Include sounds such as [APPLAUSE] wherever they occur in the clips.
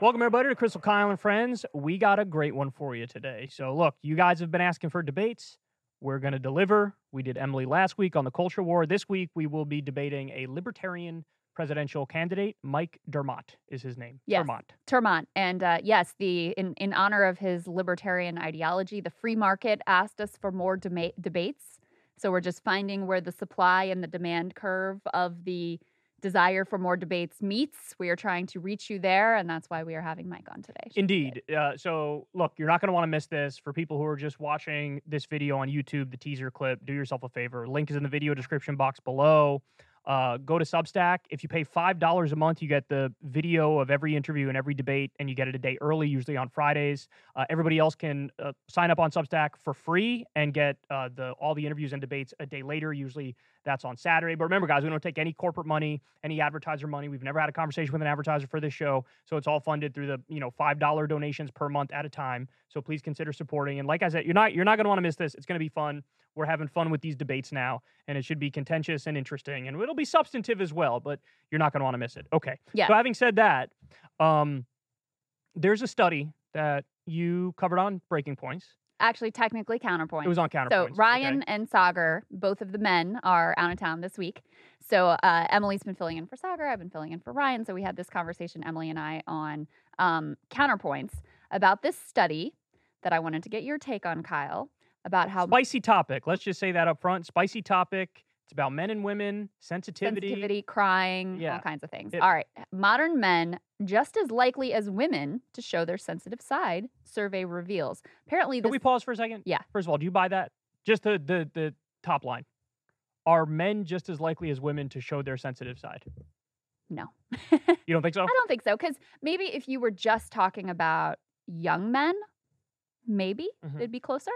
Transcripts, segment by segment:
Welcome, everybody, to Krystal Kyle and Friends. We got a great one for you today. So, look, you guys have been asking for debates. We're going to deliver. We did Emily last week on the culture war. This week, we will be debating a libertarian presidential candidate. Mike ter Maat is his name. Yes. Dermott. Termont. And uh, yes, the in, in honor of his libertarian ideology, the free market asked us for more dema- debates. So we're just finding where the supply and the demand curve of the desire for more debates meets. We are trying to reach you there, and that's why we are having Mike on today. Indeed. Uh, so, look, you're not going to want to miss this. For people who are just watching this video on YouTube, the teaser clip, do yourself a favor. Link is in the video description box below. Uh, go to Substack. If you pay $5 a month, you get the video of every interview and every debate, and you get it a day early, usually on Fridays. Uh, everybody else can uh, sign up on Substack for free and get uh, the all the interviews and debates a day later. Usually that's on Saturday. But remember, guys, we don't take any corporate money, any advertiser money. We've never had a conversation with an advertiser for this show, so it's all funded through the you know five dollar donations per month at a time. So please consider supporting. And like I said, you're not you're not going to want to miss this. It's going to be fun. We're having fun with these debates now, and it should be contentious and interesting, and it'll be substantive as well. But you're not going to want to miss it. Okay. Yeah. So having said that, um, there's a study that you covered on Breaking Points. Actually, technically, counterpoint. It was on counterpoint. So Counterpoints. okay? Ryan and Sagar, both of the men, are out of town this week. So uh, Emily's been filling in for Sagar. I've been filling in for Ryan. So we had this conversation, Emily and I, on um, counterpoints about this study that I wanted to get your take on, Kyle, about how Spicy topic. Let's just say that up front. Spicy topic. It's about men and women, sensitivity. sensitivity, crying, Yeah. all kinds of things. It- all right, modern men just as likely as women to show their sensitive side. Survey reveals. Apparently, Can we pause for a second? Yeah. First of all, do you buy that? Just the the the top line. Are men just as likely as women to show their sensitive side? no. You don't think so? [LAUGHS] I don't think so. Because maybe if you were just talking about young men, maybe Mhm. it'd be closer.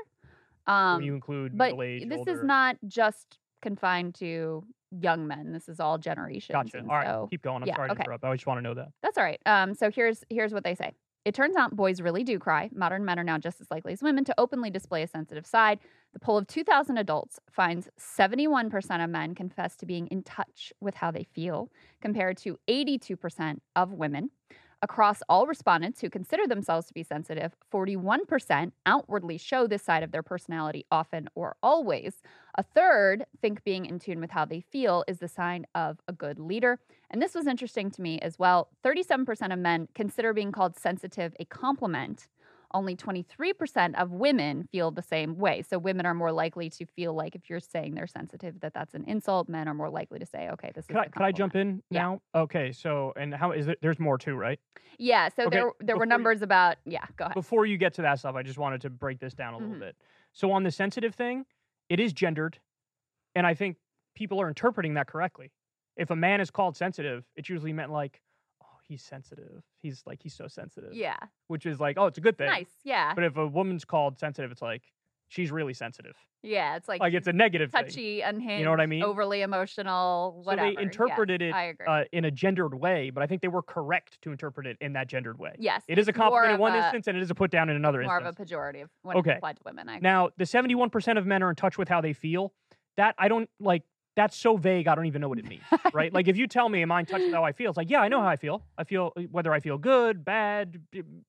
When Um, you include but middle age, this older. is not just confined to young men. This is all generations. Gotcha. All right, so keep going. I'm yeah, sorry to okay. interrupt. I just want to know that. that's all right. Um, so here's here's what they say. It turns out boys really do cry. Modern men are now just as likely as women to openly display a sensitive side. The poll of 2,000 adults finds 71% of men confess to being in touch with how they feel, compared to 82% of women. Across all respondents who consider themselves to be sensitive, 41% outwardly show this side of their personality often or always. A third think being in tune with how they feel is the sign of a good leader. And this was interesting to me as well. 37% of men consider being called sensitive a compliment. Only 23% of women feel the same way. So women are more likely to feel like if you're saying they're sensitive, that that's an insult. Men are more likely to say, okay, this Could is I, could I jump in Yeah. now? Okay, so and how is it? There's more too, right? Yeah. So Okay, there, there were you- numbers about, yeah, go ahead. Before you get to that stuff, I just wanted to break this down a little Mhm. bit. So on the sensitive thing, it is gendered, and I think people are interpreting that correctly. If a man is called sensitive, it's usually meant like, he's sensitive. He's like he's so sensitive. Yeah. Which is like, oh, it's a good thing. Nice. Yeah. But if a woman's called sensitive, it's like she's really sensitive. Yeah. It's like, Like it's a negative touchy, thing. touchy, unhinged, what I mean? overly emotional, whatever. So they interpreted Yes, it I agree. uh, in a gendered way, but I think they were correct to interpret it in that gendered way. yes. It is a compliment in one a- instance and it is a put down in another More instance. of a pejorative when Okay. applied to women. Now, the 71% of men are in touch with how they feel. That I don't like that's so vague, I don't even know what it means, right? Like if you tell me am I in touch with how I feel, it's like, yeah, I know how I feel. I feel uh, whether I feel good, bad,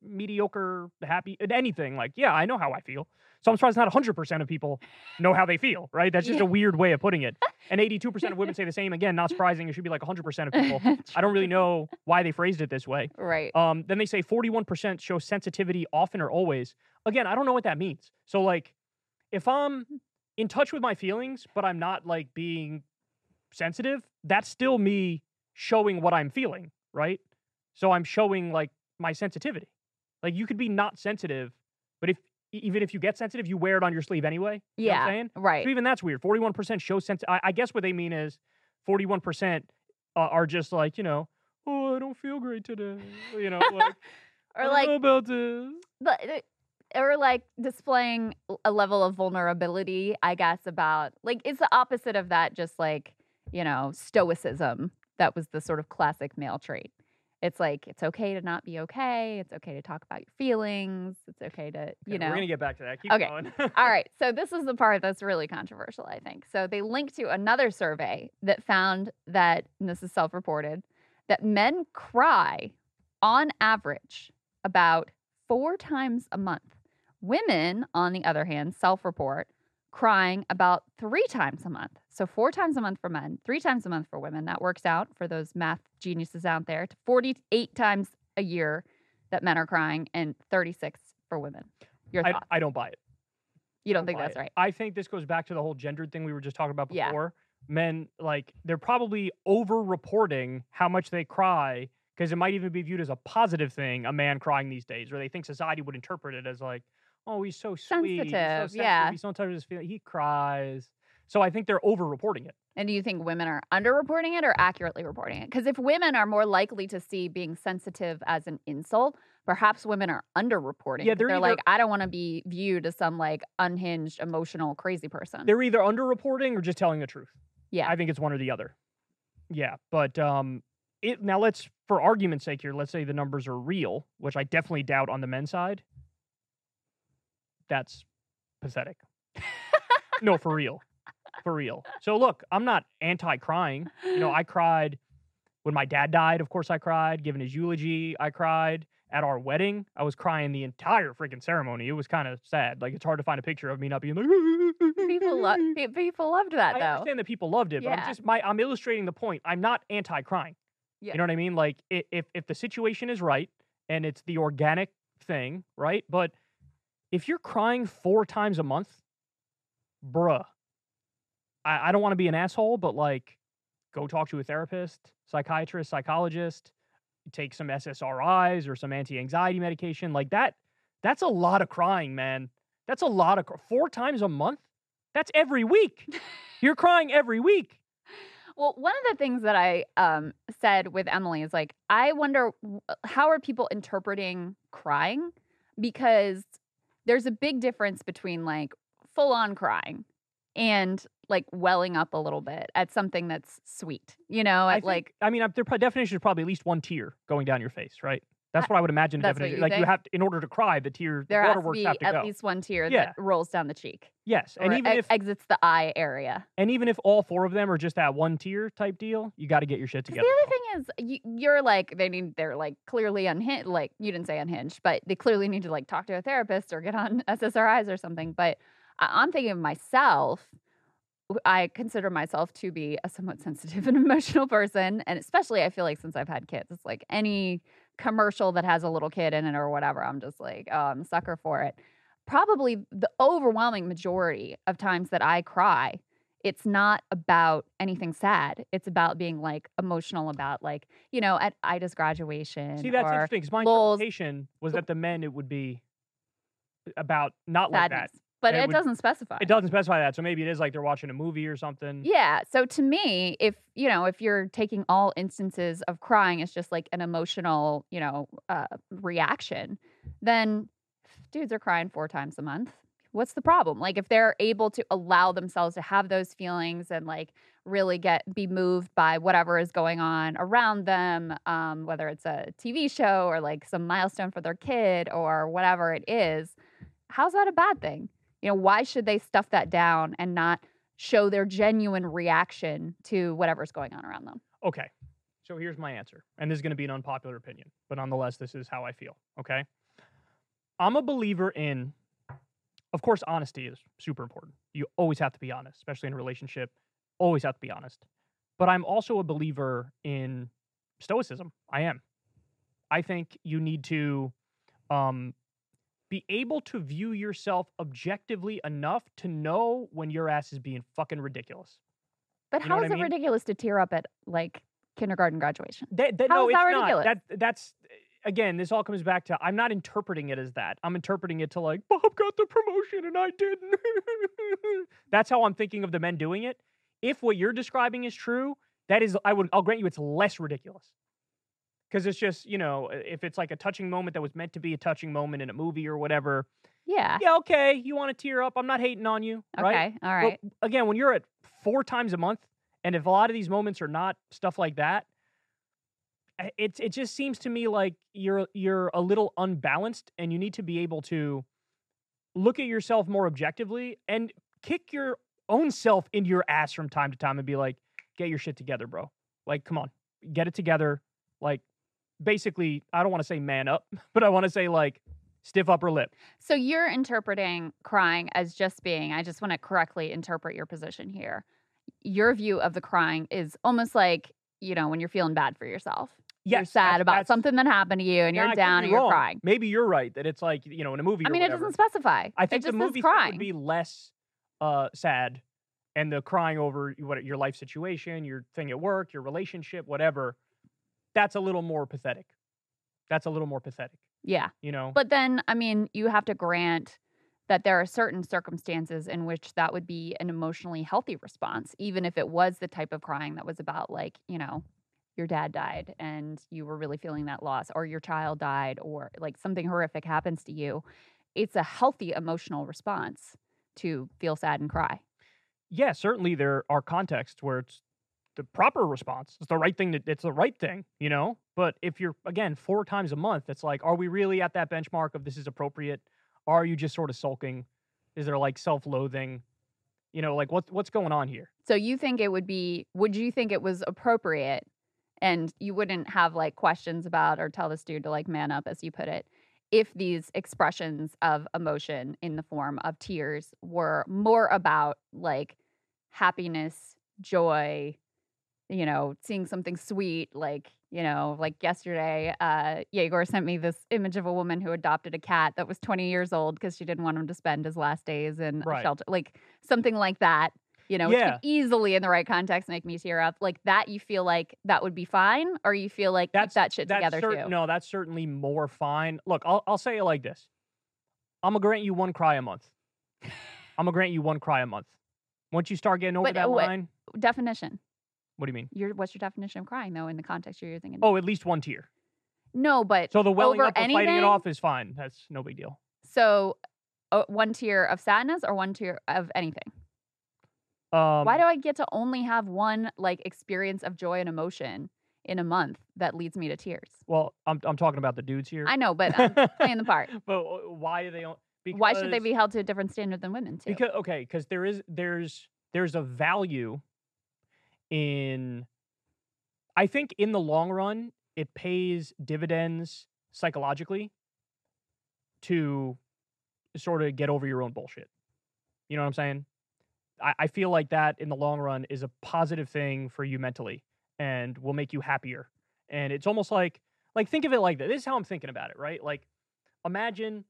mediocre, happy, anything. Like, yeah, I know how I feel. So I'm surprised not 100% of people know how they feel, right? That's just Yeah. a weird way of putting it. [LAUGHS] And 82% of women say the same. Again, not surprising. It should be like 100% of people. [LAUGHS] I don't really know why they phrased it this way. Right. Um, then they say 41% show sensitivity often or always. Again, I don't know what that means. So, like, if I'm in touch with my feelings, but I'm not like being sensitive, that's still me showing what I'm feeling, right? So I'm showing like my sensitivity. Like, you could be not sensitive, but if even if you get sensitive, you wear it on your sleeve anyway. You know what I'm yeah. saying? Right. So even that's weird. Forty-one percent show sense. I, I guess what they mean is forty-one percent uh, are just like you know, oh, I don't feel great today. You know, like [LAUGHS] or like about this. but uh, or like displaying a level of vulnerability i guess about like it's the opposite of that just like you know stoicism that was the sort of classic male trait it's like it's okay to not be okay it's okay to talk about your feelings it's okay to you Okay, know we're gonna get back to that. Keep Okay. going. all [LAUGHS] right so this is the part that's really controversial i think so they linked to another survey that found that and this is self-reported that men cry on average about four times a month. Women, on the other hand, self report crying about three times a month. So, four times a month for men, three times a month for women. That works out for those math geniuses out there to 48 times a year that men are crying and 36 for women. Your I. I don't buy it. you don't don't think that's it. right? I think this goes back to the whole gendered thing we were just talking about before. Yeah. before. Men, like, they're probably over reporting how much they cry because it might even be viewed as a positive thing, a man crying these days, or they think society would interpret it as like, oh, he's so sweet. he's so Sensitive, yeah. He's so in touch with his feelings. He cries. So I think they're over reporting it. And do you think women are underreporting it or accurately reporting it? Because if women are more likely to see being sensitive as an insult, perhaps women are underreporting. Yeah, they're they're either- like, I don't want to be viewed as some like unhinged, emotional, crazy person. They're either under reporting or just telling the truth. Yeah. I think it's one or the other. Yeah. But um it now let's for argument's sake here, let's say the numbers are real, which I definitely doubt on the men's side. That's pathetic. [LAUGHS] no, for real. For real. So look, I'm not anti crying. You know, I [GASPS] cried when my dad died, of course I cried. Given his eulogy, I cried. At our wedding, I was crying the entire freaking ceremony. It was kind of sad. Like it's hard to find a picture of me not being like [LAUGHS] people love people loved that I though. understand that people loved it, but I'm just my I'm illustrating the point. I'm not anti-crying. Yeah. You know what I mean? Like if if the situation is right and it's the organic thing, right? But if you're crying four times a month, bruh, I, I don't want to be an asshole, but like go talk to a therapist, psychiatrist, psychologist, take some SSRIs or some anti-anxiety medication. Like that, that's a lot of crying, man. That's a lot of four times a month. That's every week. [LAUGHS] You're crying every week. Well, one of the things that I um, said with Emily is like, I wonder how are people interpreting crying? Because there's a big difference between like full on crying and like welling up a little bit at something that's sweet, you know, I think- like, I mean, uh, their definition is probably at least one tear going down your face, right? That's what I would imagine. That's definition. like you have to, in order to cry, the tear, there the has to waterworks be have to at go. least one tear Yeah. that rolls down the cheek yes, and even e- if exits the eye area. and even if all four of them are just that one tear type deal, you got to get your shit together. The other thing is, you, you're like they need. They're like clearly unhinged. Like you didn't say unhinged, but they clearly need to like talk to a therapist or get on [LAUGHS] SSRIs or something. But I'm thinking of myself. I consider myself to be a somewhat sensitive [LAUGHS] and emotional person, and especially I feel like since I've had kids, it's like any commercial that has a little kid in it or whatever. I'm just like, oh, I'm a sucker for it. Probably the overwhelming majority of times that I cry it's not about anything sad. It's about being like emotional about like, you know, at Ida's graduation. See, that's interesting because my Lowell's- interpretation was that the men it would be uh, about not like that. But it it, would- doesn't specify. It doesn't specify that, so maybe it is like they're watching a movie or something. Yeah. So to me, if you know, if you're taking all instances of crying as just like an emotional, you know, uh, reaction, then dudes are crying four times a month. What's the problem? Like if they're able to allow themselves to have those feelings and like really get be moved by whatever is going on around them, um, whether it's a TV show or like some milestone for their kid or whatever it is, how's that a bad thing? You know, why should they stuff that down and not show their genuine reaction to whatever's going on around them. Okay. So here's my answer. And this is going to be an unpopular opinion, but nonetheless, this is how I feel. Okay. I'm a believer in, of course, honesty is super important. You always have to be honest, especially in a relationship. Always have to be honest. But I'm also a believer in stoicism. I am. I think you need to um, be able to view yourself objectively enough to know when your ass is being fucking ridiculous. But You how is I it ridiculous to tear up at like kindergarten graduation? That, that, How no, is it's that not. ridiculous? That that's again. This all comes back to I'm not interpreting it as that. I'm interpreting it to like Bob got the promotion and I didn't. [LAUGHS] that's how I'm thinking of the men doing it. If what you're describing is true, that is, I would, I'll grant you, it's less ridiculous. Because it's just, you know, if it's like a touching moment that was meant to be a touching moment in a movie or whatever, Yeah. yeah, okay, you want to tear up. I'm not hating on you, Okay. right? All right. But again, when you're at four times a month, and if a lot of these moments are not stuff like that, i- it's it just seems to me like you're you're a little unbalanced, and you need to be able to look at yourself more objectively and kick your own self into your ass from time to time and be like, get your shit together, bro. Like, come on, get it together. Like, basically I don't want to say man up, [LAUGHS] but I want to say like stiff upper lip. So you're interpreting crying as just being, I just want to correctly interpret your position here. Your view of the crying is almost like, you know, when you're feeling bad for yourself. you're Yes, sad that's- about something that happened to you and I you're down and you're wrong. crying. Maybe you're right that it's like you know in a movie. I mean, it doesn't specify. I think it the movie would be less uh, sad, and the crying over what your life situation, your thing at work, your relationship, whatever. That's a little more pathetic. That's a little more pathetic. yeah. You know. But then, I mean, you have to grant that there are certain circumstances in which that would be an emotionally healthy response, even if it was the type of crying that was about, like, you know, your dad died and you were really feeling that loss, or your child died, or like something horrific happens to you. It's a healthy emotional response to feel sad and cry. yeah, certainly there are contexts where it's the proper response. It's the right thing. To, it's the right thing, you know. But if you're again four times a month, it's like, are we really at that benchmark of this is appropriate? Are you just sort of sulking? Is there like self-loathing? You know, like what's what's going on here? So you think it would be, would you think it was appropriate and you wouldn't have like questions about or tell this dude to like man up, as you put it, if these expressions of emotion in the form of tears were more about like happiness, joy, you know, seeing something sweet, like, you know, like yesterday, uh, Yegor sent me this image of a woman who adopted a cat that was 20 years old because she didn't want him to spend his last days in a shelter, like something like that, you know, which could easily in the right context make me tear up. Like that, you feel like that would be fine, or you feel like That's keep that shit that's together cer- too. No, that's certainly more fine. Look, I'll I'll say it like this. I'm gonna grant you one cry a month. [LAUGHS] I'm gonna grant you one cry a month. Once you start getting over But, that what- line, Definition. What do you mean? Your what's your definition of crying though in the context you're using? it? Oh, at least one tear. no, but So the welling over up of fighting it off is fine. That's no big deal. so uh, one tear of sadness or one tear of anything. Um, Why do I get to only have one like experience of joy and emotion in a month that leads me to tears? well, I'm I'm talking about the dudes here. I know, but I'm [LAUGHS] playing the part. But why do they? Because, Why should they be held to a different standard than women too? Because okay, because there is there's there's a value in. I think in the long run, it pays dividends psychologically to sort of get over your own bullshit. You know what I'm saying? I, I feel like that in the long run is a positive thing for you mentally and will make you happier. And it's almost like like think of it like this. This is how I'm thinking about it, right? Like imagine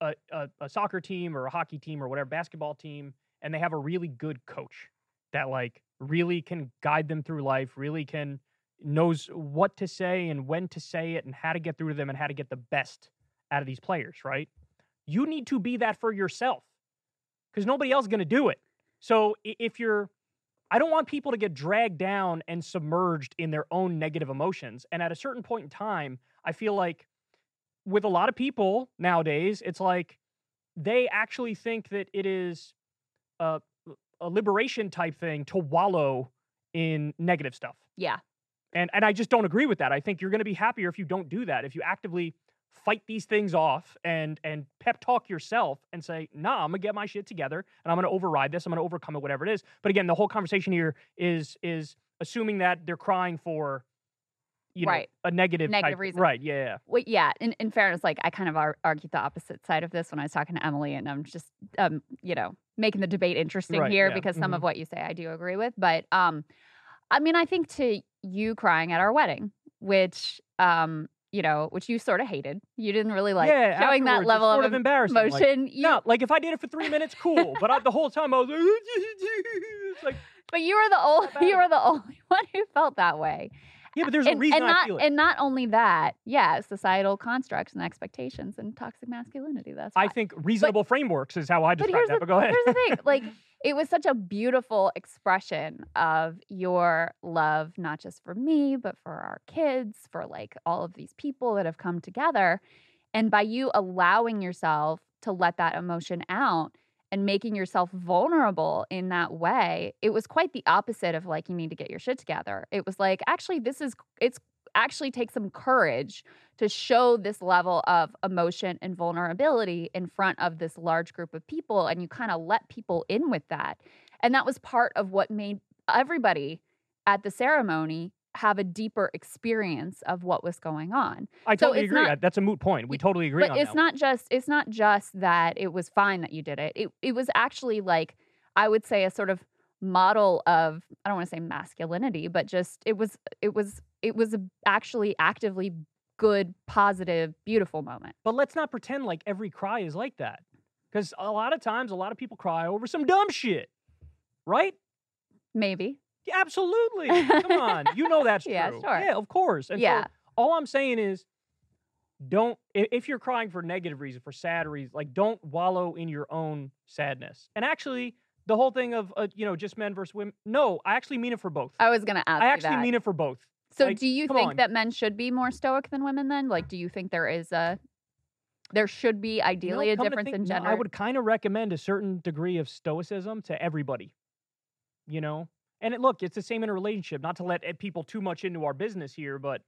a, a, a soccer team or a hockey team or whatever basketball team and they have a really good coach that like really can guide them through life really can knows what to say and when to say it and how to get through to them and how to get the best out of these players right? You need to be that for yourself because nobody else is going to do it. So if you're i don't want people to get dragged down and submerged in their own negative emotions and at a certain point in time i feel like with a lot of people nowadays, it's like they actually think that it is a, a liberation type thing to wallow in negative stuff. yeah, And and I just don't agree with that. I think you're going to be happier if you don't do that. If you actively fight these things off and and pep talk yourself and say, "Nah, I'm going to get my shit together and I'm going to override this. I'm going to overcome it whatever it is." But again, the whole conversation here is is assuming that they're crying for you know, Right. a negative Negative type, reason. Right, yeah, yeah. Wait, yeah. In, in fairness, like I kind of ar- argued the opposite side of this when I was talking to Emily, and I'm just, um, you know, making the debate interesting Right, here yeah, because some mhm. of what you say I do agree with. But, um, I mean, I think to you crying at our wedding, which, um, you know, which you sort of hated, you didn't really like yeah, showing that level sort of of embarrassing. like, you, no, like if I did it for three minutes, cool. But I, the whole time I was like, [LAUGHS] like, but you were the only, [LAUGHS] you were the only [LAUGHS] one who felt that way. Yeah, but there's a reason and I not feel it. and not only that, yeah, societal constructs and expectations and toxic masculinity. That's I think reasonable frameworks is how I But describe here's that. the, But go ahead. here's the thing, [LAUGHS] like it was such a beautiful expression of your love, not just for me, but for our kids, for like all of these people that have come together, and by you allowing yourself to let that emotion out and making yourself vulnerable in that way, it was quite the opposite of like you need to get your shit together. It was like actually this is it's actually takes some courage to show this level of emotion and vulnerability in front of this large group of people and you kind of let people in with that. And that was part of what made everybody at the ceremony have a deeper experience of what was going on. I So totally agree. not- That's a moot point. We totally agree but on it's that. not just it's not just that it was fine that you did it. It it was actually like I would say a sort of model of I don't want to say masculinity, but just it was it was it was a actually actively good, positive, beautiful moment. But let's not pretend like every cry is like that. Because a lot of times, a lot of people cry over some dumb shit, right? Maybe. Yeah, absolutely. Come [LAUGHS] on. You know that's true. Yeah, sure. Yeah, of course. And so Yeah. all I'm saying is don't, if you're crying for negative reasons, for sad reasons, like don't wallow in your own sadness. And actually, the whole thing of, uh, you know, just men versus women, no, I actually mean it for both. I was gonna ask I actually that. mean it for both. so like, do you think on. that men should be more stoic than women then? Like do you think there is a there should be You know, ideally a difference think- in no, gender? I would kind of recommend a certain degree of stoicism to everybody. You know, and it, look, it's the same in a relationship. Not to let eh, people too much into our business here, but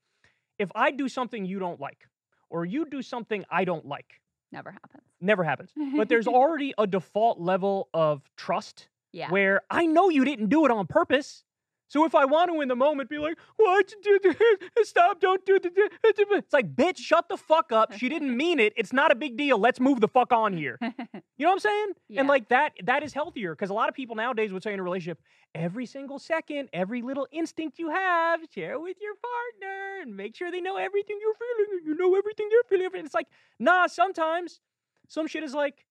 if I do something you don't like, or you do something I don't like, Never happens. never happens. But there's [LAUGHS] already a default level of trust Yeah. where I know you didn't do it on purpose. So if I want to in the moment be like, why'd you do this? Stop, don't do this. It's like, bitch, shut the fuck up. She didn't [LAUGHS] mean it. It's not a big deal. Let's move the fuck on here. [LAUGHS] You know what I'm saying? Yeah. And like that, that is healthier because a lot of people nowadays would say in a relationship, every single second, every little instinct you have, share with your partner and make sure they know everything you're feeling and you know everything they're feeling. And it's like, nah, sometimes some shit is like,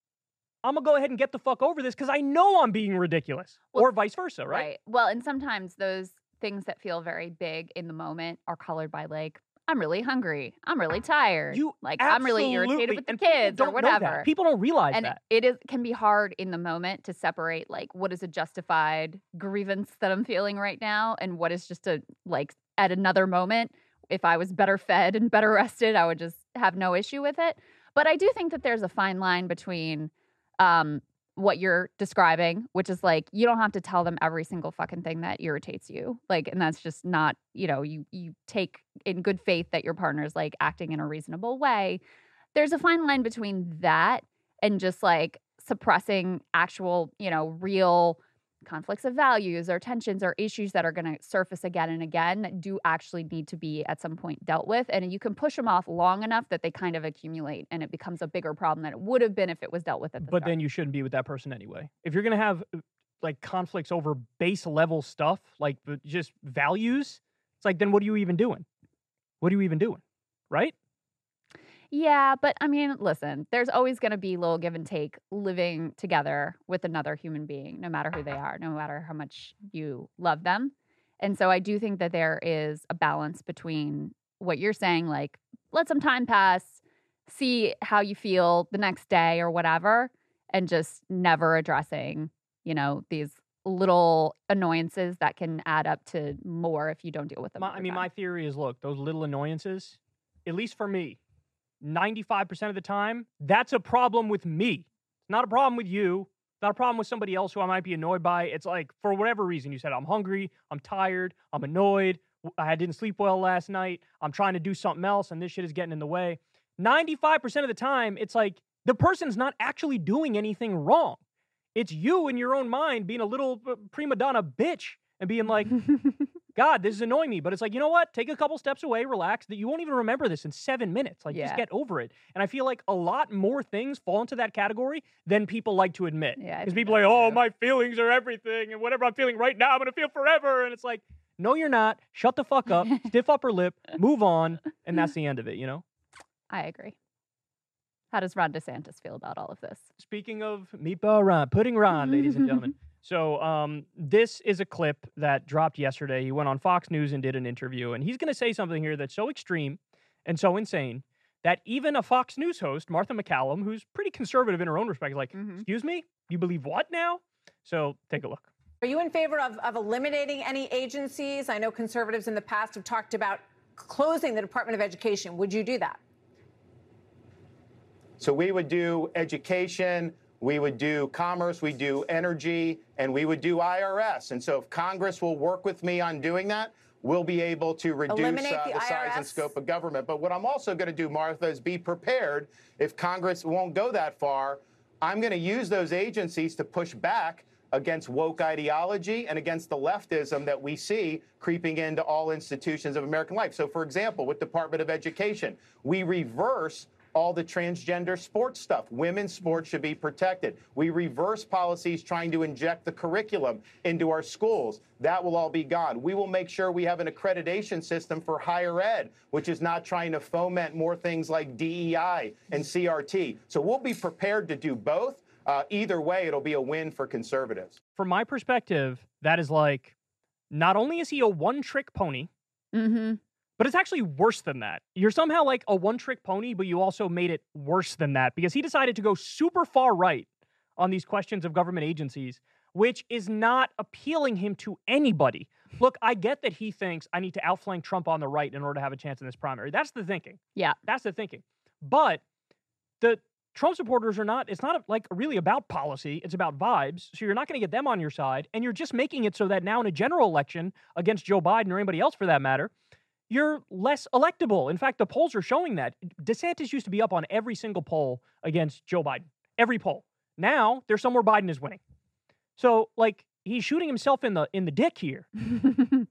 I'm gonna go ahead and get the fuck over this because I know I'm being ridiculous, Well, or vice versa, right? Right. Well, and sometimes those things that feel very big in the moment are colored by like, I'm really hungry. I'm really tired. You like I'm really irritated with the kids or whatever. People don't realize and that. it is can be hard in the moment to separate like what is a justified grievance that I'm feeling right now and what is just a like at another moment if I was better fed and better [LAUGHS] rested I would just have no issue with it but I do think that there's a fine line between um what you're describing which is like you don't have to tell them every single fucking thing that irritates you like and that's just not you know you you take in good faith that your partner is like acting in a reasonable way. There's a fine line between that and just like suppressing actual, you know, real conflicts of values or tensions or issues that are going to surface again and again that do actually need to be at some point dealt with. And you can push them off long enough that they kind of accumulate and it becomes a bigger problem than it would have been if it was dealt with at the But start. then you shouldn't be with that person anyway. If you're gonna have uh, like conflicts over base level stuff, like just values, it's like then what are you even doing? What are you even doing? Right? Yeah, but I mean, listen, there's always going to be little give and take living together with another human being, no matter who they are, no matter how much you love them. And so I do think that there is a balance between what you're saying, like, let some time pass, see how you feel the next day or whatever, and just never addressing, you know, these little annoyances that can add up to more if you don't deal with them. My, I mean, time. my theory is look, those little annoyances, at least for me, 95% of the time, that's a problem with me. It's not a problem with you. Not a problem with somebody else who I might be annoyed by. It's like, for whatever reason, you said, I'm hungry, I'm tired, I'm annoyed, I didn't sleep well last night, I'm trying to do something else, and this shit is getting in the way. 95% of the time, it's like the person's not actually doing anything wrong. It's you in your own mind being a little uh, prima donna bitch and being like, [LAUGHS] God, this is annoying me. But it's like, you know what? Take a couple steps away, relax. That you won't even remember this in seven minutes. Like, just get over it. And I feel like a lot more things fall into that category than people like to admit. Yeah, Because people are like, oh, true. my feelings are everything, and whatever I'm feeling right now, I'm gonna feel forever. And it's like, no, you're not. Shut the fuck up. [LAUGHS] Stiff upper lip. Move on. And that's [LAUGHS] the end of it. You know. I agree. How does Ron DeSantis feel about all of this? Speaking of meatball Ron, pudding Ron, ladies and gentlemen. [LAUGHS] So um, this is a clip that dropped yesterday. He went on Fox News and did an interview, and he's going to say something here that's so extreme and so insane that even a Fox News host, Martha MacCallum, who's pretty conservative in her own respect, is like, Mhm. "Excuse me, you believe what now?" So take a look. Are you in favor of, of eliminating any agencies? I know conservatives in the past have talked about closing the Department of Education. Would you do that? So we would do education, we would do commerce, we do energy, and we would do IRS. And so if Congress will work with me on doing that, we'll be able to reduce uh, the the size and scope of government. But what I'm also going to do, Martha, is be prepared if Congress won't go that far. I'm going to use those agencies to push back against woke ideology and against the leftism that we see creeping into all institutions of American life. So, for example, with Department of Education, we reverse all the transgender sports stuff. Women's sports should be protected. We reverse policies trying to inject the curriculum into our schools. That will all be gone. We will make sure we have an accreditation system for higher ed, which is not trying to foment more things like DEI and CRT. So we'll be prepared to do both. Uh, either way, it'll be a win for conservatives. From my perspective, that is like not only is he a one trick pony, Mm-hmm. But it's actually worse than that. You're somehow like a one trick pony, but you also made it worse than that because he decided to go super far right on these questions of government agencies, which is not appealing him to anybody. Look, I get that he thinks I need to outflank Trump on the right in order to have a chance in this primary. That's the thinking. Yeah. That's the thinking. But the Trump supporters are not, it's not like really about policy, it's about vibes. So you're not going to get them on your side. And you're just making it so that now in a general election against Joe Biden or anybody else for that matter, you're less electable. In fact, the polls are showing that. DeSantis used to be up on every single poll against Joe Biden, every poll. Now there's somewhere Biden is winning. So like he's shooting himself in the in the dick here. [LAUGHS]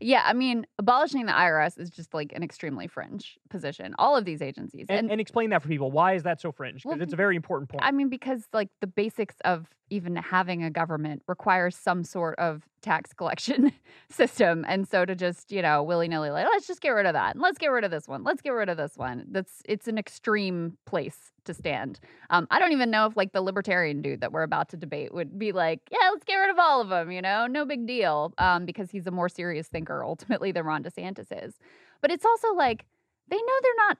yeah, I mean, abolishing the IRS is just like an extremely fringe position. All of these agencies. And, and, explain that for people. Why is that so fringe? Because Well, it's a very important point. I mean, because like the basics of even having a government requires some sort of tax collection [LAUGHS] system. And so to just, you know, willy nilly, like, let's just get rid of that. and Let's get rid of this one. Let's get rid of this one. That's, it's an extreme place to stand. Um, I don't even know if like the libertarian dude that we're about to debate would be like, yeah, let's get rid of all of them, you know, no big deal. Um, because he's a more serious thinker ultimately than Ron DeSantis is. But it's also like, they know they're not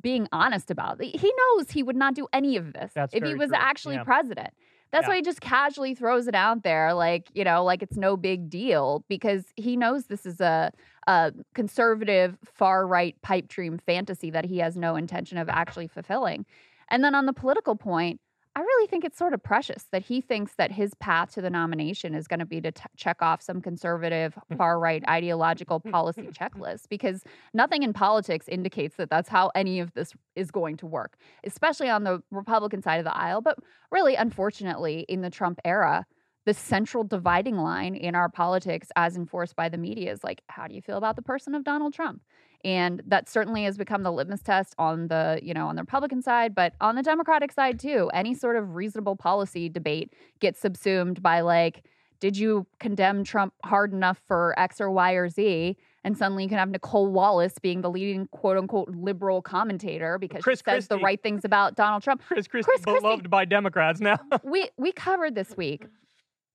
being honest about it. He knows he would not do any of this That's if he was true. actually Yeah. president. That's Yeah. why he just casually throws it out there, like you know, like it's no big deal because he knows this is a, a conservative, far right pipe dream fantasy that he has no intention of actually fulfilling. And then on the political point, I really think it's sort of precious that he thinks that his path to the nomination is going to be to t- check off some conservative, [LAUGHS] far right ideological policy [LAUGHS] checklist because nothing in politics indicates that that's how any of this is going to work, especially on the Republican side of the aisle. But really, unfortunately, in the Trump era, the central dividing line in our politics, as enforced by the media, is like, how do you feel about the person of Donald Trump? And that certainly has become the litmus test on the, you know, on the Republican side, but on the Democratic side too. Any sort of reasonable policy debate gets subsumed by like, did you condemn Trump hard enough for X or Y or Z? And suddenly you can have Nicolle Wallace being the leading quote unquote liberal commentator because Chris she says the right things about Donald Trump. Chris Christie, Chris Christie- beloved by Democrats now. [LAUGHS] we we covered this week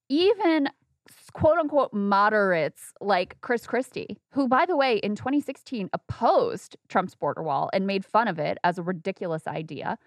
even quote unquote moderates like Chris Christie, who by the way in 2016 opposed Trump's border wall and made fun of it as a ridiculous idea.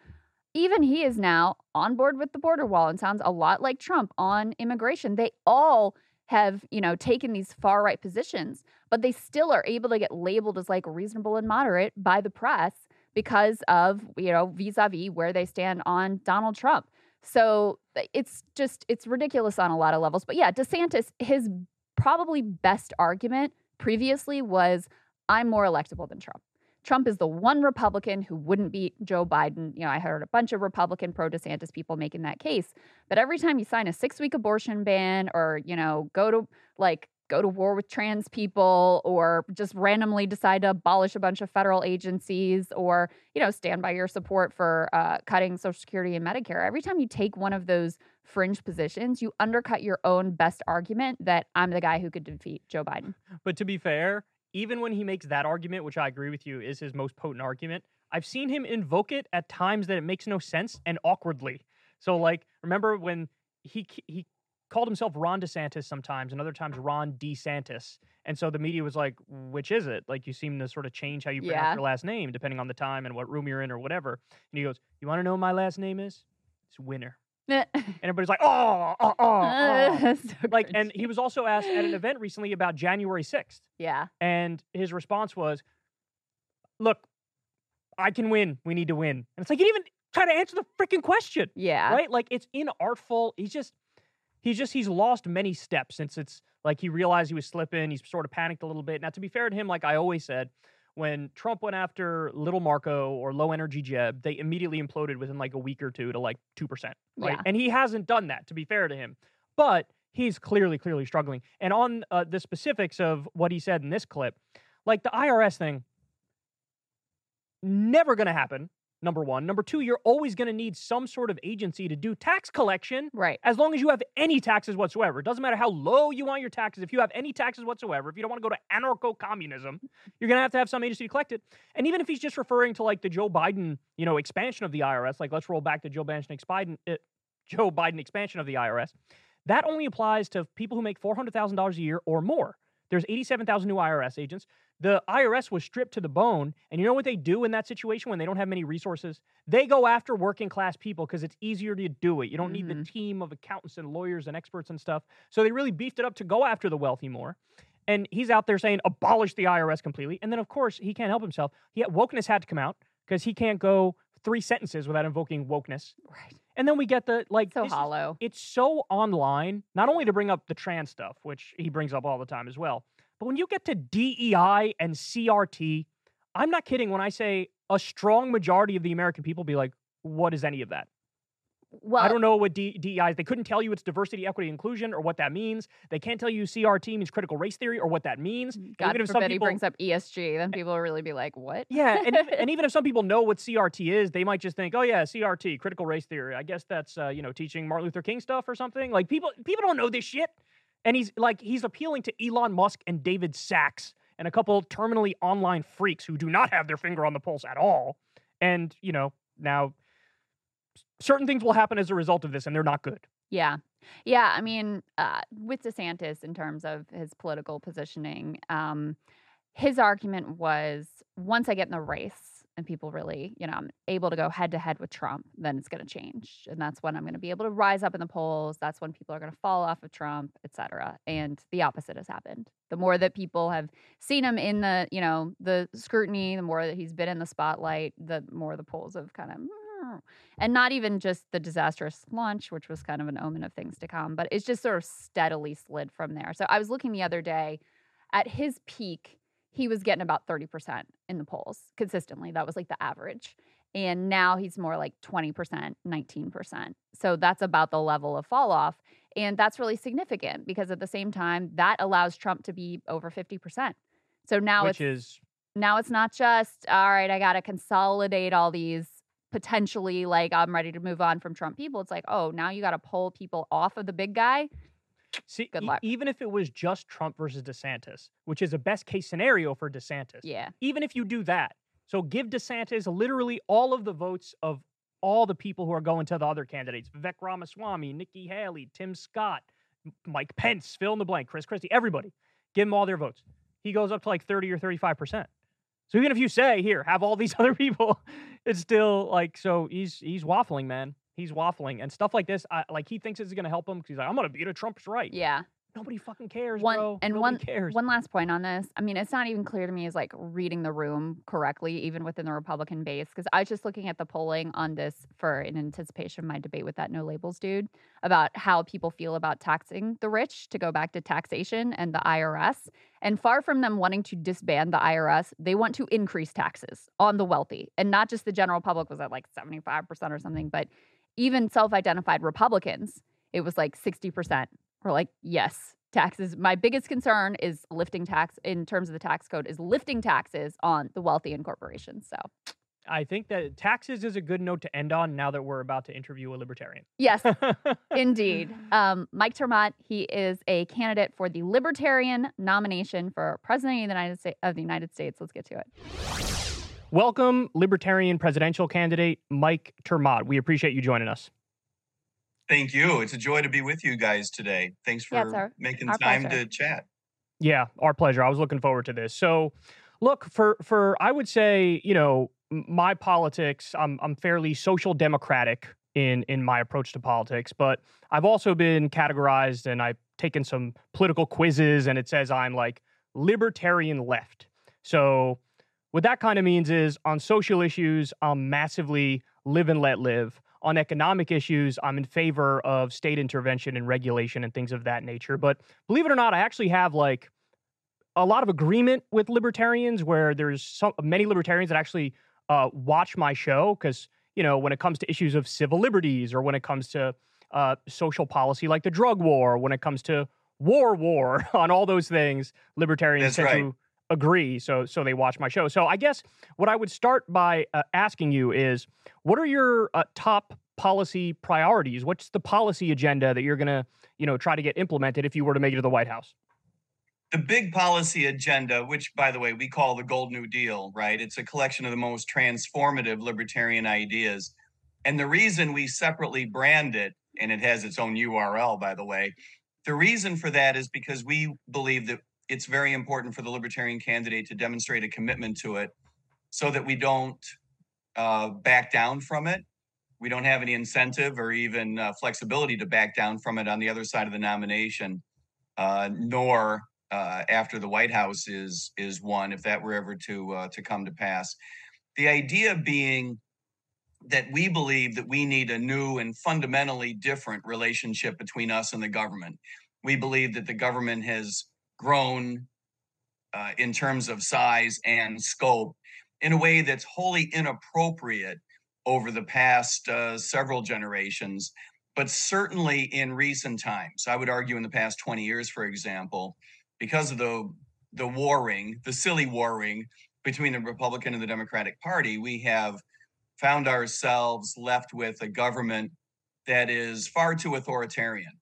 Even he is now on board with the border wall and sounds a lot like Trump on immigration. They all have, you know, taken these far right positions, but they still are able to get labeled as like reasonable and moderate by the press because of, you know, vis-a-vis where they stand on Donald Trump. So it's just it's ridiculous on a lot of levels. But yeah, DeSantis, his probably best argument previously was I'm more electable than Trump. Trump is the one Republican who wouldn't beat Joe Biden. You know, I heard a bunch of Republican pro DeSantis people making that case. But every time you sign a six week abortion ban or, you know, go to like go to war with trans people or just randomly decide to abolish a bunch of federal agencies or, you know, stand by your support for uh, cutting Social Security and Medicare, every time you take one of those fringe positions, you undercut your own best argument that I'm the guy who could defeat Joe Biden. But to be fair, even when he makes that argument, which I agree with you is his most potent argument, I've seen him invoke it at times that it makes no sense and awkwardly. So, like, remember when he he called himself Ron DeSantis sometimes, and other times Ron DeSantis, and so the media was like, "Which is it?" Like, you seem to sort of change how you pronounce Yeah. your last name depending on the time and what room you're in or whatever. And he goes, "You want to know what my last name is? It's Winner." [LAUGHS] And everybody's like, "Oh, oh, oh." oh." So Like, and he was also asked at an event recently about January 6th. yeah. And his response was, Look, I can win. We need to win. And it's like, you didn't even try to answer the freaking question, Yeah. right? Like, it's inartful. He's just, he's just, he's lost many steps since it's like he realized he was slipping. He's sort of panicked a little bit. Now, to be fair to him, like I always said, when Trump went after little Marco or low energy Jeb, they immediately imploded within like a week or two to like 2%, right? Yeah. And he hasn't done that, to be fair to him. but he's clearly, clearly struggling. And on uh, the specifics of what he said in this clip, like the IRS thing, never going to happen. Number one. Number two, you're always going to need some sort of agency to do tax collection Right. as long as you have any taxes whatsoever. It doesn't matter how low you want your taxes. If you have any taxes whatsoever, if you don't want to go to anarcho communism, you're going to have to have some agency to collect it. And even if he's just referring to like the Joe Biden, you know, expansion of the IRS, like let's roll back to Joe Biden, Biden uh, Joe Biden expansion of the IRS, that only applies to people who make $400,000 a year or more. There's 87,000 new IRS agents. The IRS was stripped to the bone. And you know what they do in that situation when they don't have many resources? They go after working class people because it's easier to do it. You don't need the mm-hmm. team of accountants and lawyers and experts and stuff. So they really beefed it up to go after the wealthy more. And he's out there saying, abolish the IRS completely. And then, of course, he can't help himself. He, wokeness had to come out because he can't go three sentences without invoking wokeness. Right. And then we get the, like, So this is- hollow. it's so online, not only to bring up the trans stuff, which he brings up all the time as well, but when you get to DEI and CRT, I'm not kidding when I say a strong majority of the American people be like, what is any of that? Well, I don't know what D- DEI is. They couldn't tell you it's diversity, equity, inclusion or what that means. They can't tell you CRT means critical race theory or what that means. God even if some forbid he people- brings up ESG, then people will really be like, "What?" Yeah, and, even, and [LAUGHS] even if some people know what CRT is, they might just think, "Oh yeah, CRT, critical race theory. I guess that's uh, you know teaching Martin Luther King stuff or something." Like people people don't know this shit, and he's like he's appealing to Elon Musk and David Sacks and a couple terminally online freaks who do not have their finger on the pulse at all, and you know now certain things will happen as a result of this, and they're not good. Yeah. Yeah. I mean, uh, with DeSantis, in terms of his political positioning, um, his argument was once I get in the race and people really, you know, I'm able to go head to head with Trump, then it's going to change. And that's when I'm going to be able to rise up in the polls. That's when people are going to fall off of Trump, et cetera. And the opposite has happened. The more that people have seen him in the, you know, the scrutiny, the more that he's been in the spotlight, the more the polls have kind of and not even just the disastrous launch, which was kind of an omen of things to come, but it's just sort of steadily slid from there. So I was looking the other day at his peak, he was getting about 30% in the polls consistently. That was like the average. And now he's more like 20%, 19%. So that's about the level of fall off. And that's really significant because at the same time, that allows Trump to be over 50%. So now which it's is now it's not just all right i gotta consolidate all these potentially like i'm ready to move on from trump people it's like oh now you gotta pull people off of the big guy see, Good e- even if it was just Trump versus DeSantis, which is a best case scenario for DeSantis. yeah even if you do that. So give DeSantis literally all of the votes of all the people who are going to the other candidates Vivek Ramaswamy, Nikki Haley, Tim Scott, Mike Pence, fill in the blank, Chris Christie, everybody. Give him all their votes. He goes up to like 30 or 35%. So even if you say, here, have all these [LAUGHS] other people, it's still like, so he's he's waffling, man. He's waffling. And stuff like this, I, like he thinks it's going to help him because he's like, I'm going to beat a Trump's right. yeah Nobody fucking cares, one bro. and Nobody one cares. one last point on this i mean it's not even clear to me as like reading the room correctly even within the republican base because i was just looking at the polling on this for in anticipation of my debate with that no labels dude about how people feel about taxing the rich to go back to taxation and the irs and far from them wanting to disband the irs they want to increase taxes on the wealthy and not just the general public was at like 75% or something but even self-identified republicans it was like 60% were like, yes, taxes. My biggest concern is lifting tax in terms of the tax code is lifting taxes on the wealthy and corporations. So, I think that taxes is a good note to end on now that we're about to interview a libertarian. yes, [LAUGHS] indeed. Um, Mike ter Maat, he is a candidate for the Libertarian nomination for President of the United States. Of the United States. Let's get to it. Welcome, Libertarian presidential candidate Mike ter Maat. We appreciate you joining us. Thank you. It's a joy to be with you guys today. Thanks for it's making our time pleasure. to chat. Yeah, our pleasure. I was looking forward to this. So, look for for I would say you know my politics. I'm I'm fairly social democratic in in my approach to politics, but I've also been categorized and I've taken some political quizzes, and it says I'm like libertarian left. So, what that kind of means is on social issues, I'm massively live and let live. On economic issues, I'm in favor of state intervention and regulation and things of that nature. But believe it or not, I actually have like a lot of agreement with libertarians where there's some many libertarians that actually uh, watch my show because you know when it comes to issues of civil liberties or when it comes to uh, social policy like the drug war, when it comes to war, war [LAUGHS] on all those things, libertarians That's tend right. to agree. So, so they watch my show. So, I guess what I would start by uh, asking you is, what are your uh, top policy priorities? What's the policy agenda that you're going to, you know, try to get implemented if you were to make it to the White House? the big policy agenda, which by the way we call the Gold New Deal, right? It's a collection of the most transformative libertarian ideas. And the reason we separately brand it, and it has its own URL, by the way, the reason for that is because we believe that it's very important for the libertarian candidate to demonstrate a commitment to it so that we don't uh, back down from it. We don't have any incentive or even uh, flexibility to back down from it on the other side of the nomination, uh, nor uh, after the White House is is won, if that were ever to uh, to come to pass. The idea being that we believe that we need a new and fundamentally different relationship between us and the government. We believe that the government has grown uh, in terms of size and scope in a way that's wholly inappropriate over the past uh, several generations, but certainly in recent times. I would argue in the past 20 years, for example, because of the the warring, the silly warring between the Republican and the Democratic Party, we have found ourselves left with a government that is far too authoritarian,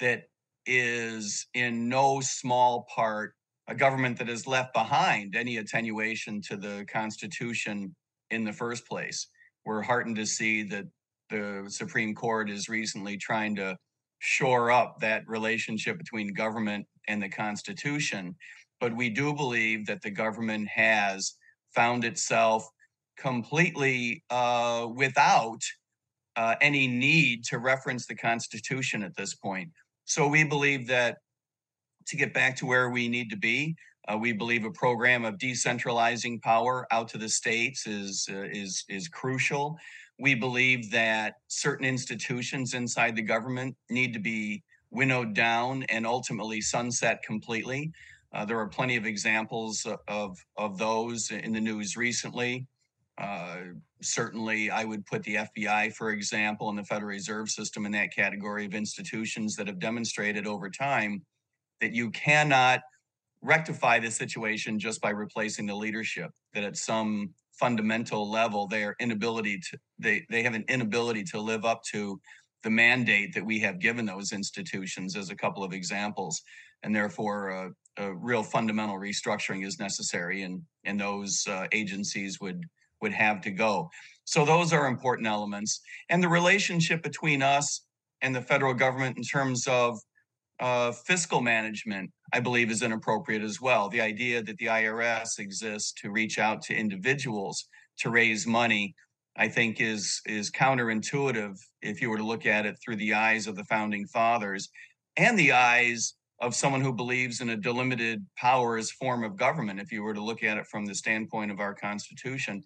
that is in no small part a government that has left behind any attenuation to the Constitution in the first place. We're heartened to see that the Supreme Court is recently trying to shore up that relationship between government and the Constitution. But we do believe that the government has found itself completely uh, without uh, any need to reference the Constitution at this point. So we believe that to get back to where we need to be, uh, we believe a program of decentralizing power out to the states is uh, is is crucial. We believe that certain institutions inside the government need to be winnowed down and ultimately sunset completely. Uh, there are plenty of examples of of those in the news recently. Uh, certainly, I would put the FBI, for example, and the Federal Reserve System in that category of institutions that have demonstrated over time that you cannot rectify the situation just by replacing the leadership. That at some fundamental level, their inability to they they have an inability to live up to the mandate that we have given those institutions as a couple of examples and therefore uh, a real fundamental restructuring is necessary and and those uh, agencies would would have to go. So those are important elements. And the relationship between us and the federal government in terms of uh, fiscal management i believe is inappropriate as well. The idea that the irs exists to reach out to individuals to raise money I think is is counterintuitive if you were to look at it through the eyes of the founding fathers and the eyes of someone who believes in a delimited powers form of government if you were to look at it from the standpoint of our constitution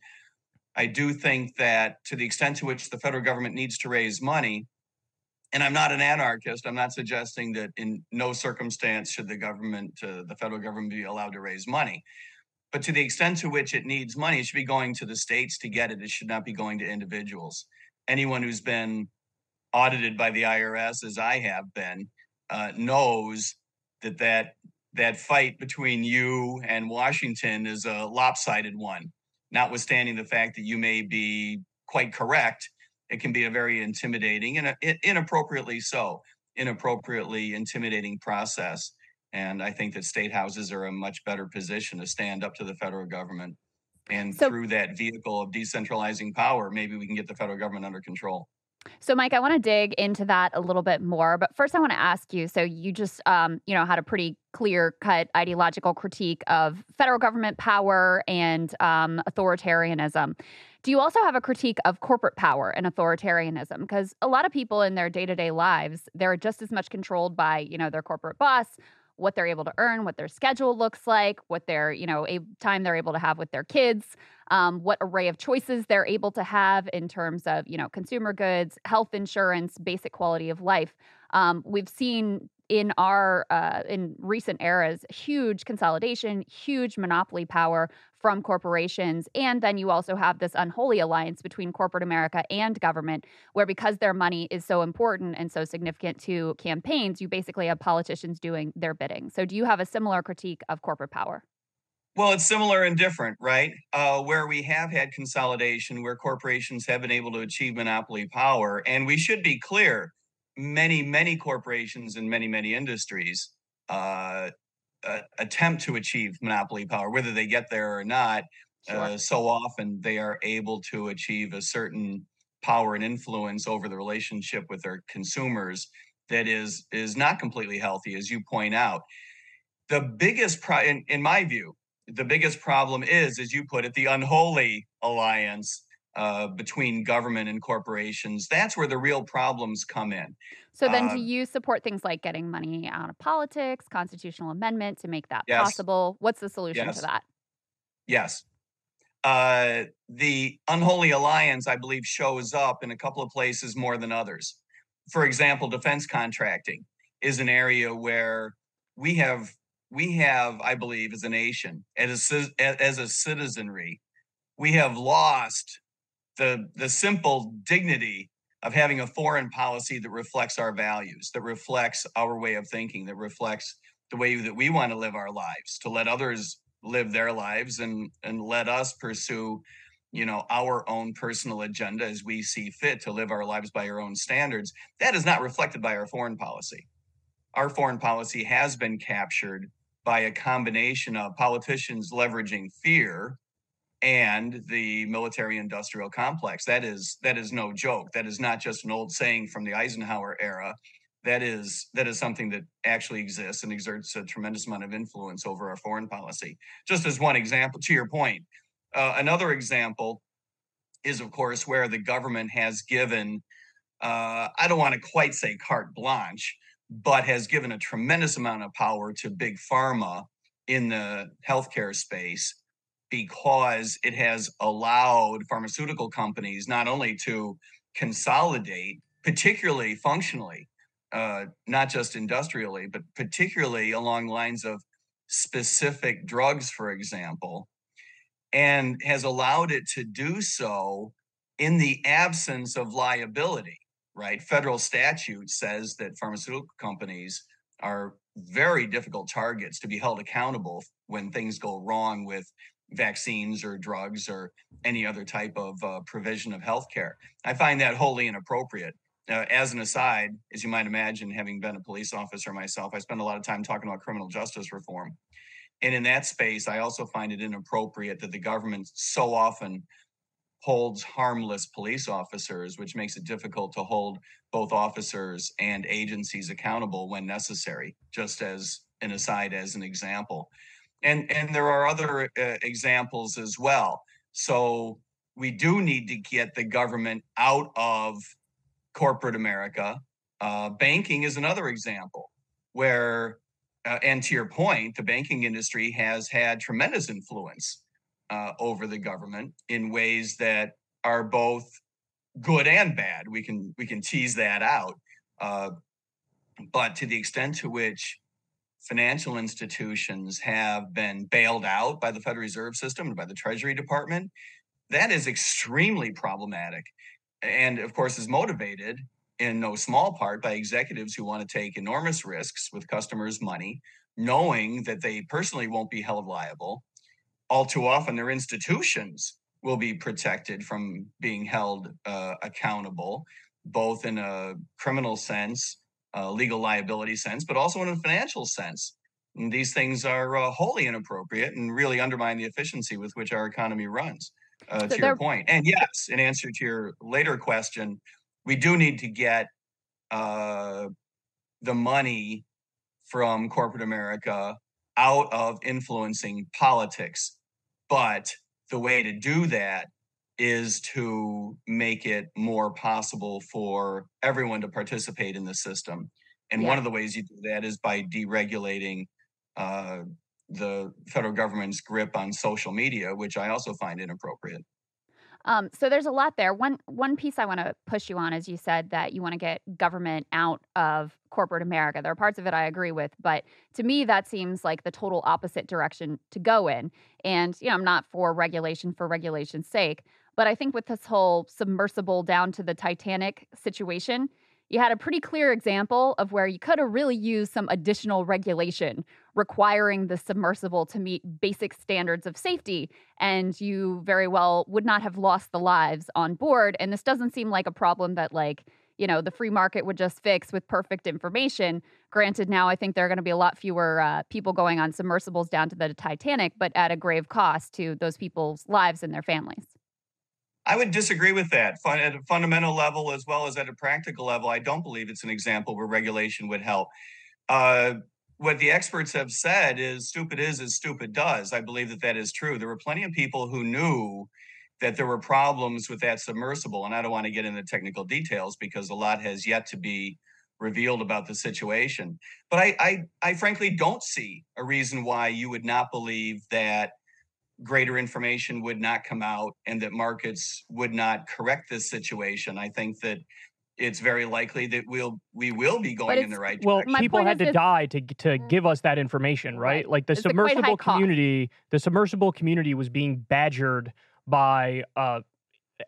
i do think that to the extent to which the federal government needs to raise money and i'm not an anarchist i'm not suggesting that in no circumstance should the government uh, the federal government be allowed to raise money but to the extent to which it needs money, it should be going to the states to get it. It should not be going to individuals. Anyone who's been audited by the IRS, as I have been, uh, knows that, that that fight between you and Washington is a lopsided one. Notwithstanding the fact that you may be quite correct, it can be a very intimidating and inappropriately so, inappropriately intimidating process. And I think that state houses are a much better position to stand up to the federal government. And So- through that vehicle of decentralizing power, maybe we can get the federal government under control. So, Mike, I want to dig into that a little bit more, but first, I want to ask you. So, you just, um, you know, had a pretty clear-cut ideological critique of federal government power and um, authoritarianism. Do you also have a critique of corporate power and authoritarianism? Because a lot of people in their day-to-day lives, they're just as much controlled by, you know, their corporate boss, what they're able to earn, what their schedule looks like, what their, you know, a time they're able to have with their kids, um, what array of choices they're able to have in terms of, you know, consumer goods, health insurance, basic quality of life. Um, we've seen in our uh, in recent eras, huge consolidation, huge monopoly power from corporations, and then you also have this unholy alliance between corporate America and government, where because their money is so important and so significant to campaigns, you basically have politicians doing their bidding. So, do you have a similar critique of corporate power? Well, it's similar and different, right? Uh, where we have had consolidation, where corporations have been able to achieve monopoly power. And we should be clear many, many corporations in many, many industries uh, uh, attempt to achieve monopoly power, whether they get there or not. Sure. Uh, so often they are able to achieve a certain power and influence over the relationship with their consumers that is is not completely healthy, as you point out. The biggest, pro- in, in my view, the biggest problem is, as you put it, the unholy alliance uh, between government and corporations. That's where the real problems come in. So then, uh, do you support things like getting money out of politics, constitutional amendment to make that yes. possible? What's the solution yes. to that? Yes. Uh, the unholy alliance, I believe, shows up in a couple of places more than others. For example, defense contracting is an area where we have we have, I believe, as a nation, as a, as a citizenry, we have lost the the simple dignity of having a foreign policy that reflects our values, that reflects our way of thinking, that reflects the way that we want to live our lives, to let others live their lives and and let us pursue you know our own personal agenda as we see fit to live our lives by our own standards. That is not reflected by our foreign policy. Our foreign policy has been captured by a combination of politicians leveraging fear and the military industrial complex. That is that is no joke. That is not just an old saying from the eisenhower era. That is that is something that actually exists and exerts a tremendous amount of influence over our foreign policy. Just as one example to your point uh, another example is of course where the government has given uh, i don't want to quite say carte blanche but has given a tremendous amount of power to big pharma in the healthcare space because it has allowed pharmaceutical companies not only to consolidate, particularly functionally, uh, not just industrially, but particularly along lines of specific drugs, for example, and has allowed it to do so in the absence of liability right? Federal statute says that pharmaceutical companies are very difficult targets to be held accountable when things go wrong with vaccines or drugs or any other type of uh, provision of healthcare. I find that wholly inappropriate. Uh, as an aside, as you might imagine, having been a police officer myself, I spend a lot of time talking about criminal justice reform. And in that space, I also find it inappropriate that the government so often holds harmless police officers, which makes it difficult to hold both officers and agencies accountable when necessary, just as an aside, as an example. And, and there are other uh, examples as well. So we do need to get the government out of corporate America. Uh, banking is another example where, uh, and to your point, the banking industry has had tremendous influence uh, over the government in ways that are both good and bad. We can we can tease that out, uh, but to the extent to which financial institutions have been bailed out by the Federal Reserve System and by the Treasury Department, that is extremely problematic, and of course is motivated in no small part by executives who want to take enormous risks with customers' money, knowing that they personally won't be held liable. All too often their institutions will be protected from being held uh, accountable, both in a criminal sense, a legal liability sense, but also in a financial sense. And these things are uh, wholly inappropriate and really undermine the efficiency with which our economy runs. Uh, so to your point, and yes, in answer to your later question, we do need to get uh, the money from corporate America out of influencing politics but the way to do that is to make it more possible for everyone to participate in the system. And yeah. one of the ways you do that is by deregulating uh, the federal government's grip on social media, which I also find inappropriate. Um, so there's a lot there. One one piece I want to push you on is you said that you want to get government out of corporate America. There are parts of it I agree with, but to me that seems like the total opposite direction to go in. And you know, I'm not for regulation for regulation's sake, but I think with this whole submersible down to the Titanic situation, you had a pretty clear example of where you could have really used some additional regulation requiring the submersible to meet basic standards of safety. And you very well would not have lost the lives on board. And this doesn't seem like a problem that, like, you know, the free market would just fix with perfect information. Granted, now I think there are going to be a lot fewer uh, people going on submersibles down to the Titanic, but at a grave cost to those people's lives and their families. I would disagree with that. At a fundamental level, as well as at a practical level, I don't believe it's an example where regulation would help. Uh, what the experts have said is stupid is as stupid does. I believe that that is true. There were plenty of people who knew that there were problems with that submersible, and I don't want to get into technical details because a lot has yet to be revealed about the situation. But I, I, I frankly don't see a reason why you would not believe that greater information would not come out and that markets would not correct this situation. I think that it's very likely that we'll we will be going in the right well, direction. Well, people had to this, die to to mm. give us that information, right? right. Like the it's submersible community, the submersible community was being badgered by uh,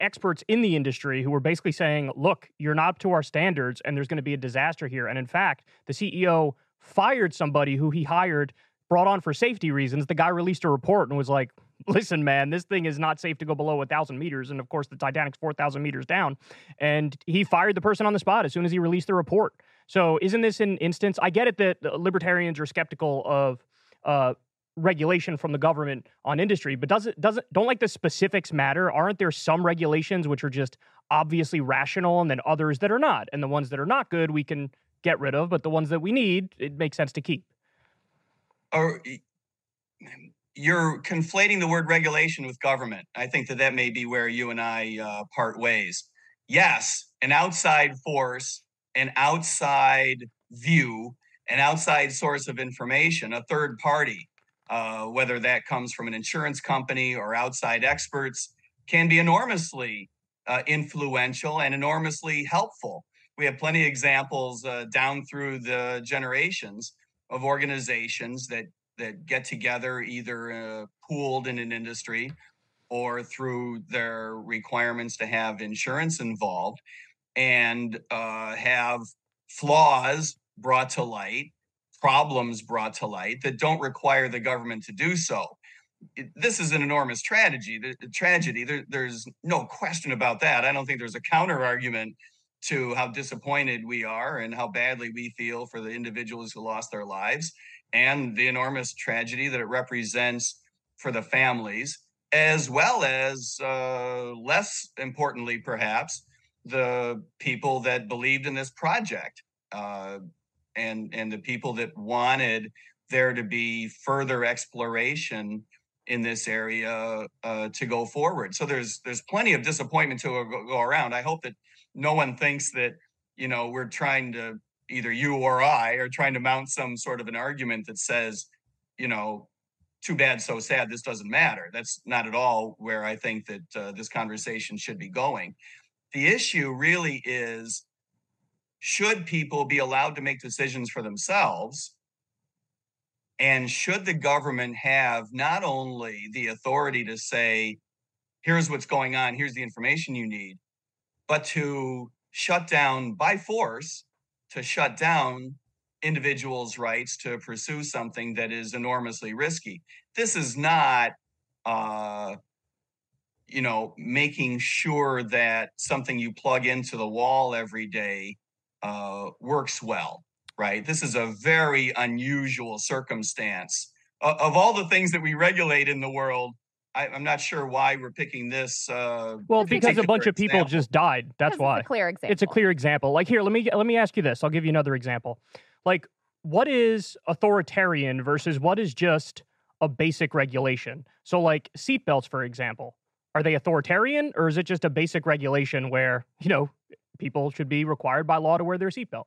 experts in the industry who were basically saying, "Look, you're not up to our standards, and there's going to be a disaster here." And in fact, the CEO fired somebody who he hired brought on for safety reasons. The guy released a report and was like, listen, man, this thing is not safe to go below a thousand meters. And of course, the Titanic's 4,000 meters down. And he fired the person on the spot as soon as he released the report. So isn't this an instance? I get it that libertarians are skeptical of uh, regulation from the government on industry, but does it doesn't don't like the specifics matter? Aren't there some regulations which are just obviously rational and then others that are not? And the ones that are not good we can get rid of, but the ones that we need, it makes sense to keep or you're conflating the word regulation with government. I think that that may be where you and I uh, part ways. Yes, an outside force, an outside view, an outside source of information, a third party, uh, whether that comes from an insurance company or outside experts, can be enormously uh, influential and enormously helpful. We have plenty of examples uh, down through the generations of organizations that that get together either uh, pooled in an industry or through their requirements to have insurance involved and uh, have flaws brought to light problems brought to light that don't require the government to do so. It, this is an enormous tragedy the, the tragedy. There, there's no question about that. I don't think there's a counter argument to how disappointed we are and how badly we feel for the individuals who lost their lives and the enormous tragedy that it represents for the families, as well as, uh, less importantly, perhaps, the people that believed in this project uh, and and the people that wanted there to be further exploration in this area uh, to go forward. So there's there's plenty of disappointment to go, go around. I hope that no one thinks that you know we're trying to either you or I are trying to mount some sort of an argument that says, you know, too bad, so sad. This doesn't matter. That's not at all where I think that uh, this conversation should be going. The issue really is should people be allowed to make decisions for themselves? And should the government have not only the authority to say, here's what's going on, here's the information you need, but to shut down by force, to shut down individuals' rights to pursue something that is enormously risky. This is not, uh, you know, making sure that something you plug into the wall every day uh, works well, right? This is a very unusual circumstance. Of all the things that we regulate in the world, I, am not sure why we're picking this. Uh, well, because a bunch of people example. just died. That's why. It's a clear example. It's a clear example. Like here, let me let me ask you this. I'll give you another example. Like, what is authoritarian versus what is just a basic regulation? So, like seatbelts, for example, are they authoritarian or is it just a basic regulation where you know people should be required by law to wear their seatbelt?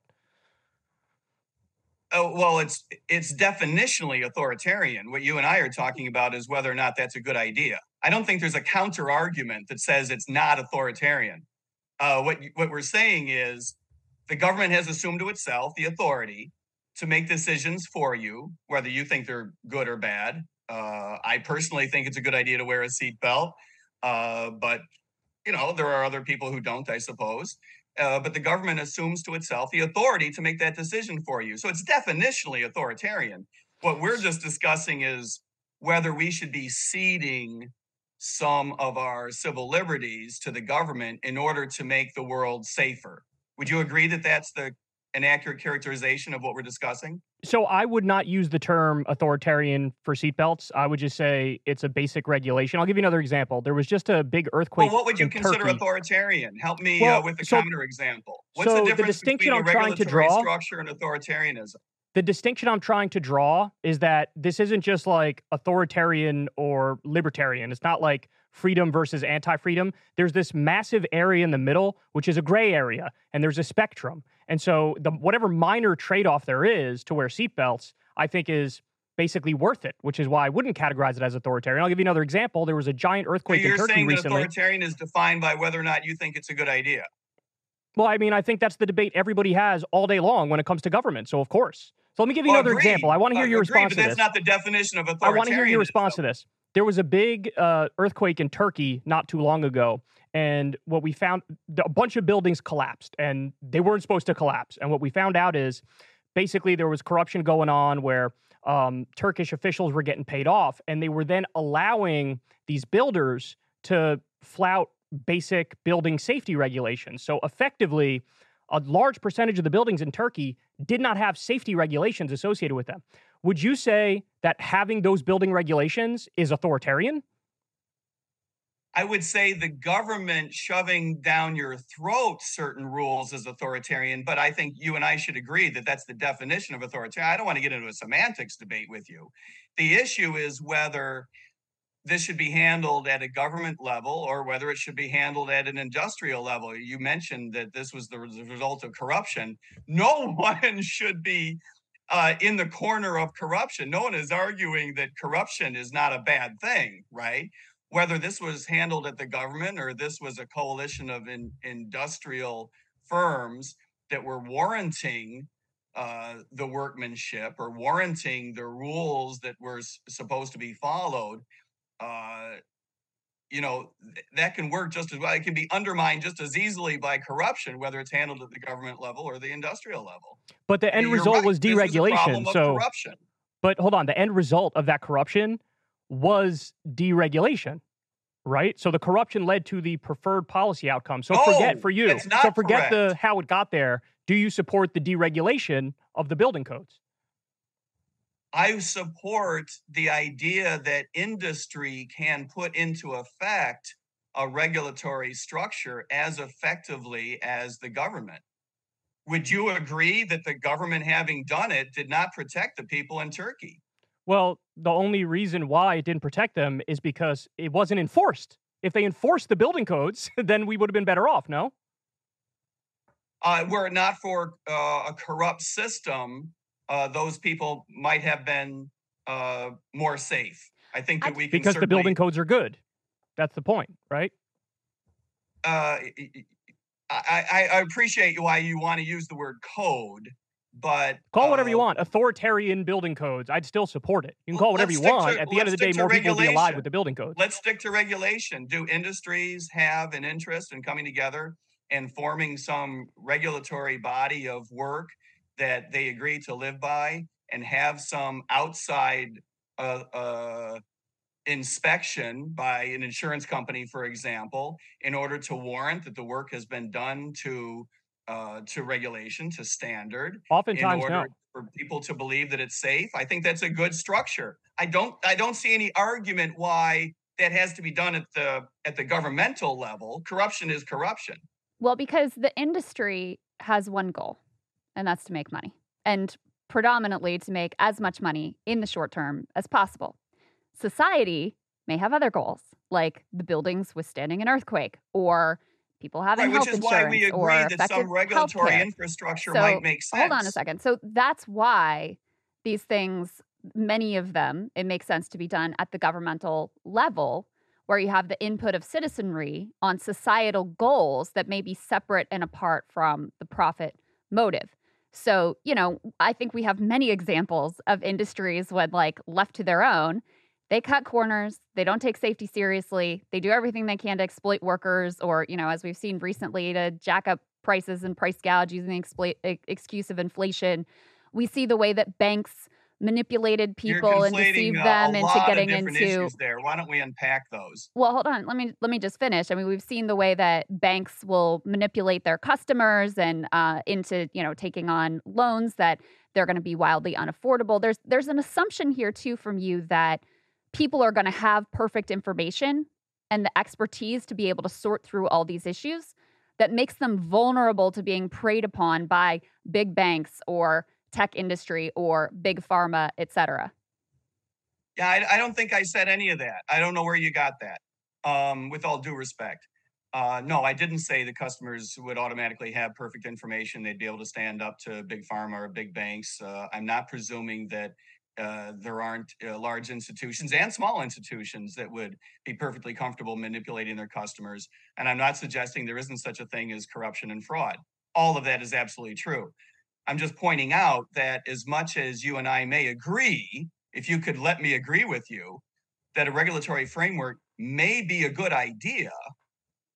Oh, well, it's it's definitionally authoritarian. What you and I are talking about is whether or not that's a good idea. I don't think there's a counter argument that says it's not authoritarian. Uh, what what we're saying is the government has assumed to itself the authority to make decisions for you, whether you think they're good or bad. Uh, I personally think it's a good idea to wear a seatbelt, uh, but you know there are other people who don't, I suppose. Uh, but the government assumes to itself the authority to make that decision for you. So it's definitionally authoritarian. What we're just discussing is whether we should be ceding some of our civil liberties to the government in order to make the world safer. Would you agree that that's the an accurate characterization of what we're discussing? So I would not use the term authoritarian for seatbelts. I would just say it's a basic regulation. I'll give you another example. There was just a big earthquake. Well, what would you consider Turkey. authoritarian? Help me Well, uh, with the so- counter example. What's so the the difference distinction between a I'm trying to draw- structure and authoritarianism? The distinction I'm trying to draw is that this isn't just like authoritarian or libertarian. It's not like freedom versus anti freedom. There's this massive area in the middle, which is a gray area, and there's a spectrum. And so, the, whatever minor trade off there is to wear seatbelts, I think is basically worth it, which is why I wouldn't categorize it as authoritarian. I'll give you another example. There was a giant So earthquake in you're Turkey saying that recently. authoritarian is defined by whether or not you think it's a good idea. Well, I mean, I think that's the debate everybody has all day long when it comes to government. So, of course. So, let me give you Well, another agreed. example. I want to hear Uh, your agreed, response but to that's this. not the definition of authoritarian. I want to hear your response to this. There was a big uh, earthquake in Turkey not too long ago, and what we found, a bunch of buildings collapsed, and they weren't supposed to collapse. And what we found out is, basically, there was corruption going on where um, Turkish officials were getting paid off, and they were then allowing these builders to flout basic building safety regulations. So effectively, a large percentage of the buildings in Turkey did not have safety regulations associated with them. Would you say that having those building regulations is authoritarian? I would say the government shoving down your throat certain rules is authoritarian, but I think you and I should agree that that's the definition of authoritarian. I don't want to get into a semantics debate with you. The issue is whether this should be handled at a government level or whether it should be handled at an industrial level. You mentioned that this was the result of corruption. No [LAUGHS] one should be uh, in the corner of corruption. No one is arguing that corruption is not a bad thing, right? Whether this was handled at the government or this was a coalition of in, industrial firms that were warranting uh, the workmanship or warranting the rules that were s- supposed to be followed, uh, you know, th- that can work just as well. It can be undermined just as easily by corruption, whether it's handled at the government level or the industrial level. But the end You're result right. was This is a deregulation. problem of So, corruption. but hold on, the end result of that corruption was deregulation, right? So the corruption led to the preferred policy outcome. So forget oh, for you. so forget the how it got there. Do you support the deregulation of the building codes? I support the idea that industry can put into effect a regulatory structure as effectively as the government. Would you agree that the government, having done it, did not protect the people in Turkey? Well, the only reason why it didn't protect them is because it wasn't enforced. If they enforced the building codes, [LAUGHS] then we would have been better off, no? Uh, were it not for uh, a corrupt system, uh, those people might have been uh, more safe. I think that I- we can Because the building codes are good. That's the point, right? uh, I, I, I appreciate why you want to use the word code, but Call whatever you uh, want. Authoritarian building codes. I'd still support it. You can call whatever you want. to- At the end of the day, more people will be alive with the building codes. Let's stick to regulation. Do industries have an interest in coming together and forming some regulatory body of work that they agree to live by and have some outside uh, uh, inspection by an insurance company, for example, in order to warrant that the work has been done to uh, to regulation, to standard, in Oftentimes, order no. for people to believe that it's safe. I think that's a good structure. I don't I don't see any argument why that has to be done at the at the governmental level. Corruption is corruption. Well, because the industry has one goal, and that's to make money, and predominantly to make as much money in the short term as possible. Society may have other goals, like the buildings withstanding an earthquake, or people having Right, health which is why we agree that some regulatory healthcare. infrastructure So, might make sense. Hold on a second. So that's why these things, many of them, it makes sense to be done at the governmental level, where you have the input of citizenry on societal goals that may be separate and apart from the profit motive. So, you know, I think we have many examples of industries when, like, left to their own, they cut corners, they don't take safety seriously, they do everything they can to exploit workers, or, you know, as we've seen recently, to jack up prices and price gouge using the excuse of inflation. We see the way that banks manipulated people and deceived them into getting into there. Why don't we unpack those? Well hold on let me let me just finish. I mean we've seen the way that banks will manipulate their customers and uh, into you know taking on loans that they're going to be wildly unaffordable. There's there's an assumption here too from you that people are going to have perfect information and the expertise to be able to sort through all these issues that makes them vulnerable to being preyed upon by big banks or tech industry or big pharma, et cetera? Yeah, I, I, don't think I said any of that. I don't know where you got that. Um, with all due respect, uh, no, I didn't say the customers would automatically have perfect information. They'd be able to stand up to big pharma or big banks. Uh, I'm not presuming that uh, there aren't uh, large institutions and small institutions that would be perfectly comfortable manipulating their customers. And I'm not suggesting there isn't such a thing as corruption and fraud. All of that is absolutely true. I'm just pointing out that as much as you and I may agree, if you could let me agree with you, that a regulatory framework may be a good idea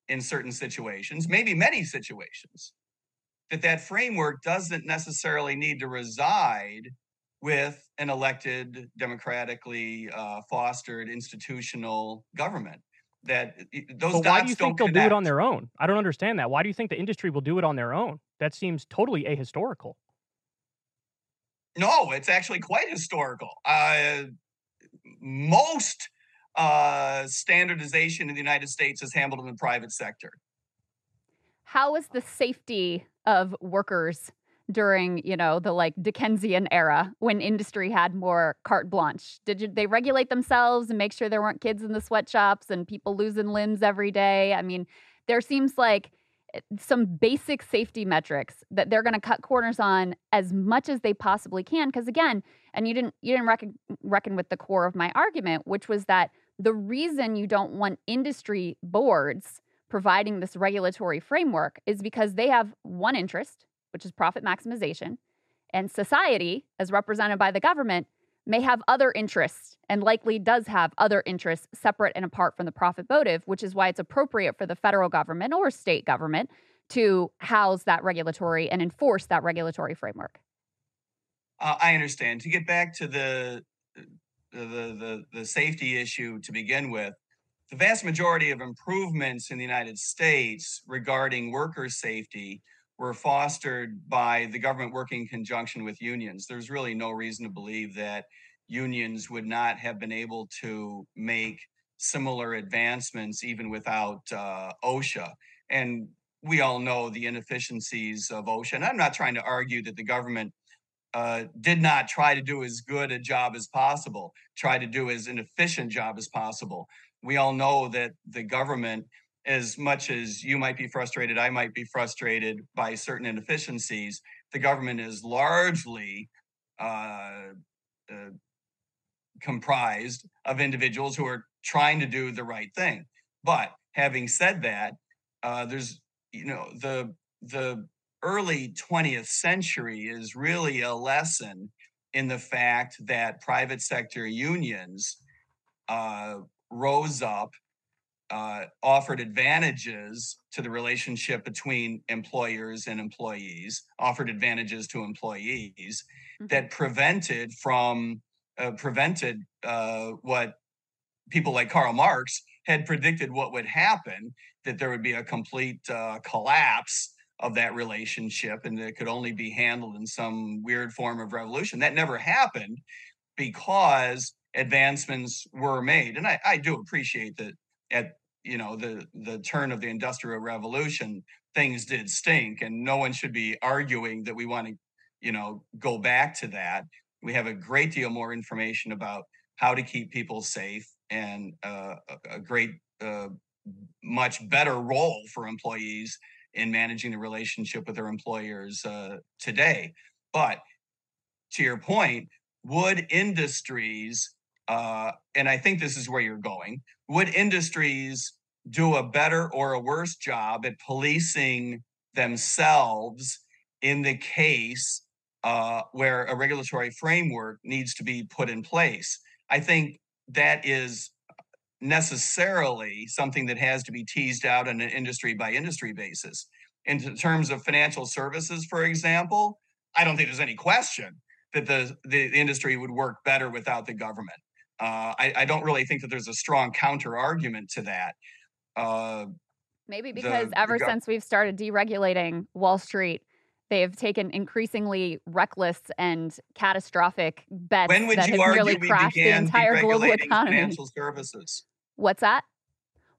in certain situations, maybe many situations, that that framework doesn't necessarily need to reside with an elected, democratically uh, fostered institutional government. That those but why do you think they'll connect. do it on their own? I don't understand that. Why do you think the industry will do it on their own? That seems totally ahistorical. No, it's actually quite historical. Uh, most uh, standardization in the United States is handled in the private sector. How is the safety of workers during, you know, the like Dickensian era when industry had more carte blanche? Did you, they regulate themselves and make sure there weren't kids in the sweatshops and people losing limbs every day? I mean, there seems like eh, some basic safety metrics that they're going to cut corners on as much as they possibly can because again and you didn't you didn't reckon, reckon with the core of my argument which was that the reason you don't want industry boards providing this regulatory framework is because they have one interest which is profit maximization, and society, as represented by the government, may have other interests and likely does have other interests separate and apart from the profit motive, which is why it's appropriate for the federal government or state government to house that regulatory and enforce that regulatory framework. Uh, I understand. To get back to the, the the the safety issue to begin with, the vast majority of improvements in the United States regarding worker safety were fostered by the government working in conjunction with unions. There's really no reason to believe that unions would not have been able to make similar advancements even without uh, OSHA. And we all know the inefficiencies of OSHA. And I'm not trying to argue that the government uh, did not try to do as good a job as possible, try to do as an efficient job as possible. We all know that the government as much as you might be frustrated, I might be frustrated by certain inefficiencies, the government is largely uh, uh, comprised of individuals who are trying to do the right thing. But having said that, uh, there's you know the the early 20th century is really a lesson in the fact that private sector unions uh, rose up uh, offered advantages to the relationship between employers and employees, offered advantages to employees mm-hmm. that prevented from uh, prevented uh, what people like Karl Marx had predicted what would happen that there would be a complete uh, collapse of that relationship and that it could only be handled in some weird form of revolution. That never happened because advancements were made. And I, I do appreciate that at you know the the turn of the industrial revolution things did stink and no one should be arguing that we want to you know go back to that. We have a great deal more information about how to keep people safe and uh, a, great uh, much better role for employees in managing the relationship with their employers uh, today. But to your point would industries uh, and I think this is where you're going, would industries do a better or a worse job at policing themselves in the case uh, where a regulatory framework needs to be put in place? I think that is necessarily something that has to be teased out on an industry by industry basis. In terms of financial services, for example, I don't think there's any question that the, the, the industry would work better without the government. Uh, I, I, don't really think that there's a strong counter argument to that. Uh, Maybe because the, ever the since we've started deregulating Wall Street, they've taken increasingly reckless and catastrophic bets when would that you have argue nearly crashed the entire global economy. Financial services. What's that?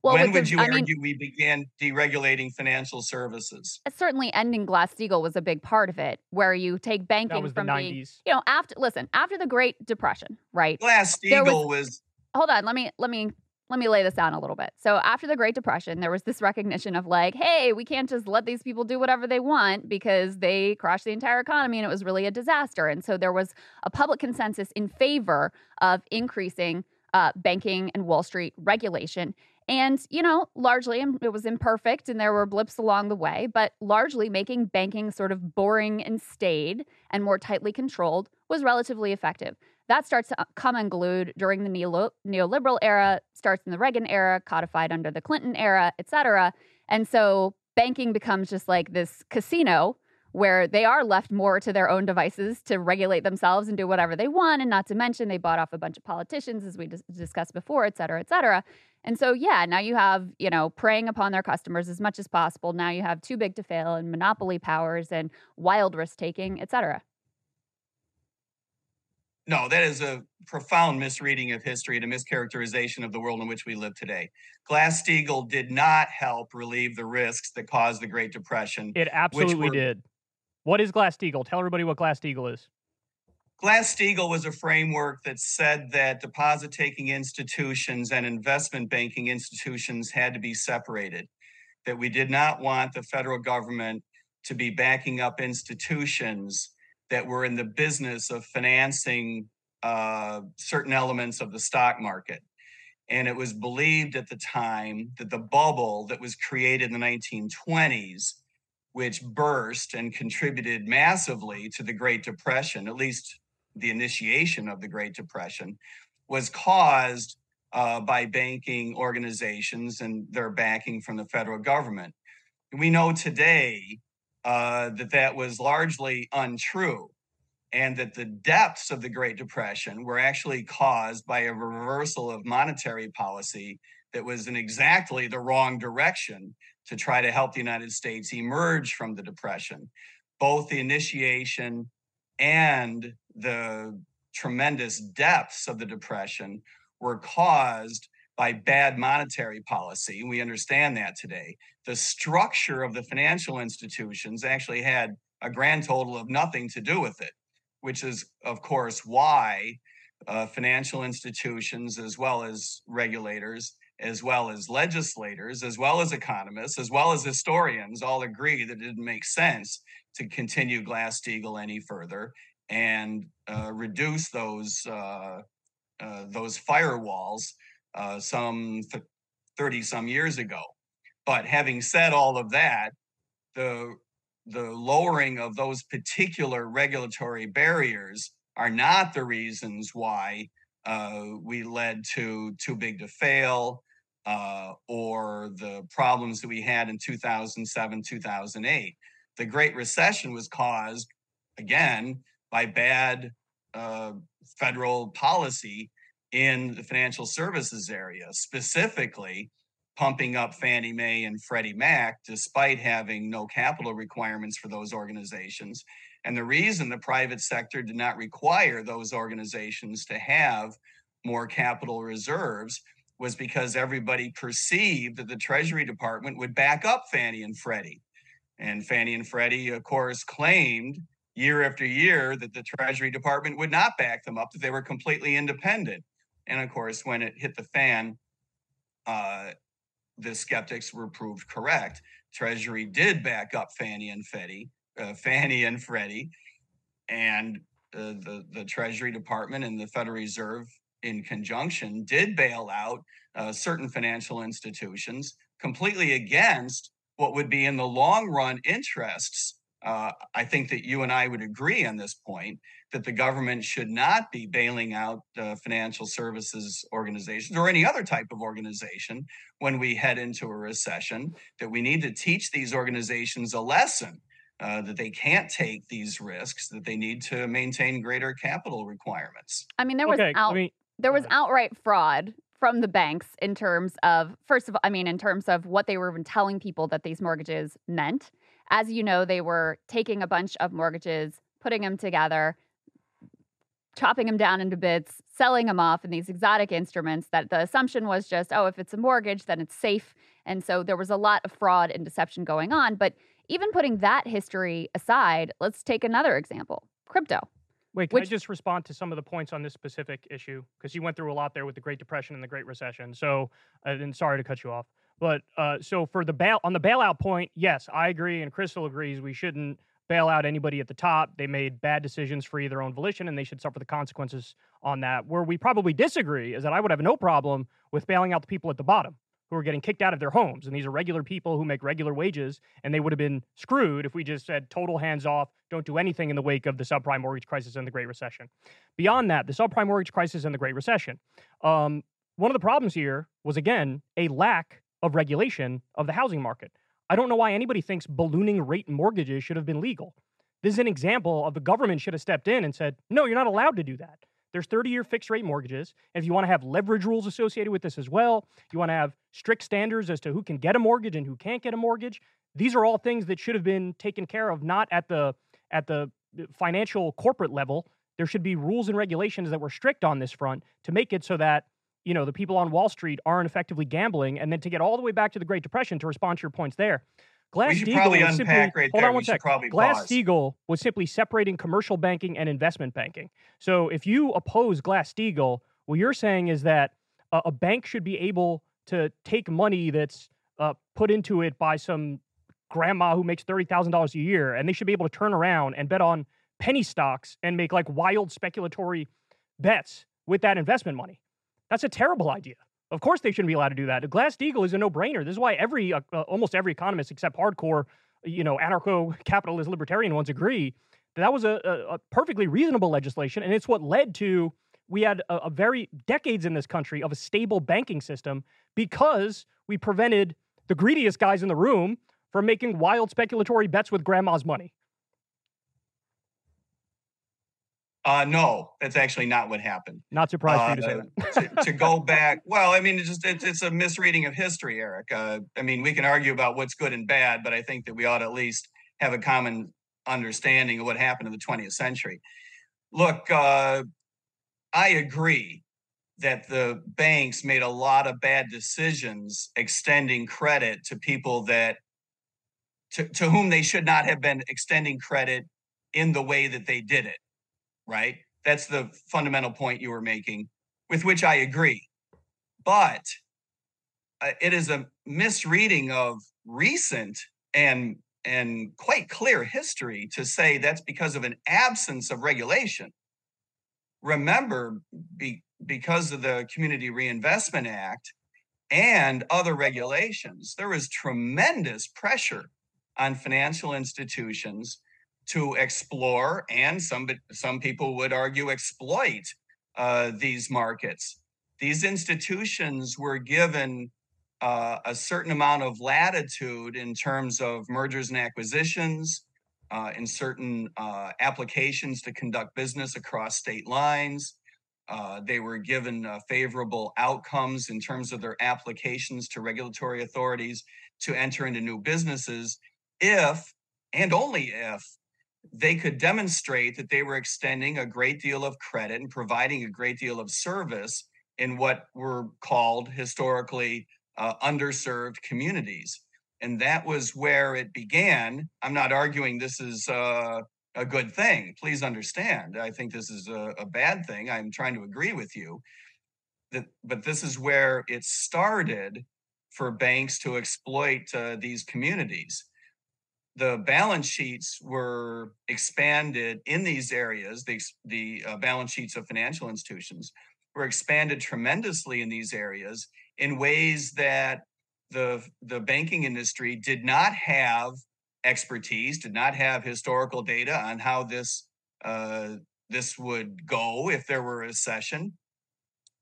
Well, when would the, you I argue mean, we began deregulating financial services? Certainly, ending Glass Steagall was a big part of it, where you take banking from the, being, you know, after listen after the Great Depression, right? Glass Steagall was, was. Hold on, let me let me let me lay this down a little bit. So after the Great Depression, there was this recognition of like, hey, we can't just let these people do whatever they want because they crashed the entire economy and it was really a disaster. And so there was a public consensus in favor of increasing uh, banking and Wall Street regulation. And, you know, largely it was imperfect and there were blips along the way, but largely making banking sort of boring and staid and more tightly controlled was relatively effective. That starts to uh, come unglued during the neoliberal era, starts in the Reagan era, codified under the Clinton era, et cetera. And so banking becomes just like this casino where they are left more to their own devices to regulate themselves and do whatever they want. And not to mention, they bought off a bunch of politicians, as we dis- discussed before, et cetera, et cetera. And so, yeah, now you have, you know, preying upon their customers as much as possible. Now you have too big to fail and monopoly powers and wild risk taking, et cetera. No, that is a profound misreading of history and a mischaracterization of the world in which we live today. Glass Steagall did not help relieve the risks that caused the Great Depression. It absolutely were, did. What is Glass Steagall? Tell everybody what Glass Steagall is. Glass Steagall was a framework that said that deposit taking institutions and investment banking institutions had to be separated, that we did not want the federal government to be backing up institutions that were in the business of financing uh, certain elements of the stock market. And it was believed at the time that the bubble that was created in the 1920s which burst and contributed massively to the Great Depression, at least the initiation of the Great Depression, was caused uh, by banking organizations and their backing from the federal government. We know today uh, that that was largely untrue and that the depths of the Great Depression were actually caused by a reversal of monetary policy that was in exactly the wrong direction to try to help the United States emerge from the Depression. Both the initiation and the tremendous depths of the Depression were caused by bad monetary policy. We understand that today. The structure of the financial institutions actually had a grand total of nothing to do with it, which is, of course, why uh, financial institutions, as well as regulators, as well as legislators, as well as economists, as well as historians, all agree that it didn't make sense to continue Glass Steagall any further and uh, reduce those uh, uh, those firewalls uh, some thirty some years ago. But having said all of that, the the lowering of those particular regulatory barriers are not the reasons why uh, we led to too big to fail uh, or the problems that we had in 2007, 2008. The Great Recession was caused, again, by bad uh, federal policy in the financial services area, specifically pumping up Fannie Mae and Freddie Mac, despite having no capital requirements for those organizations. And the reason the private sector did not require those organizations to have more capital reserves was because everybody perceived that the Treasury Department would back up Fannie and Freddie. And Fannie and Freddie, of course, claimed year after year that the Treasury Department would not back them up, that they were completely independent. And of course, when it hit the fan, uh, the skeptics were proved correct. Treasury did back up Fannie and Freddie, uh, Fannie and Freddie, and uh, the the Treasury Department and the Federal Reserve in conjunction, did bail out uh, certain financial institutions completely against what would be in the long run interests. Uh, I think that you and I would agree on this point that the government should not be bailing out uh, financial services organizations or any other type of organization when we head into a recession, that we need to teach these organizations a lesson. Uh, that they can't take these risks, that they need to maintain greater capital requirements. I mean, there was okay, out, I mean, there was outright fraud from the banks in terms of first of all, I mean, in terms of what they were even telling people that these mortgages meant. As you know, they were taking a bunch of mortgages, putting them together, chopping them down into bits, selling them off in these exotic instruments that the assumption was just, oh, if it's a mortgage, then it's safe. And so there was a lot of fraud and deception going on. But even putting that history aside, let's take another example crypto. Wait, can I just respond to some of the points on this specific issue? Because you went through a lot there with the Great Depression and the Great Recession. So, uh, and sorry to cut you off, but uh, so for the bail on the bailout point, yes, I agree, and Krystal agrees. We shouldn't bail out anybody at the top. They made bad decisions for their own volition, and they should suffer the consequences on that. Where we probably disagree is that I would have no problem with bailing out the people at the bottom who are getting kicked out of their homes, and these are regular people who make regular wages, and they would have been screwed if we just said total hands off, don't do anything in the wake of the subprime mortgage crisis and the Great Recession. Beyond that, the subprime mortgage crisis and the Great Recession, um, one of the problems here was again a lack of regulation of the housing market. I don't know why anybody thinks ballooning rate mortgages should have been legal. This is an example of the government should have stepped in and said, no, you're not allowed to do that. There's 30 year fixed rate mortgages. And if you want to have leverage rules associated with this as well, you want to have strict standards as to who can get a mortgage and who can't get a mortgage. These are all things that should have been taken care of, not at the at the uh, financial corporate level. There should be rules and regulations that were strict on this front to make it so that you know the people on Wall Street aren't effectively gambling. And then to get all the way back to the Great Depression to respond to your points there, Glass we should Steagall probably was simply, right hold there. on one sec. Glass Steagall was simply separating commercial banking and investment banking. So if you oppose Glass Steagall, what you're saying is that a, a bank should be able to take money that's uh, put into it by some grandma who makes thirty thousand dollars a year, and they should be able to turn around and bet on penny stocks and make like wild speculatory bets with that investment money. That's a terrible idea. Of course, they shouldn't be allowed to do that. Glass Steagall is a no-brainer. This is why every, uh, uh, almost every economist except hardcore, you know, anarcho-capitalist libertarian ones agree that that was a, a, a perfectly reasonable legislation, and it's what led to we had a, a very decades in this country of a stable banking system because we prevented the greediest guys in the room from making wild speculatory bets with grandma's money. Uh, no, that's actually not what happened. Not surprised for you to say Uh, that. to, to go back, well, I mean, it's just it's, it's a misreading of history, Eric. Uh, I mean, we can argue about what's good and bad, but I think that we ought to at least have a common understanding of what happened in the 20th century. Look, uh, I agree that the banks made a lot of bad decisions extending credit to people that to, to whom they should not have been extending credit in the way that they did it right? That's the fundamental point you were making, with which I agree. But uh, it is a misreading of recent and and quite clear history to say that's because of an absence of regulation. Remember, be, because of the Community Reinvestment Act and other regulations, there was tremendous pressure on financial institutions to explore and some some people would argue exploit uh, these markets. These institutions were given uh, a certain amount of latitude in terms of mergers and acquisitions, uh, in certain uh, applications to conduct business across state lines. Uh, they were given uh, favorable outcomes in terms of their applications to regulatory authorities to enter into new businesses if and only if they could demonstrate that they were extending a great deal of credit and providing a great deal of service in what were called historically uh, underserved communities. And that was where it began. I'm not arguing this is uh, a good thing. Please understand. I think this is a, a bad thing. I'm trying to agree with you. That, but this is where it started for banks to exploit uh, these communities the balance sheets were expanded in these areas, the, the uh, balance sheets of financial institutions were expanded tremendously in these areas in ways that the the banking industry did not have expertise, did not have historical data on how this uh, this would go if there were a recession.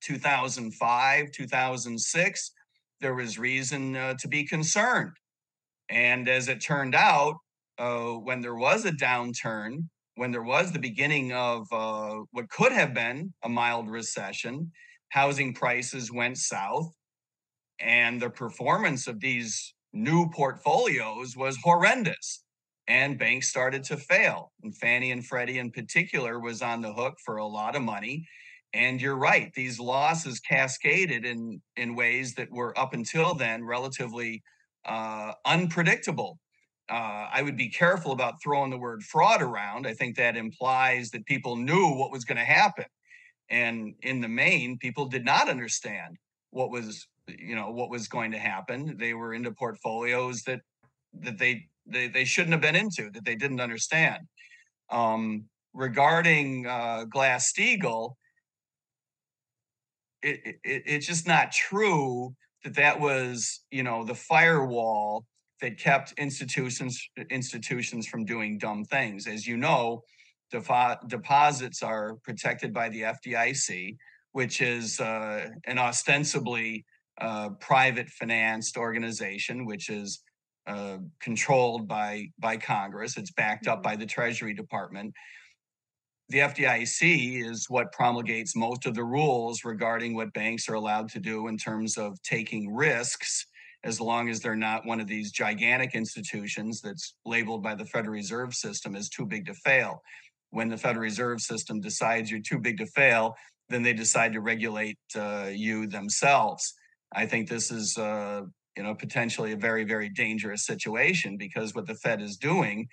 2005, 2006, there was reason uh, to be concerned. And as it turned out, uh, when there was a downturn, when there was the beginning of uh, what could have been a mild recession, housing prices went south, and the performance of these new portfolios was horrendous. And banks started to fail. And Fannie and Freddie, in particular, was on the hook for a lot of money. And you're right; these losses cascaded in in ways that were up until then relatively uh, unpredictable. Uh, I would be careful about throwing the word fraud around. I think that implies that people knew what was going to happen, and in the main, people did not understand what was you know what was going to happen. They were into portfolios that that they they, they shouldn't have been into that they didn't understand. Um, regarding uh, Glass Steagall, it, it, it's just not true that that was you know the firewall that kept institutions institutions from doing dumb things. As you know, depo- deposits are protected by the FDIC, which is uh, an ostensibly uh, private financed organization, which is uh, controlled by by Congress. It's backed up mm-hmm. by the Treasury Department. The FDIC is what promulgates most of the rules regarding what banks are allowed to do in terms of taking risks, as long as they're not one of these gigantic institutions that's labeled by the Federal Reserve System as too big to fail. When the Federal Reserve System decides you're too big to fail, then they decide to regulate uh, you themselves. I think this is, uh, you know, potentially a very, very dangerous situation because what the Fed is doing,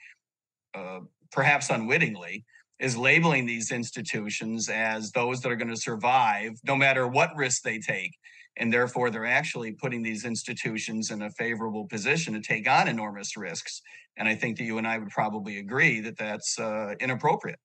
uh, perhaps unwittingly, is labeling these institutions as those that are going to survive no matter what risk they take. And therefore, they're actually putting these institutions in a favorable position to take on enormous risks. And I think that you and I would probably agree that that's uh, inappropriate.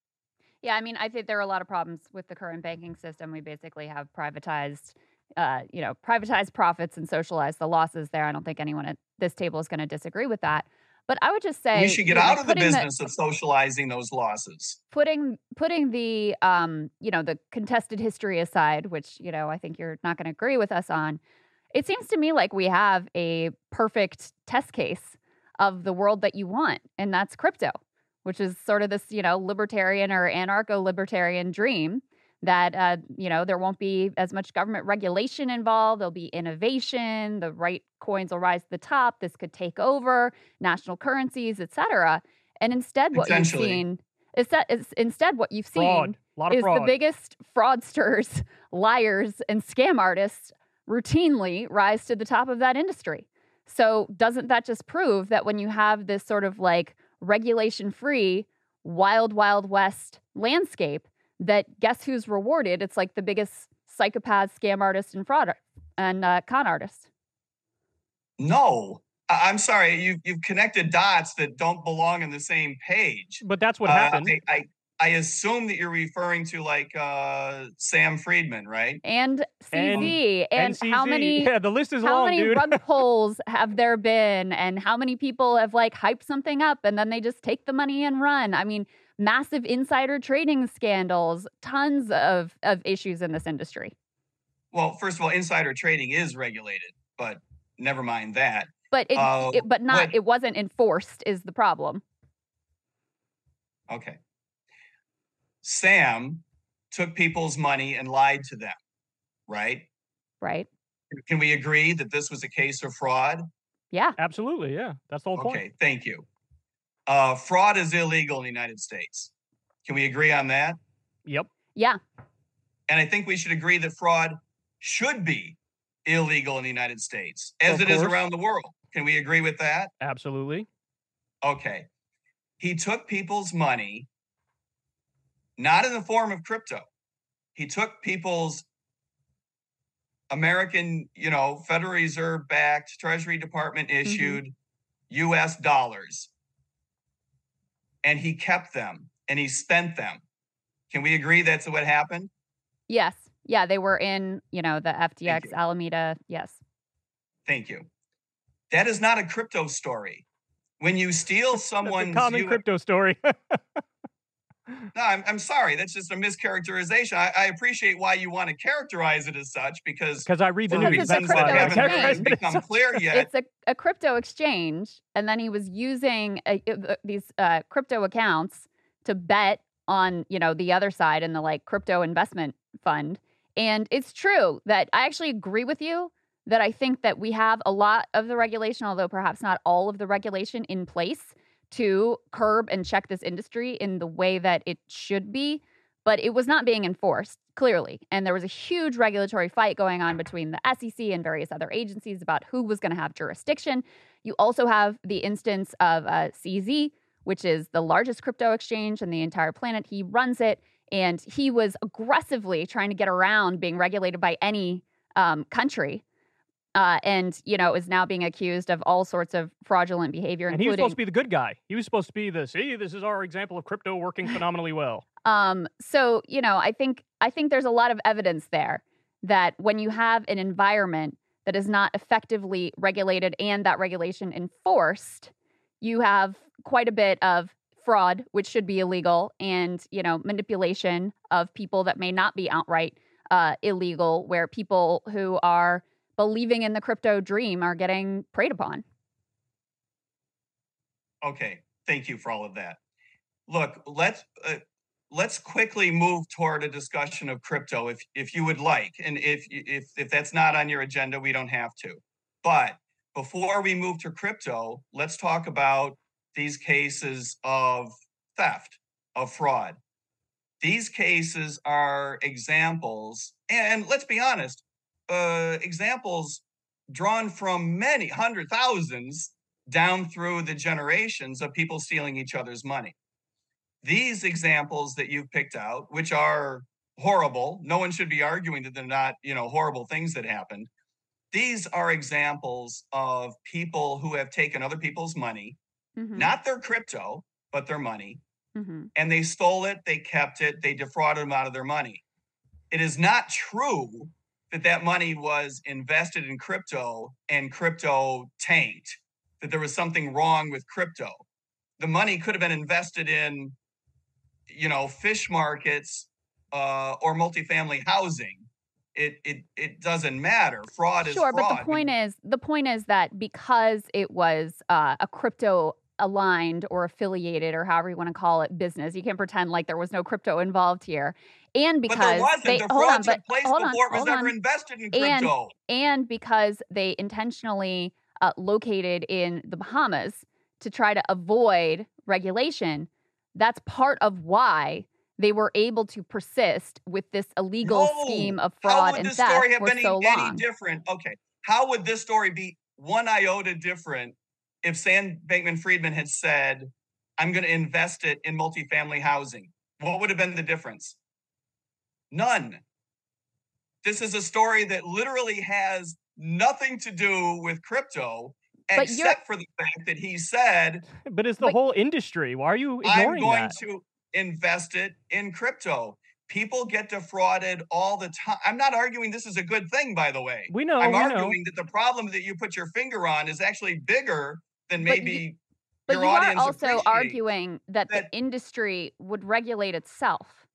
Yeah, I mean, I think there are a lot of problems with the current banking system. We basically have privatized uh, you know, privatize profits and socialize the losses there. I don't think anyone at this table is going to disagree with that. But I would just say you should get you know, out of the business the, of socializing those losses. Putting putting the um, you know, the contested history aside, which, you know, I think you're not going to agree with us on. It seems to me like we have a perfect test case of the world that you want, and that's crypto, which is sort of this, you know, libertarian or anarcho libertarian dream that uh, you know there won't be as much government regulation involved there'll be innovation the right coins will rise to the top this could take over national currencies etc and instead what you've seen is that is instead what you've fraud. seen is fraud. the biggest fraudsters [LAUGHS] liars and scam artists routinely rise to the top of that industry so doesn't that just prove that when you have this sort of like regulation free wild wild west landscape that guess who's rewarded? It's like the biggest psychopath, scam artist, and fraud and uh, con artist. No, I'm sorry. You've you've connected dots that don't belong in the same page. But that's what uh, happened. I, I, I assume that you're referring to like uh, Sam Friedman, right? And CZ. And, and how many? [LAUGHS] Yeah, the list is how long, many dude. rug [LAUGHS] pulls have there been, and how many people have like hyped something up and then they just take the money and run? I mean, massive insider trading scandals, tons of, of issues in this industry. Well, first of all, insider trading is regulated, but never mind that. But it, uh, it but not it wasn't enforced is the problem. Okay. Sam took people's money and lied to them, right? Right. Can we agree that this was a case of fraud? Yeah. Absolutely. Yeah. That's the whole point. Okay. Thank you. Uh, fraud is illegal in the United States. Can we agree on that? Yep. Yeah. And I think we should agree that fraud should be illegal in the United States, as of it course. is around the world. Can we agree with that? Absolutely. Okay. He took people's money, not in the form of crypto. He took people's American, you know, Federal Reserve backed, Treasury Department mm-hmm. issued mm-hmm. US dollars and he kept them and he spent them. Can we agree that's what happened? Yes. Yeah, they were in, you know, the FTX. Alameda. Yes. Thank you. That is not a crypto story. When you steal That's someone's a common U- crypto story. [LAUGHS] No, I'm, I'm sorry. That's just a mischaracterization. I, I appreciate why you want to characterize it as such because Because I read the Well, news. it's a that haven't exchange. really it as become clear yet. It's a, a crypto exchange, and then he was using a, uh, these uh, crypto accounts to bet on, you know, the other side in the like crypto investment fund. And it's true that I actually agree with you that I think that we have a lot of the regulation, although perhaps not all of the regulation in place to curb and check this industry in the way that it should be. But it was not being enforced, clearly. And there was a huge regulatory fight going on between the SEC and various other agencies about who was going to have jurisdiction. You also have the instance of uh, CZ, which is the largest crypto exchange on the entire planet. He runs it, and he was aggressively trying to get around being regulated by any um, country. Uh, and you know is now being accused of all sorts of fraudulent behavior, And he was supposed to be the good guy. He was supposed to be the see. This is our example of crypto working phenomenally well. Um, so you know, I think I think there's a lot of evidence there that when you have an environment that is not effectively regulated and that regulation enforced, you have quite a bit of fraud, which should be illegal, and you know, manipulation of people that may not be outright uh, illegal, where people who are believing in the crypto dream are getting preyed upon. Okay, thank you for all of that. Look, let's uh, let's quickly move toward a discussion of crypto, if if you would like, and if if if that's not on your agenda, we don't have to. But before we move to crypto, let's talk about these cases of theft, of fraud. These cases are examples, and let's be honest, uh, examples drawn from many hundred thousands down through the generations of people stealing each other's money. These examples that you've picked out, which are horrible, no one should be arguing that they're not, you know, horrible things that happened. These are examples of people who have taken other people's money, Mhm, not their crypto, but their money, mhm. and they stole it, they kept it, they defrauded them out of their money. It is not true that that money was invested in crypto and crypto tanked, that there was something wrong with crypto. The money could have been invested in, you know, fish markets uh, or multifamily housing. It, it it doesn't matter. Fraud is sure fraud. but the point is the point is that because it was uh, a crypto aligned or affiliated or however you want to call it business you can't pretend like there was no crypto involved here and because they the hold on but place hold on before it was hold on invested in And- crypto. and because they intentionally uh, located in the Bahamas to try to avoid regulation, that's part of why they were able to persist with this illegal No. scheme of How fraud would and this theft story have for been any, so any long. different? Okay. How would this story be one iota different if Sam Bankman Friedman had said, I'm going to invest it in multifamily housing? What would have been the difference? None. This is a story that literally has nothing to do with crypto, But except for the fact that he said, But it's the But- whole industry. Why are you I'm going that? to invest it in crypto. People get defrauded all the time. I'm not arguing this is a good thing, by the way. We know. I'm we know. arguing that the problem that you put your finger on is actually bigger than But you- maybe But your you are also arguing that, that- the industry would regulate itself.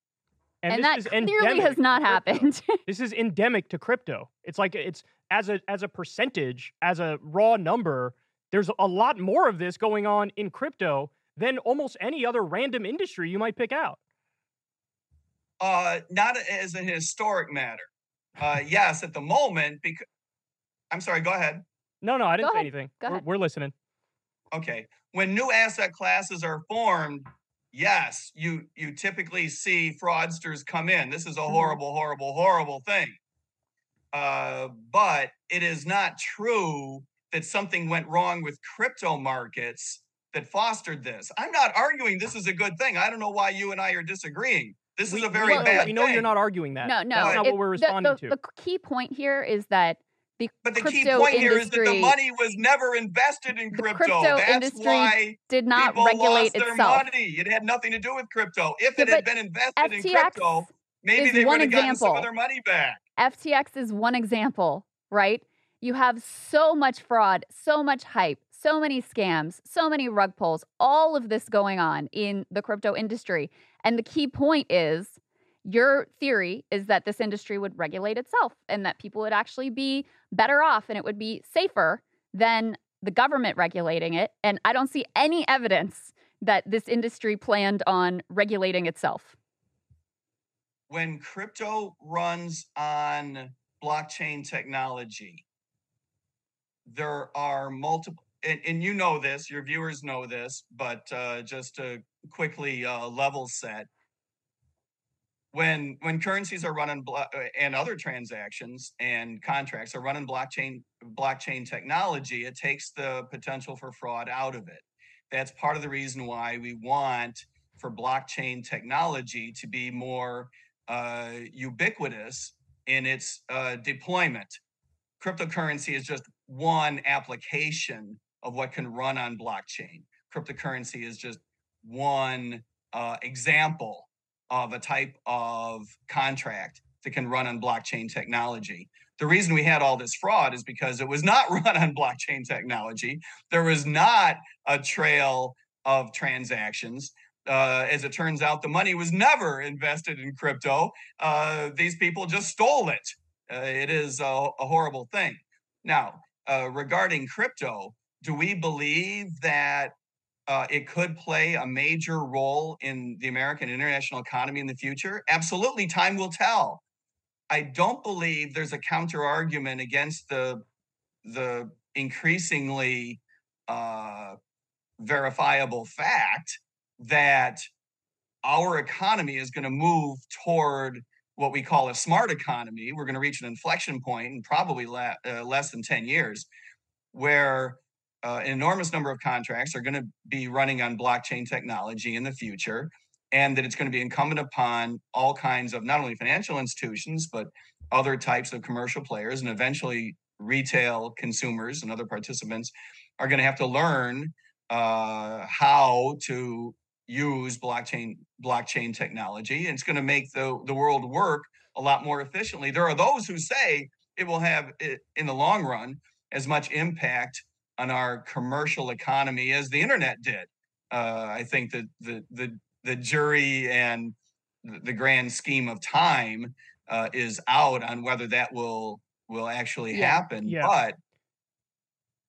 And, And, this that is clearly endemic has not happened. [LAUGHS] This is endemic to crypto. It's like it's as a as a percentage, as a raw number. There's a lot more of this going on in crypto than almost any other random industry you might pick out. uh, not as a historic matter. Uh, yes, at the moment, because I'm sorry. Go ahead. No, no, I didn't Go say ahead. anything. Go we're, ahead. we're listening. Okay. When new asset classes are formed, yes, you you typically see fraudsters come in. This is a horrible, horrible, horrible thing. Uh, but it is not true that something went wrong with crypto markets that fostered this. I'm not arguing this is a good thing. I don't know why you and I are disagreeing. This we, is a very know, bad we know you're not arguing that. no, no. That's not it- what we're the- responding the, to. The key point here is that the But the key crypto point here is that the money was never invested in The crypto. crypto That's industry why did not regulate lost itself. money. It had nothing to do with crypto. If Yeah, it had been invested in crypto, maybe they would have gotten some of their money back. FTX is one example, right? You have so much fraud, so much hype, so many scams, so many rug pulls, all of this going on in the crypto industry. And the key point is your theory is that this industry would regulate itself and that people would actually be better off and it would be safer than the government regulating it. And I don't see any evidence that this industry planned on regulating itself. When crypto runs on blockchain technology, there are multiple, and, and you know this, your viewers know this, but uh, just to quickly uh, level set, when when currencies are running blo- uh, and other transactions and contracts are running blockchain blockchain technology, it takes the potential for fraud out of it. That's part of the reason why we want for blockchain technology to be more uh, ubiquitous in its uh, deployment. Cryptocurrency is just one application of what can run on blockchain. Cryptocurrency is just one uh, example of a type of contract that can run on blockchain technology. The reason we had all this fraud is because it was not [LAUGHS] run on blockchain technology. There was not a trail of transactions. Uh, as it turns out, the money was never invested in crypto. Uh, these people just stole it. Uh, it is a, a, horrible thing. Now, uh, regarding crypto, do we believe that uh, it could play a major role in the American international economy in the future? Absolutely, time will tell. I don't believe there's a counter argument against the the increasingly uh, verifiable fact that our economy is going to move toward what we call a smart economy. We're going to reach an inflection point in probably la- uh, less than 10 years where uh, an enormous number of contracts are going to be running on blockchain technology in the future and that it's going to be incumbent upon all kinds of not only financial institutions but other types of commercial players and eventually retail consumers and other participants are going to have to learn uh, how to use blockchain blockchain technology. And it's going to make the the world work a lot more efficiently. There are those who say it will have in the long run as much impact on our commercial economy as the internet did. Uh, I think that the the the jury and the grand scheme of time uh, is out on whether that will will actually Yeah. happen. Yeah. But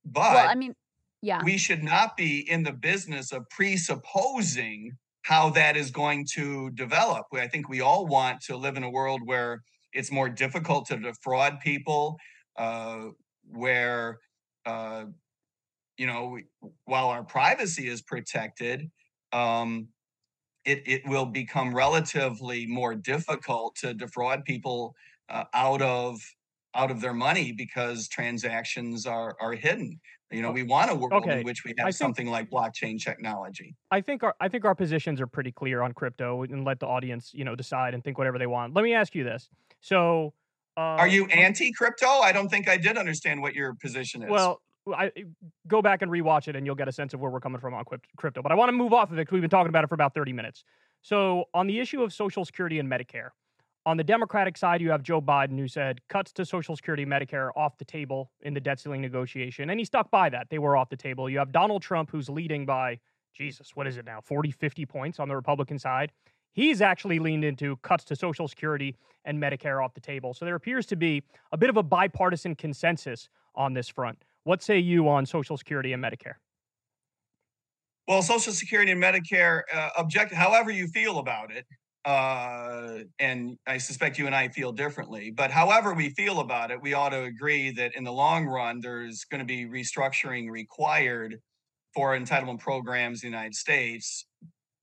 but well, I mean, yeah. we should not be in the business of presupposing how that is going to develop. I think we all want to live in a world where it's more difficult to defraud people, uh, where uh, you know while our privacy is protected, um, it it will become relatively more difficult to defraud people uh, out of out of their money because transactions are are hidden. You know, we want a world Okay, in which we have think- something like blockchain technology. I think our I think our positions are pretty clear on crypto, and let the audience you know decide and think whatever they want. Let me ask you this: so uh, Are you anti-crypto? I don't think I did understand what your position is. Well, I eh, go back and rewatch it, and you'll get a sense of where we're coming from on crypto. But I want to move off of it because we've been talking about it for about thirty minutes. So on the issue of Social Security and Medicare, on the Democratic side, you have Joe Biden who said cuts to Social Security and Medicare off the table in the debt ceiling negotiation, and he stuck by that. They were off the table. You have Donald Trump who's leading by Jesus, what is it now, 40, 50 points on the Republican side. He's actually leaned into cuts to Social Security and Medicare off the table. So there appears to be a bit of a bipartisan consensus on this front. What say you on Social Security and Medicare? Well, Social Security and Medicare, uh, object, however you feel about it, uh, and I suspect you and I feel differently, but however we feel about it, we ought to agree that in the long run, there's going to be restructuring required for entitlement programs in the United States.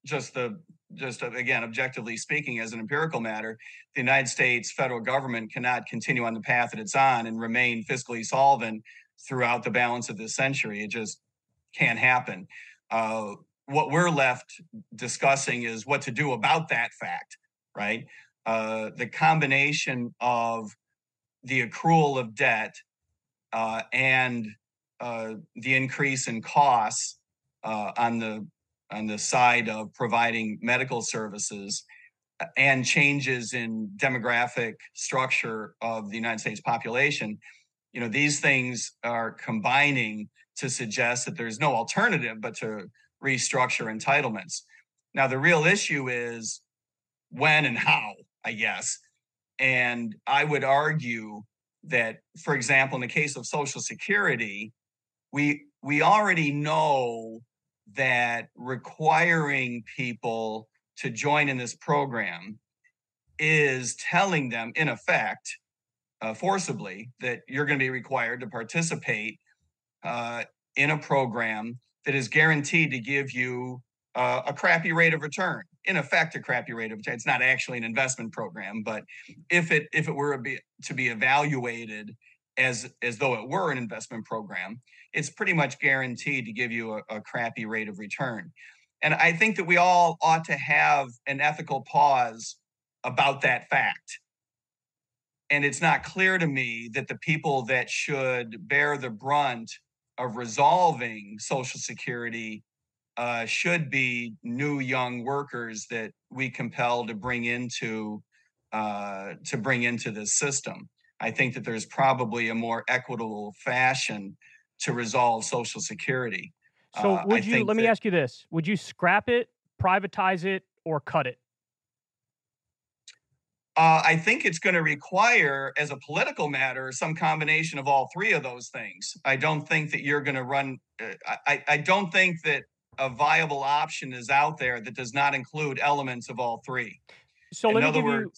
Just the just uh, again, objectively speaking, as an empirical matter, the United States federal government cannot continue on the path that it's on and remain fiscally solvent throughout the balance of this century. It just can't happen. Uh, what we're left discussing is what to do about that fact, right? Uh, the combination of the accrual of debt uh, and uh, the increase in costs uh, on the on the side of providing medical services and changes in demographic structure of the United States population, you know, these things are combining to suggest that there's no alternative but to restructure entitlements. Now, the real issue is when and how, I guess. And I would argue that, for example, in the case of Social Security, we we already know that requiring people to join in this program is telling them, in effect, uh, forcibly, that you're going to be required to participate uh, in a program that is guaranteed to give you uh, a crappy rate of return. In effect, a crappy rate of return. It's not actually an investment program, but if it if it were be, to be evaluated as as though it were an investment program, it's pretty much guaranteed to give you a, a crappy rate of return. And I think that we all ought to have an ethical pause about that fact. And it's not clear to me that the people that should bear the brunt of resolving Social Security uh, should be new young workers that we compel to bring into uh, to bring into this system. I think that there's probably a more equitable fashion to resolve Social Security. So Uh, would you let me that- ask you this. Would you scrap it, privatize it, or cut it? Uh, I think it's going to require, as a political matter, some combination of all three of those things. I don't think that you're going to run. Uh, I, I don't think that a viable option is out there that does not include elements of all three. So In let me other give you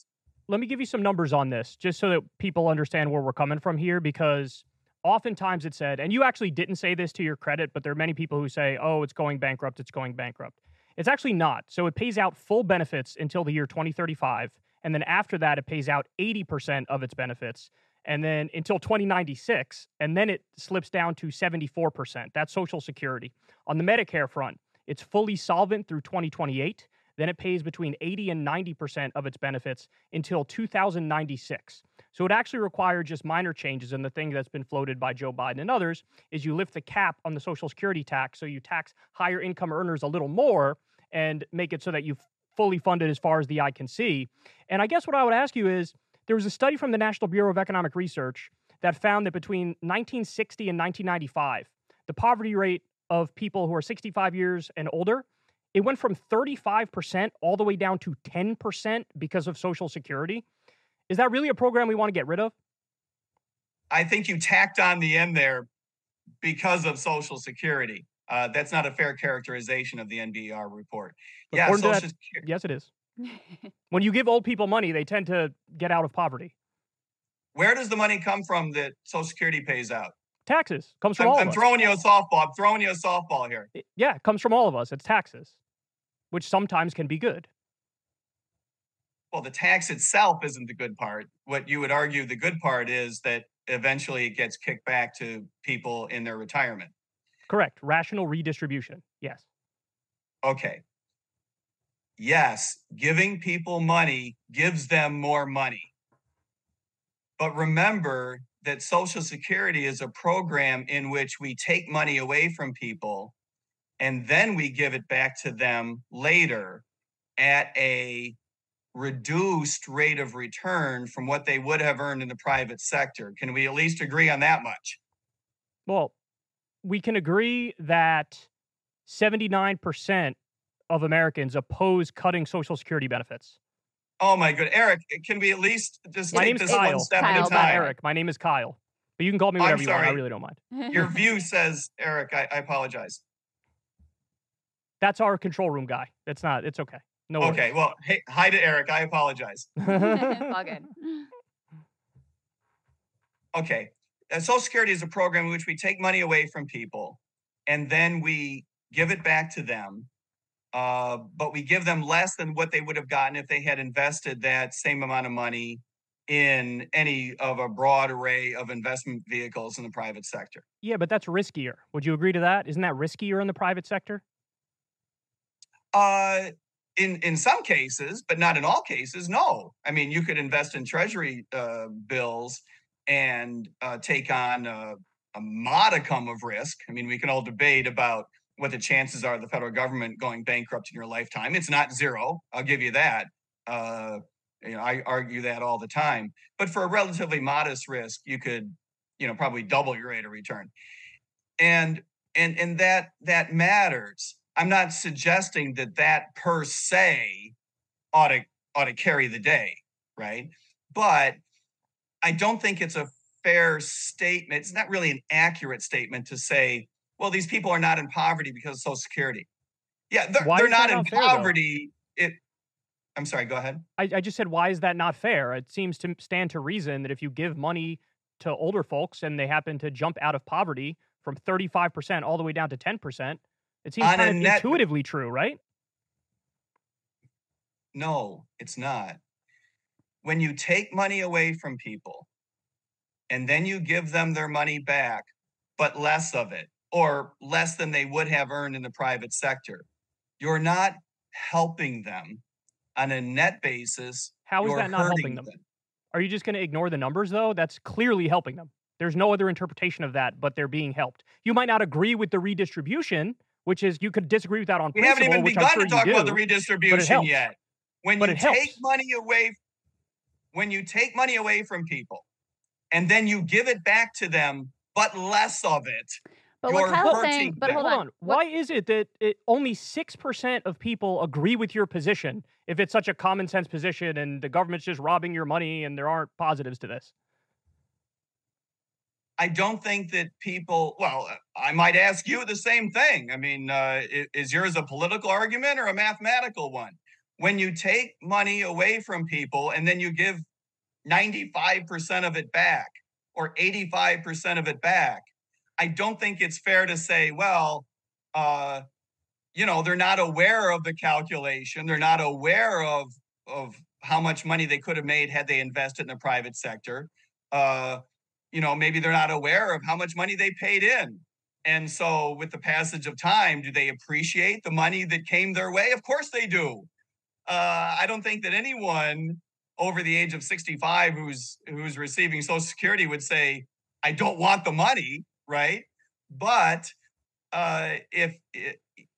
let me give you some numbers on this just so that people understand where we're coming from here because oftentimes it's said and you actually didn't say this to your credit but there are many people who say oh it's going bankrupt it's going bankrupt it's actually not so it pays out full benefits until the year 2035 and then after that it pays out 80% of its benefits and then until 2096 and then it slips down to 74% that's social security on the medicare front it's fully solvent through 2028 then it pays between 80 and 90% of its benefits until 2096. So it actually required just minor changes. And the thing that's been floated by Joe Biden and others is you lift the cap on the Social Security tax. So you tax higher income earners a little more and make it so that you fully funded as far as the eye can see. And I guess what I would ask you is there was a study from the National Bureau of Economic Research that found that between 1960 and 1995, the poverty rate of people who are 65 years and older it went from 35% all the way down to 10% because of Social Security. Is that really a program we want to get rid of? I think you tacked on the end there because of Social Security. Uh, that's not a fair characterization of the NBER report. Yeah, According to that- Social Security. Yes, it is. [LAUGHS] When you give old people money, they tend to get out of poverty. Where does the money come from that Social Security pays out? Taxes comes from I'm, all I'm of us. throwing you a softball. I'm throwing you a softball here. It- yeah, it comes from all of us. It's taxes, which sometimes can be good. Well, the tax itself isn't the good part. What you would argue the good part is that eventually it gets kicked back to people in their retirement. Correct. Rational redistribution. Yes. Okay. Yes, giving people money gives them more money. But remember that Social Security is a program in which we take money away from people and then we give it back to them later at a reduced rate of return from what they would have earned in the private sector. Can we at least agree on that much? Well, we can agree that 79% of Americans oppose cutting Social Security benefits. Oh my good. Eric, can we at least just My take name's this Kyle. one step Kyle, at a not Not time? Eric. My name is Kyle. But you can call me I'm whatever you want. I really don't mind. Your [LAUGHS] view says, Eric, I, I apologize. That's our control room guy. It's not. It's okay. No worries. Okay, well, hey, hi to Eric. I apologize. it's all good. Okay, Social Security is a program in which we take money away from people and then we give it back to them. Uh, but we give them less than what they would have gotten if they had invested that same amount of money in any of a broad array of investment vehicles in the private sector. yeah, but that's riskier. Would you agree to that? Isn't that riskier in the private sector? Uh, in in some cases, but not in all cases. No, I mean you could invest in Treasury uh, bills and uh, take on a, a modicum of risk. I mean, we can all debate about what the chances are of the federal government going bankrupt in your lifetime. It's not zero. I'll give you that. Uh, you know, I argue that all the time. But for a relatively modest risk, you could, you know, probably double your rate of return. And and and that that matters. I'm not suggesting that that per se ought to ought to carry the day, right? But I don't think it's a fair statement. It's not really an accurate statement to say, well, these people are not in poverty because of Social Security. Yeah, they're, they're not in fair, poverty. Though? It. I'm sorry. Go ahead. I, I just said, why is that not fair? It seems to stand to reason that if you give money to older folks and they happen to jump out of poverty from 35% all the way down to 10%, it seems On kind of net, intuitively true, right? No, it's not. When you take money away from people and then you give them their money back, but less of it, or less than they would have earned in the private sector, you're not helping them on a net basis. How is that not helping them? them? Are you just going to ignore the numbers, though? That's clearly helping them. There's no other interpretation of that, but they're being helped. You might not agree with the redistribution, which is you could disagree with that on we principle. We haven't even begun sure to talk do, about the redistribution yet. When but you take helps. money away, when you take money away from people, and then you give it back to them, but less of it. But what Kyle's saying, but hold, hold on. Why is it that it, only six percent of people agree with your position? If it's such a common sense position, and the government's just robbing your money, and there aren't positives to this. I don't think that people. Well, I might ask you the same thing. I mean, uh, is yours a political argument or a mathematical one? When you take money away from people and then you give 95% of it back or 85% of it back, I don't think it's fair to say, well, uh, you know, they're not aware of the calculation. They're not aware of of how much money they could have made had they invested in the private sector. Uh, you know, maybe they're not aware of how much money they paid in. And so, with the passage of time, do they appreciate the money that came their way? Of course they do uh, I don't think that anyone over the age of 65 who's who's receiving Social Security would say, "I don't want the money," right? But uh, if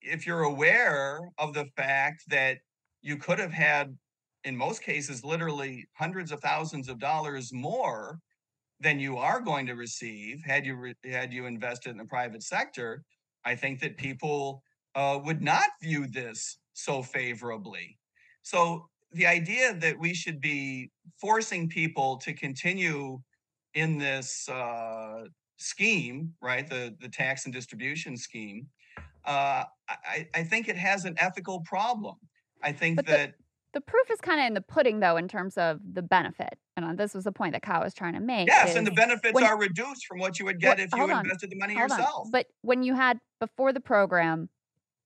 if you're aware of the fact that you could have had, in most cases, literally hundreds of thousands of dollars more than you are going to receive had you re- had you invested in the private sector, I think that people uh, would not view this so favorably. So the idea that we should be forcing people to continue in this uh, scheme, right, the the tax and distribution scheme, uh, I, I think it has an ethical problem. I think but that. The- the proof is kind of in the pudding, though, in terms of the benefit. And uh, this was the point that Kyle was trying to make. Yes, and the benefits when, are reduced from what you would get if you invested the money yourself. On. But when you had before the program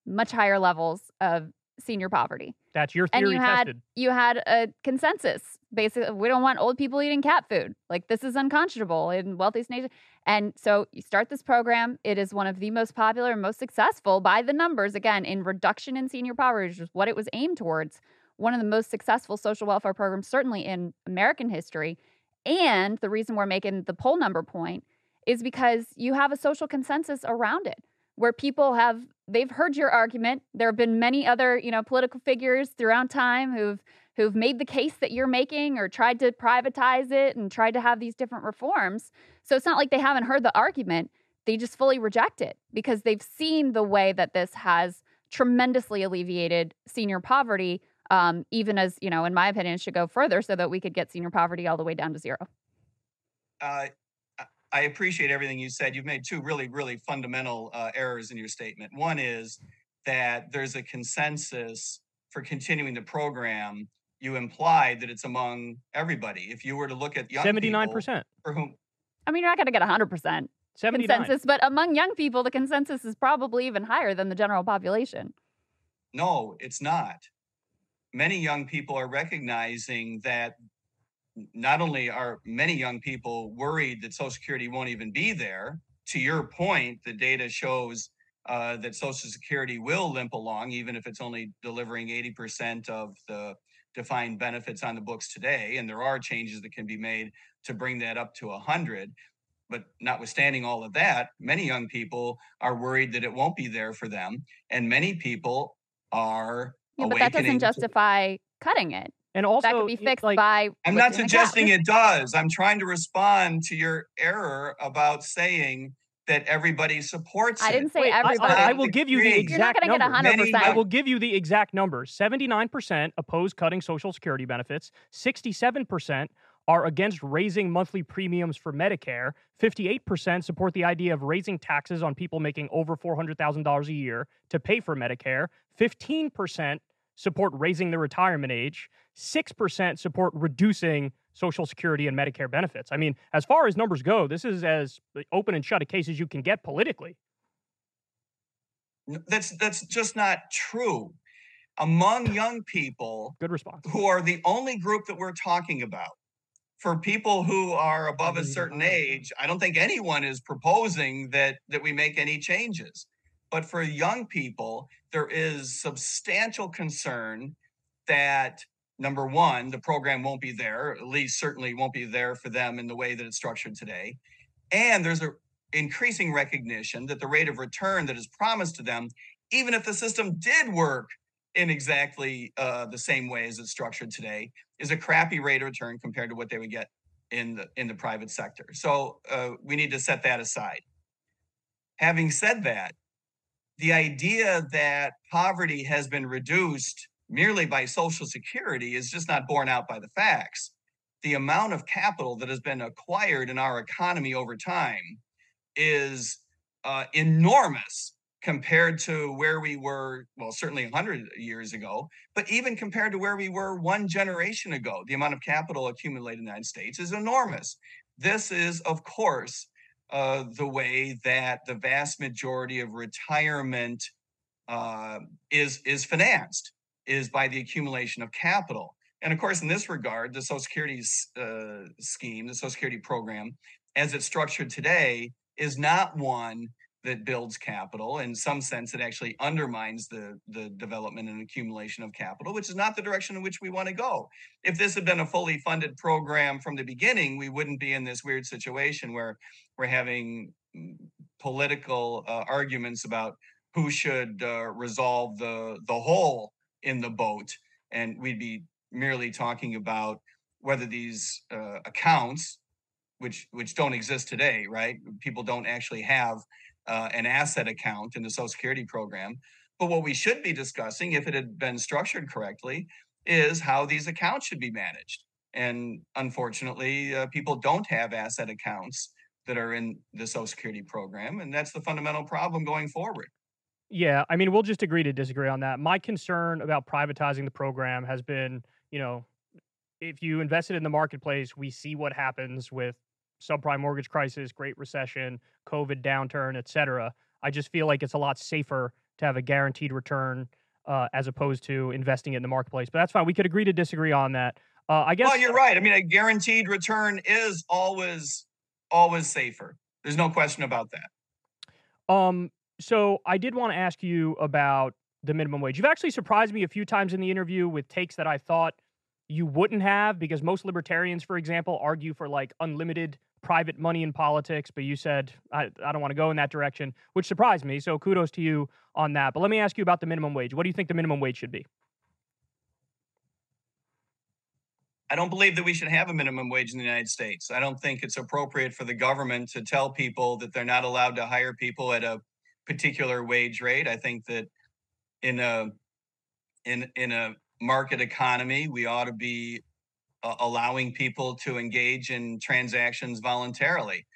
much higher levels of senior poverty. That's your theory and you had. You had a consensus. Basically, we don't want old people eating cat food. Like this is unconscionable in wealthiest nations. And so you start this program. It is one of the most popular and most successful by the numbers. Again, in reduction in senior poverty, which is what it was aimed towards. One of the most successful social welfare programs, certainly in American history. And the reason we're making the poll number point is because you have a social consensus around it where people have they've heard your argument. There have been many other, you know, political figures throughout time who've who've made the case that you're making or tried to privatize it and tried to have these different reforms. So it's not like they haven't heard the argument. They just fully reject it because they've seen the way that this has tremendously alleviated senior poverty. Um, even as you know, in my opinion, should go further so that we could get senior poverty all the way down to zero. Uh, I appreciate everything you said. You've made two really, really fundamental uh, errors in your statement. One is that there's a consensus for continuing the program. You implied that it's among everybody. If you were to look at young 79% for whom, I mean, you're not going to get 100% consensus, but among young people, the consensus is probably even higher than the general population. No, it's not. Many young people are recognizing that not only are many young people worried that Social Security won't even be there, to your point, the data shows uh, that Social Security will limp along, even if it's only delivering 80% of the defined benefits on the books today. And there are changes that can be made to bring that up to 100. But notwithstanding all of that, many young people are worried that it won't be there for them. And many people are. Yeah, but that doesn't justify cutting it And also, that could be fixed like, by. I'm not lifting the cap. suggesting [LAUGHS] it does. I'm trying to respond to your error about saying that everybody supports I didn't say Wait, I- everybody. I, I will give you the Agreed. You're not exact going to get numbers. 100%. Many- I will give you the exact numbers. 79% oppose cutting Social Security benefits. 67% are against raising monthly premiums for Medicare. 58% support the idea of raising taxes on people making over $400,000 a year to pay for Medicare. 15% support raising the retirement age. 6% support reducing Social Security and Medicare benefits. I mean, as far as numbers go, this is as open and shut a case as you can get politically. That's that's just not true. Among young people Good response. who are the only group that we're talking about, for people who are above a certain age, I don't think anyone is proposing that that we make any changes. But for young people, there is substantial concern that number one, the program won't be there, at least certainly won't be there for them in the way that it's structured today. And there's a increasing recognition that the rate of return that is promised to them, even if the system did work in exactly uh, the same way as it's structured today, is a crappy rate of return compared to what they would get in the in the private sector. So uh, we need to set that aside. Having said that, the idea that poverty has been reduced merely by Social Security is just not borne out by the facts. The amount of capital that has been acquired in our economy over time is uh, enormous compared to where we were, well, certainly 100 years ago, but even compared to where we were one generation ago. The amount of capital accumulated in the United States is enormous. This is, of course, the way that the vast majority of retirement uh, is is financed is by the accumulation of capital. And of course, in this regard, the Social Security uh, scheme, the Social Security program, as it's structured today, is not one that builds capital. In some sense, it actually undermines the the development and accumulation of capital, which is not the direction in which we want to go. If this had been a fully funded program from the beginning, we wouldn't be in this weird situation where we're having political uh, arguments about who should uh, resolve the the hole in the boat, and we'd be merely talking about whether these uh, accounts, which which don't exist today, right? People don't actually have uh, an asset account in the Social Security program. But what we should be discussing, if it had been structured correctly, is how these accounts should be managed. And unfortunately, uh, people don't have asset accounts that are in the Social Security program, and that's the fundamental problem going forward. Yeah, I mean, we'll just agree to disagree on that. My concern about privatizing the program has been, you know, if you invested in the marketplace, we see what happens with subprime mortgage crisis, Great Recession, COVID downturn, et cetera. I just feel like it's a lot safer to have a guaranteed return uh, as opposed to investing it in the marketplace. But that's fine. We could agree to disagree on that. Uh, I guess. Well, you're right. I mean, a guaranteed return is always always safer. There's no question about that. Um, so I did want to ask you about the minimum wage. You've actually surprised me a few times in the interview with takes that I thought you wouldn't have, because most libertarians, for example, argue for like unlimited private money in politics, but you said I, I don't want to go in that direction, which surprised me. So kudos to you on that. But let me ask you about the minimum wage. What do you think the minimum wage should be? I don't believe that we should have a minimum wage in the United States. I don't think it's appropriate for the government to tell people that they're not allowed to hire people at a particular wage rate. I think that in a in in a market economy, we ought to be uh, allowing people to engage in transactions voluntarily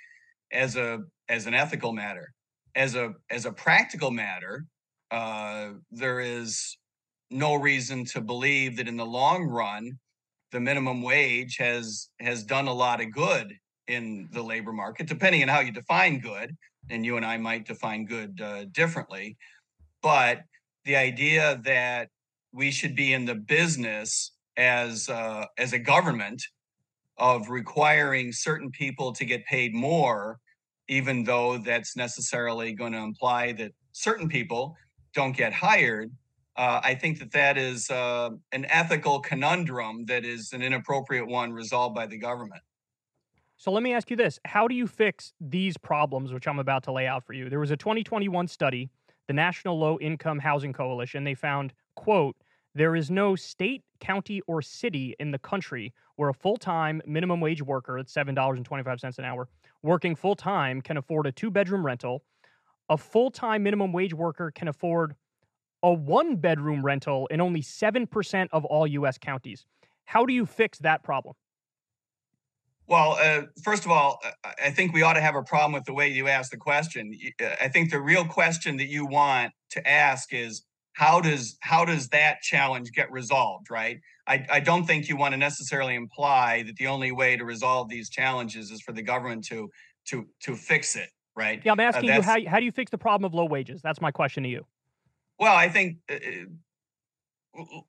as a as an ethical matter. As a as a practical matter, uh, there is no reason to believe that in the long run the minimum wage has has done a lot of good in the labor market depending on how you define good and you and i might define good uh, differently but the idea that we should be in the business as uh, as a government of requiring certain people to get paid more even though that's necessarily going to imply that certain people don't get hired uh, I think that that is uh, an ethical conundrum that is an inappropriate one resolved by the government. So let me ask you this How do you fix these problems, which I'm about to lay out for you? There was a 2021 study, the National Low Income Housing Coalition. They found, quote, there is no state county, or city in the country where a full time minimum wage worker at $7.25 an hour working full time can afford a two bedroom rental. A full time minimum wage worker can afford a one bedroom rental in only 7% of all US counties. How do you fix that problem? Well, uh, first of all, uh, I think we ought to have a problem with the way you ask the question. Uh, I think the real question that you want to ask is how does how does that challenge get resolved, right? I, I don't think you want to necessarily imply that the only way to resolve these challenges is for the government to to to fix it, right? Yeah, I'm uh, asking uh, you how how do you fix the problem of low wages? That's my question to you. Well, I think uh,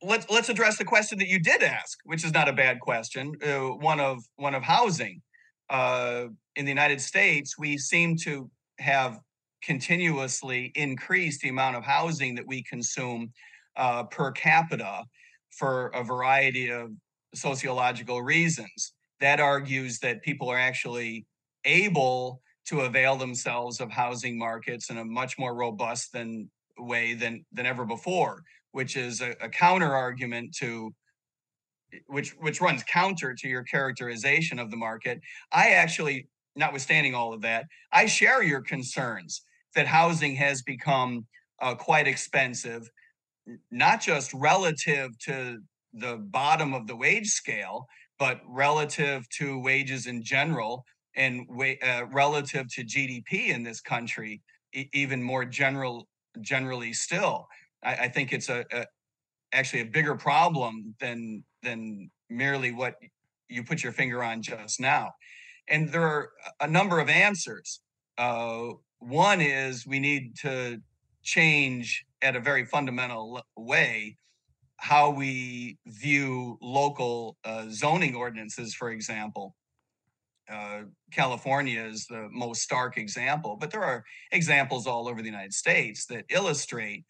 let's let's address the question that you did ask, which is not a bad question. Uh, one of one of housing uh, in the United States, we seem to have continuously increase the amount of housing that we consume uh, per capita for a variety of sociological reasons. That argues that people are actually able to avail themselves of housing markets in a much more robust than way than than ever before which is a, a counter argument to which which runs counter to your characterization of the market. I actually, notwithstanding all of that, I share your concerns that housing has become uh, quite expensive, not just relative to the bottom of the wage scale, but relative to wages in general and wa- uh, relative to GDP in this country, e- even more general generally still. I, I think it's a, a, actually a bigger problem than than merely what you put your finger on just now. And there are a number of answers. Uh, one is we need to change at a very fundamental way how we view local uh, zoning ordinances, for example. Uh, California is the most stark example, but there are examples all over the United States that illustrate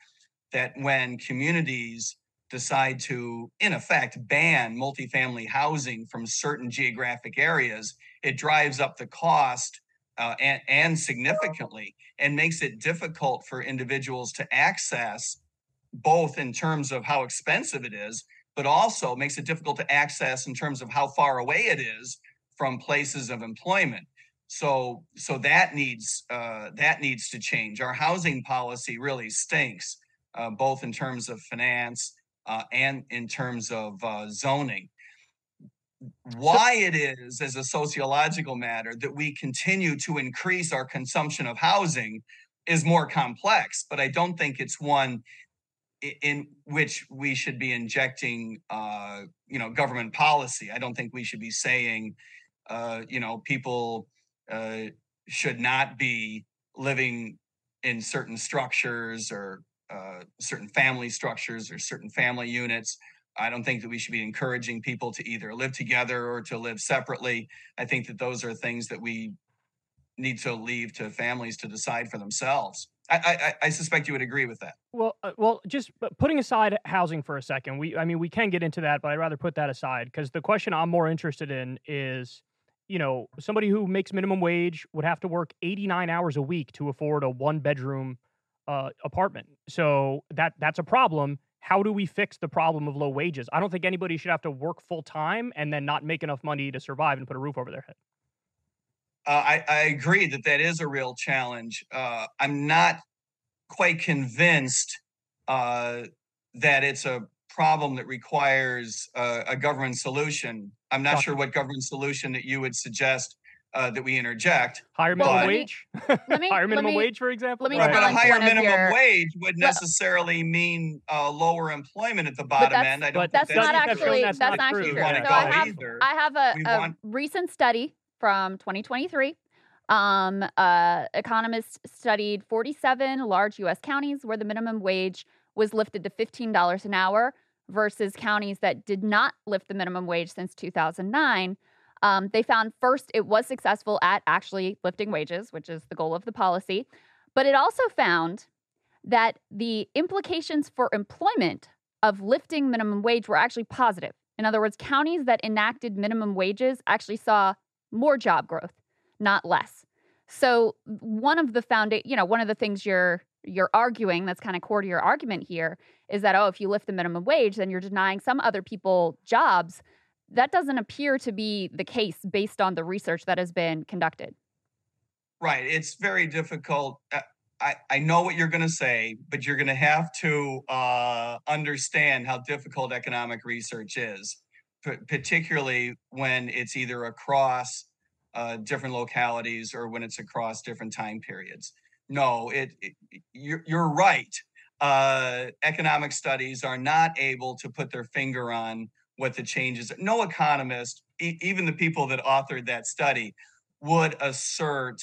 that when communities decide to, in effect, ban multifamily housing from certain geographic areas, it drives up the cost uh, and, and significantly and makes it difficult for individuals to access both in terms of how expensive it is, but also makes it difficult to access in terms of how far away it is from places of employment. So, so that needs uh, that needs to change. Our housing policy really stinks uh, both in terms of finance uh, and in terms of uh, zoning. Why it is, as a sociological matter, that we continue to increase our consumption of housing is more complex, but I don't think it's one in which we should be injecting, uh, you know, government policy. I don't think we should be saying, uh, you know, people uh, should not be living in certain structures or uh, certain family structures or certain family units. I don't think that we should be encouraging people to either live together or to live separately. I think that those are things that we need to leave to families to decide for themselves. I, I, I suspect you would agree with that. Well, uh, well, just putting aside housing for a second, we, I mean, we can get into that, but I'd rather put that aside because the question I'm more interested in is, you know, somebody who makes minimum wage would have to work 89 hours a week to afford a one bedroom uh, apartment. So that that's a problem. How do we fix the problem of low wages? I don't think anybody should have to work full time and then not make enough money to survive and put a roof over their head. Uh, I, I, agree that that is a real challenge. Uh, I'm not quite convinced uh, that it's a problem that requires a government solution. I'm not sure what government solution that you would suggest uh, that we interject. Higher minimum but, wage? Me, [LAUGHS] higher minimum me, wage, for example? Let me right. But a higher minimum your... wage would necessarily mean uh, lower employment at the bottom end. I don't but that's, that's not actually that's, that's not true. true. So I have, I have a, a want... recent study from 2023. Um, uh, economists studied 47 large U.S. counties where the minimum wage was lifted to $15 an hour versus counties that did not lift the minimum wage since 2009 um, they found first it was successful at actually lifting wages, which is the goal of the policy, but it also found that the implications for employment of lifting minimum wage were actually positive. In other words, counties that enacted minimum wages actually saw more job growth, not less. So one of the found, you know, one of the things you're you're arguing that's kind of core to your argument here is that oh if you lift the minimum wage then you're denying some other people jobs that doesn't appear to be the case based on the research that has been conducted right it's very difficult uh, I, I know what you're going to say, but you're going to have to uh, understand how difficult economic research is, p- particularly when it's either across uh, different localities or when it's across different time periods. No, it, it you're, you're right. Uh, economic studies are not able to put their finger on what the changes. No economist, e- even the people that authored that study, would assert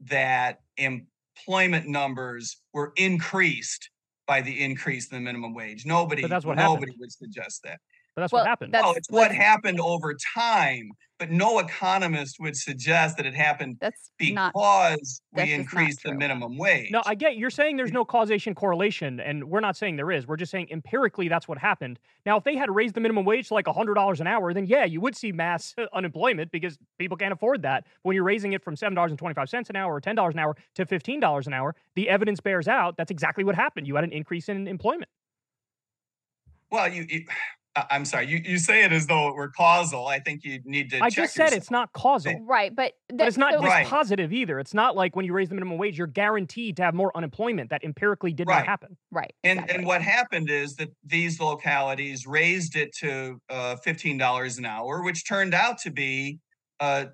that employment numbers were increased by the increase in the minimum wage. Nobody, But that's what nobody happened. would suggest that. But that's Well, what happened. that's- Oh, it's what happened over time, but no economist would suggest that it happened that's because that's we just increased the minimum wage. No, I get you're saying there's no causation correlation, and we're not saying there is. We're just saying empirically that's what happened. Now, if they had raised the minimum wage to like $100 an hour, then yeah, you would see mass [LAUGHS] unemployment because people can't afford that. But When you're raising it from $7.25 an hour or $10 an hour to $15 an hour, the evidence bears out that's exactly what happened. You had an increase in employment. well, you, you I- I'm sorry, you, you say it as though it were causal. I think you need to I check just said yourself. it's not causal. right but But it's not so- Right. dispositive either. It's not like when you raise the minimum wage, you're guaranteed to have more unemployment. That empirically did not happen. right And exactly. and what happened is that these localities raised it to uh, fifteen dollars an hour, which turned out to be uh,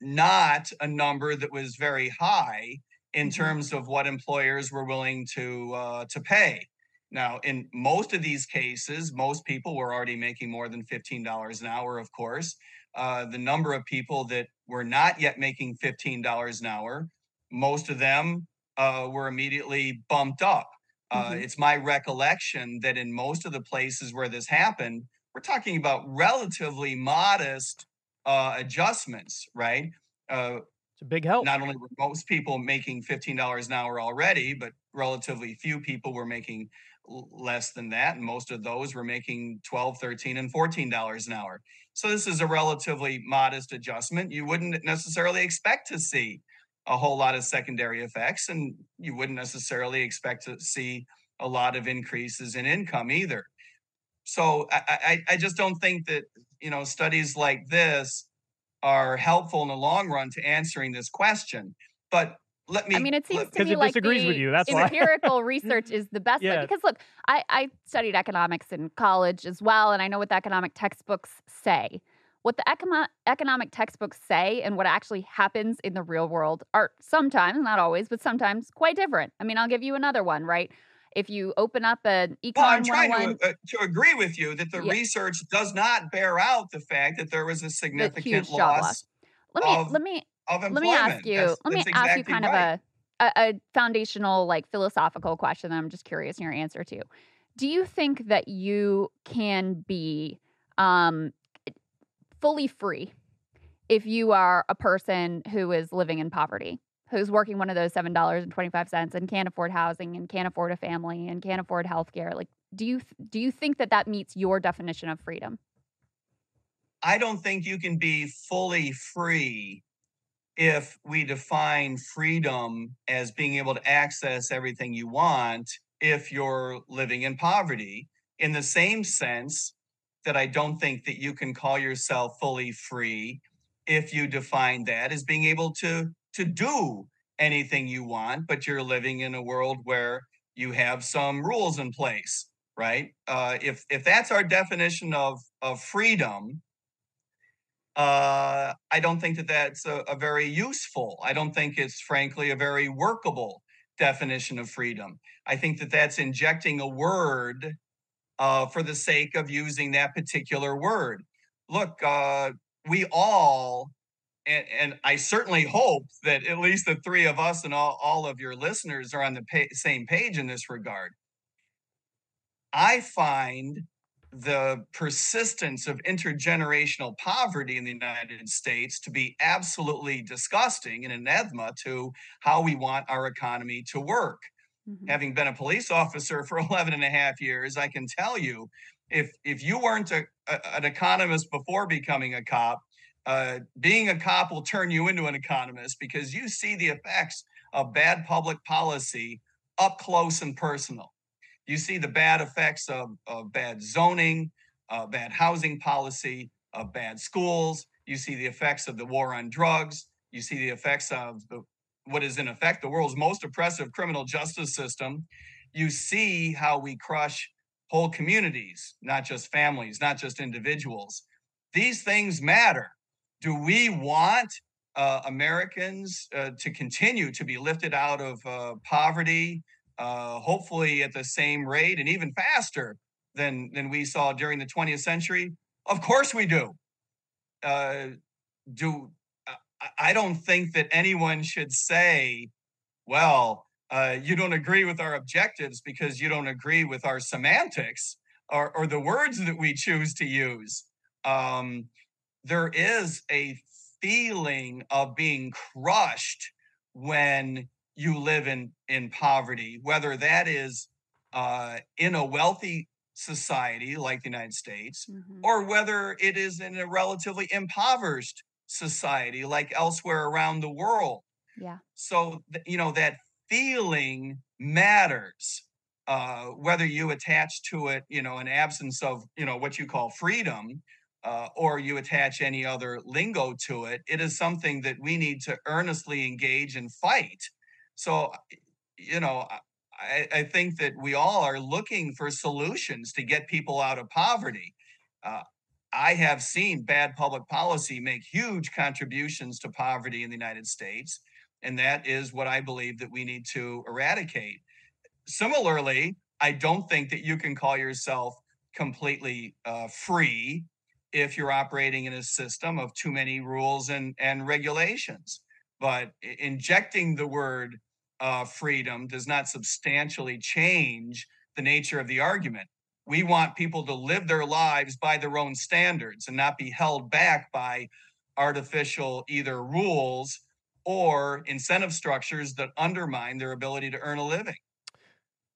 not a number that was very high in Mhm. terms of what employers were willing to uh, to pay. Now, in most of these cases, most people were already making more than fifteen dollars an hour. Of course, uh, the number of people that were not yet making fifteen dollars an hour, most of them uh, were immediately bumped up. Uh, Mhm. It's my recollection that in most of the places where this happened, we're talking about relatively modest uh, adjustments, right? Uh, It's a big help. not only were most people making $15 an hour already, but relatively few people were making less than that. And most of those were making 12, 13, and $14 an hour. So this is a relatively modest adjustment. You wouldn't necessarily expect to see a whole lot of secondary effects, and you wouldn't necessarily expect to see a lot of increases in income either. So I, I, I just don't think that you know studies like this are helpful in the long run to answering this question. But let me. I mean, it seems let- to 'Cause me it like disagrees the with you, that's why. empirical [LAUGHS] research is the best way. Because look, I, I studied economics in college as well, and I know what the economic textbooks say. What the econo- economic textbooks say and what actually happens in the real world are sometimes, not always, but sometimes quite different. I mean, I'll give you another one, right? If you open up an econ Well, I'm trying to, uh, to agree with you that the Yeah. research does not bear out the fact that there was a significant loss, loss. let me of let me of let me ask you That's- let me that's ask you kind right. of a, a foundational like philosophical question that i'm just curious in your answer to. Do you think that you can be um fully free if you are a person who is living in poverty who's working one of those seven dollars and 25 cents and can't afford housing and can't afford a family and can't afford health care like do you do you think that that meets your definition of freedom? I don't think you can be fully free if we define freedom as being able to access everything you want if you're living in poverty, in the same sense that I don't think that you can call yourself fully free if you define that as being able to to do anything you want, but you're living in a world where you have some rules in place, right? Uh, if if that's our definition of of freedom, uh, I don't think that that's a, a very useful. I don't think it's frankly a very workable definition of freedom. I think that that's injecting a word uh, for the sake of using that particular word. Look, uh, we all, and, and I certainly hope that at least the three of us and all, all of your listeners are on the pa- same page in this regard. I find the persistence of intergenerational poverty in the United States to be absolutely disgusting and anathema to how we want our economy to work. Mhm. Having been a police officer for [LAUGHS] 11 and a half years, I can tell you if if you weren't a, a- an economist before becoming a cop, uh, being a cop will turn you into an economist because you see the effects of bad public policy up close and personal. You see the bad effects of, of bad zoning, uh, bad housing policy, of bad schools. You see the effects of the war on drugs. You see the effects of the, what is in effect the world's most oppressive criminal justice system. You see how we crush whole communities, not just families, not just individuals. These things matter. Do we want uh, Americans uh, to continue to be lifted out of uh, poverty, uh, hopefully at the same rate and even faster than, than we saw during the 20th century? Of course we do. Uh, do I don't think that anyone should say, well, uh, you don't agree with our objectives because you don't agree with our semantics or, or the words that we choose to use. Um, there is a feeling of being crushed when you live in in poverty, whether that is uh, in a wealthy society like the United States, mm-hmm. or whether it is in a relatively impoverished society like elsewhere around the world. Yeah. So, you know, that feeling matters. Uh, whether you attach to it, you know, an absence of, you know, what you call freedom, uh, or you attach any other lingo to it, it is something that we need to earnestly engage and fight. So, you know, I, I, think that we all are looking for solutions to get people out of poverty. Uh, I have seen bad public policy make huge contributions to poverty in the United States, and that is what I believe that we need to eradicate. Similarly, I don't think that you can call yourself completely uh, free if you're operating in a system of too many rules and, and regulations. But injecting the word uh, freedom does not substantially change the nature of the argument. We want people to live their lives by their own standards and not be held back by artificial either rules or incentive structures that undermine their ability to earn a living.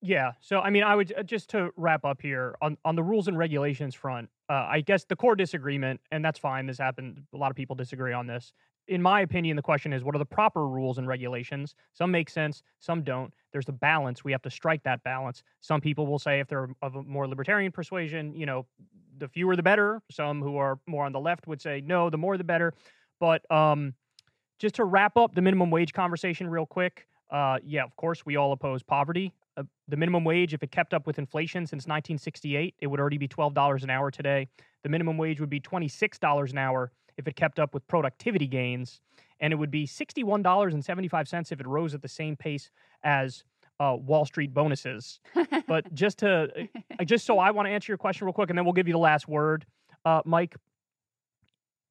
Yeah. So, I mean, I would uh, just to wrap up here on, on the rules and regulations front, uh, I guess the core disagreement, and that's fine. This happened. A lot of people disagree on this, in my opinion, the question is what are the proper rules and regulations? Some make sense, some don't. There's a balance. We have to strike that balance. Some people will say if they're of a more libertarian persuasion, you know, the fewer the better. Some who are more on the left would say no, the more the better. But um, just to wrap up the minimum wage conversation real quick, uh, yeah, of course, we all oppose poverty. Uh, the minimum wage, if it kept up with inflation since 1968, it would already be $12 an hour today. The minimum wage would be $26 an hour if it kept up with productivity gains, and it would be $61.75 if it rose at the same pace as uh, Wall Street bonuses. but [LAUGHS] just to, uh, just so I want to answer your question real quick, and then we'll give you the last word, uh, Mike.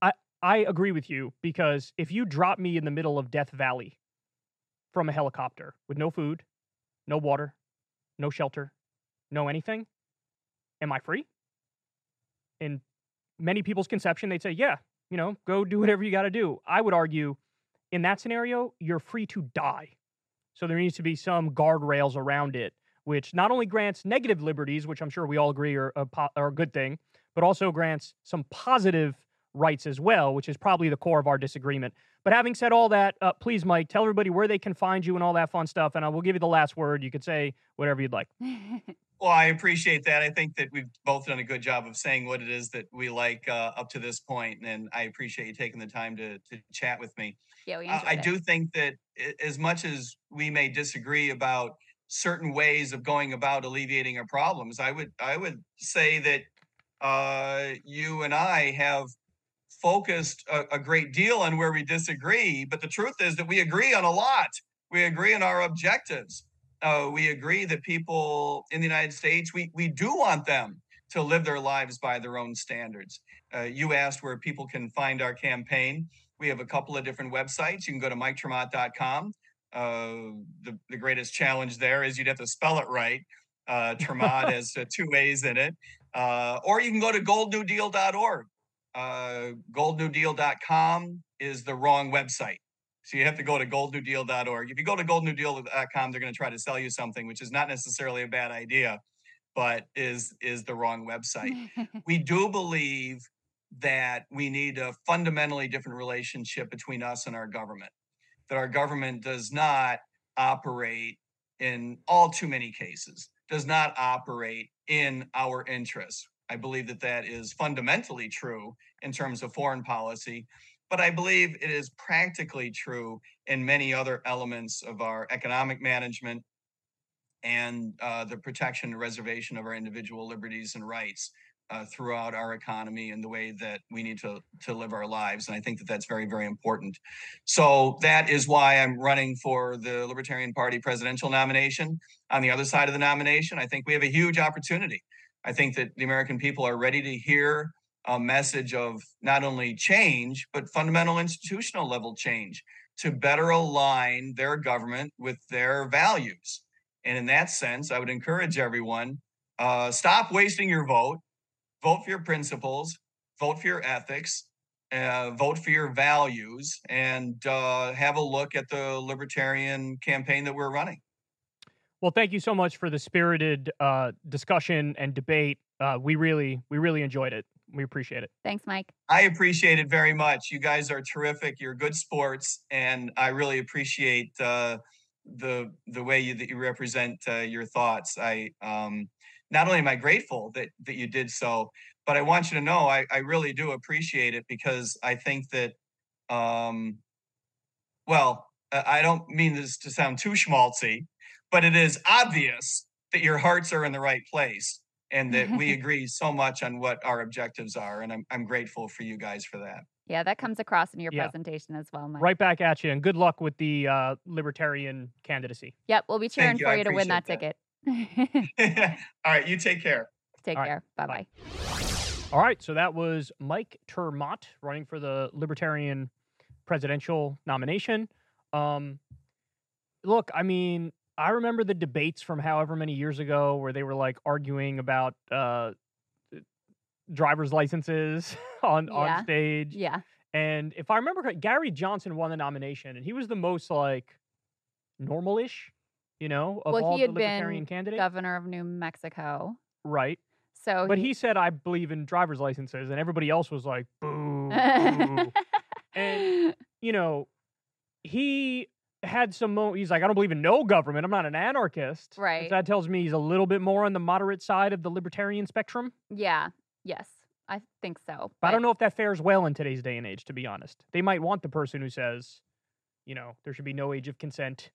I I agree with you because if you drop me in the middle of Death Valley from a helicopter with no food, no water, no shelter, no anything, am I free? In many people's conception, they'd say, yeah, you know, go do whatever you got to do. I would argue in that scenario, you're free to die. So there needs to be some guardrails around it, which not only grants negative liberties, which I'm sure we all agree are a, po- are a good thing, but also grants some positive rights as well, which is probably the core of our disagreement. But having said all that, uh, please, Mike, tell everybody where they can find you and all that fun stuff, and I will give you the last word. You could say whatever you'd like. [LAUGHS] Well, I appreciate that. I think that we've both done a good job of saying what it is that we like uh, up to this point, and I appreciate you taking the time to to chat with me. Yeah, we uh, I do think that as much as we may disagree about certain ways of going about alleviating our problems, I would I would say that uh, you and I have focused a, a great deal on where we disagree, but the truth is that we agree on a lot. We agree on our objectives uh, we agree that people in the United States, we, we do want them to live their lives by their own standards. Uh, you asked where people can find our campaign. We have a couple of different websites. You can go to miketermaat.com. Uh, the, the greatest challenge there is you'd have to spell it right. Uh, ter Maat [LAUGHS] has uh, two A's in it. Uh, or you can go to goldnewdeal.org. Uh, goldnewdeal.com is the wrong website. So you have to go to goldnewdeal.org. If you go to goldnewdeal.com, they're going to try to sell you something, which is not necessarily a bad idea, but is is the wrong website. [LAUGHS] we do believe that we need a fundamentally different relationship between us and our government. That our government does not operate in all too many cases, does not operate in our interests. I believe that that is fundamentally true in terms of foreign policy, but I believe it is practically true in many other elements of our economic management and uh, the protection and reservation of our individual liberties and rights uh, throughout our economy and the way that we need to to live our lives. And I think that that's very very important. So that is why I'm running for the Libertarian Party presidential nomination. On the other side of the nomination, I think we have a huge opportunity. I think that the American people are ready to hear a message of not only change but fundamental institutional level change to better align their government with their values. And in that sense, I would encourage everyone uh, stop wasting your vote vote for your principles, vote for your ethics, uh, vote for your values, and uh, have a look at the libertarian campaign that we're running. Well, thank you so much for the spirited uh, discussion and debate. Uh, we really, we really enjoyed it. We appreciate it. Thanks, Mike. I appreciate it very much. You guys are terrific. You're good sports, and I really appreciate uh, the the way you, that you represent uh, your thoughts. I um, not only am I grateful that that you did so, but I want you to know I, I really do appreciate it because I think that, um, well, I don't mean this to sound too schmaltzy, but it is obvious that your hearts are in the right place and that we [LAUGHS] agree so much on what our objectives are. And I'm, I'm grateful for you guys for that. Yeah, that comes across in your Yeah. presentation as well, Mike. Right back at you, and good luck with the uh, libertarian candidacy. Yep, we'll be cheering you, for I you to win that appreciate ticket. [LAUGHS] All right, you take care. Take All right, care. Bye bye. bye. All right, so that was Mike ter Maat running for the Libertarian presidential nomination. Um, look, I mean, I remember the debates from however many years ago where they were like arguing about uh, driver's licenses [LAUGHS] on Yeah. on stage. Yeah. And if I remember correct, Gary Johnson won the nomination, and he was the most like normal-ish, you know, of Well, all he the had been libertarian candidates. Governor of New Mexico. right. So But he said, "I believe in driver's licenses," and everybody else was like, "Boo!" boo." [LAUGHS] And- you know, he had some. Mo- he's like, "I don't believe in no government. I'm not an anarchist." Right. that tells me he's a little bit more on the moderate side of the libertarian spectrum. yeah. Yes. I think so. But I don't know if that fares well in today's day and age. To be honest, they might want the person who says, you know, there should be no age of consent,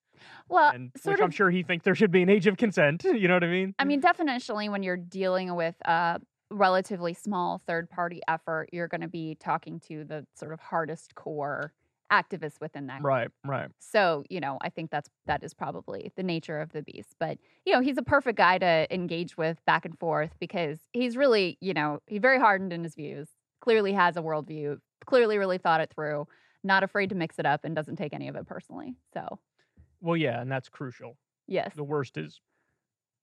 Well, and which of I'm sure he thinks there should be an age of consent. [LAUGHS] You know what I mean? I mean, definitionally, when you're dealing with a relatively small third party effort, you're going to be talking to the sort of hardest core activists within that. Right, right. So, you know, I think that's that is probably the nature of the beast. But, you know, he's a perfect guy to engage with back and forth because he's really, you know, he's very hardened in his views, clearly has a worldview, clearly really thought it through, not afraid to mix it up and doesn't take any of it personally. So, Well, yeah, and that's crucial. yes. The worst is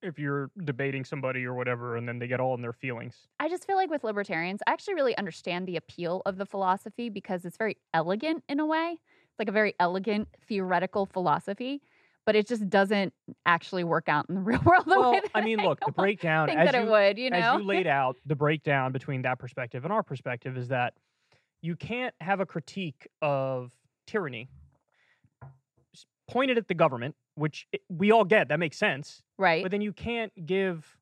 if you're debating somebody or whatever, and then they get all in their feelings. I just feel like with libertarians, I actually really understand the appeal of the philosophy because it's very elegant in a way. It's like a very elegant theoretical philosophy, but it just doesn't actually work out in the [LAUGHS] real world the well, I mean, look, the [LAUGHS] breakdown think as that you, it would, you know. as you laid out, the breakdown between that perspective and our perspective is that you can't have a critique of tyranny pointed at the government, which eh, we all get, that makes sense. Right. But then you can't give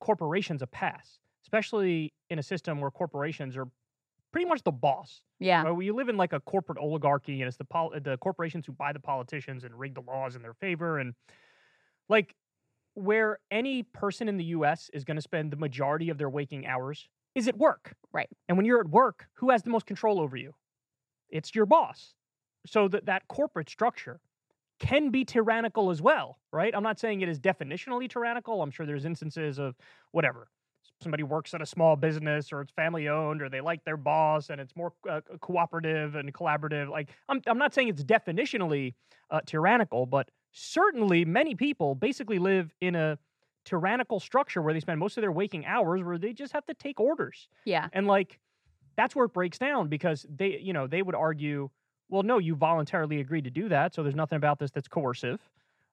corporations a pass, especially in a system where corporations are pretty much the boss. yeah. Right? We live in like a corporate oligarchy, and it's the pol- the corporations who buy the politicians and rig the laws in their favor, and like where any person in the U.S. is going to spend the majority of their waking hours is at work. Right. And when you're at work, who has the most control over you? It's your boss. So that that corporate structure can be tyrannical as well, right? I'm not saying it is definitionally tyrannical. I'm sure there's instances of whatever. Somebody works at a small business or it's family owned or they like their boss and it's more uh, cooperative and collaborative. Like, I'm, I'm not saying it's definitionally uh, tyrannical, but certainly many people basically live in a tyrannical structure where they spend most of their waking hours where they just have to take orders. Yeah. And like that's where it breaks down because they, you know, they would argue, well, no, you voluntarily agreed to do that, so there's nothing about this that's coercive.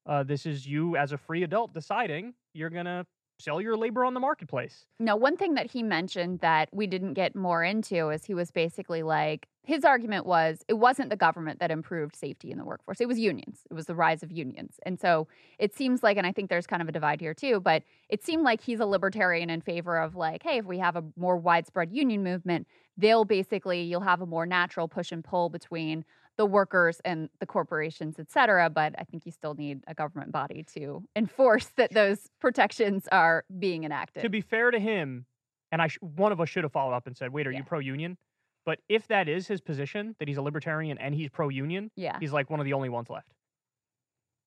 Uh, this is you as a free adult deciding you're gonna sell your labor on the marketplace. No, one thing that he mentioned that we didn't get more into is he was basically like, his argument was it wasn't the government that improved safety in the workforce, it was unions. It was the rise of unions. And so it seems like, and I think there's kind of a divide here too, but it seemed like he's a libertarian in favor of like, hey, if we have a more widespread union movement, they'll basically, you'll have a more natural push and pull between the workers and the corporations, et cetera. But I think you still need a government body to enforce that those protections are being enacted. To be fair to him, and I sh- one of us should have followed up and said, "Wait, are Yeah. you pro-union?" But if that is his position, that he's a libertarian and he's pro-union, yeah. he's like one of the only ones left. I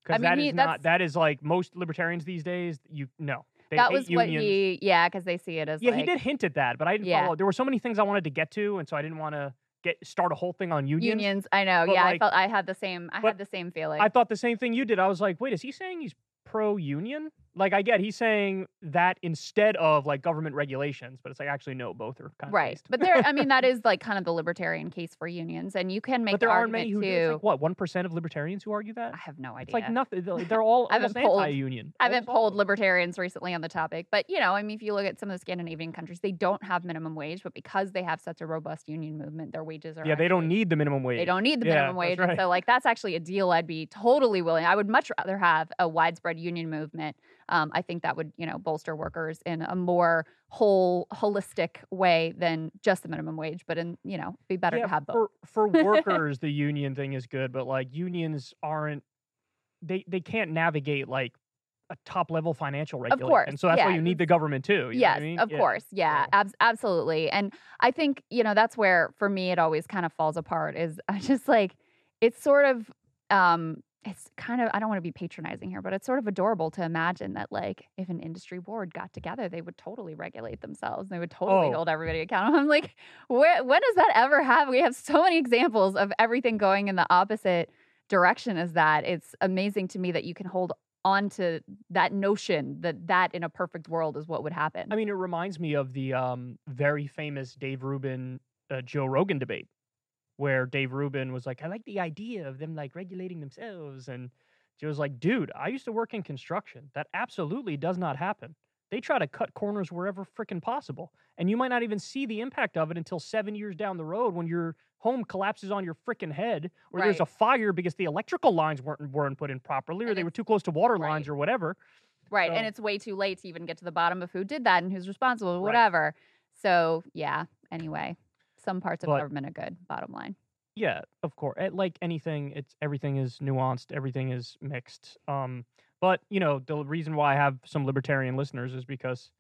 Because mean, that he- is not that's- like most libertarians these days. You no, they that was what he, yeah, because they see it as Yeah, like he did hint at that, but I didn't Yeah. follow. There were so many things I wanted to get to, and so I didn't want to get start a whole thing on unions. unions. I know. but, Yeah, I felt I had the same. I had the same feeling. I thought the same thing you did. I was like, wait, is he saying he's pro-union? Like, I get he's saying that instead of like government regulations, but it's like actually no, both are kind of right, but there. I mean, that [LAUGHS] is like kind of the libertarian case for unions, and you can make but there the aren't many who do. like what one percent of libertarians who argue that. I have no idea. It's like nothing. [LAUGHS] They're all I haven't almost polled- anti-union. I haven't polled libertarians recently on the topic, but you know, I mean, if you look at some of the Scandinavian countries, they don't have minimum wage, but because they have such a robust union movement, their wages are Yeah, they don't need the minimum wage. They don't need the minimum wage, and right. so like that's actually a deal I'd be totally willing. I would much rather have a widespread union movement. Um, I think that would you know bolster workers in a more whole, holistic way than just the minimum wage. But in you know, be better Yeah, to have both. for for [LAUGHS] workers, the union thing is good, but like unions aren't. They they can't navigate like a top level financial regulation. course, And so that's why you need the government too. you know yes, I mean? of Yeah. course. Yeah, abs- absolutely. And I think, you know, that's where for me it always kind of falls apart is [LAUGHS] I just like it's sort of um it's kind of I don't want to be patronizing here, but it's sort of adorable to imagine that like if an industry board got together, they would totally regulate themselves. They would totally Oh. hold everybody accountable. [LAUGHS] I'm like, where when does that ever happen? We have so many examples of everything going in the opposite direction as that. It's amazing to me that you can hold on to that notion that that in a perfect world is what would happen. I mean, it reminds me of the um, very famous Dave Rubin uh, Joe Rogan debate, where Dave Rubin was like, "I like the idea of them like regulating themselves," and Joe's like, "Dude, I used to work in construction. That absolutely does not happen. They try to cut corners wherever freaking possible, and you might not even see the impact of it until seven years down the road when your home collapses on your freaking head, or there's a fire because the electrical lines weren't weren't put in properly, or And they were too close to water lines, or whatever." Right. And it's way too late to even get to the bottom of who did that and who's responsible, Right. whatever. So, yeah, anyway, some parts of But- government are good, bottom line. Yeah, of course. Eh, Like anything, it's everything is nuanced, everything is mixed. Um, but you know, the reason why I have some libertarian listeners is because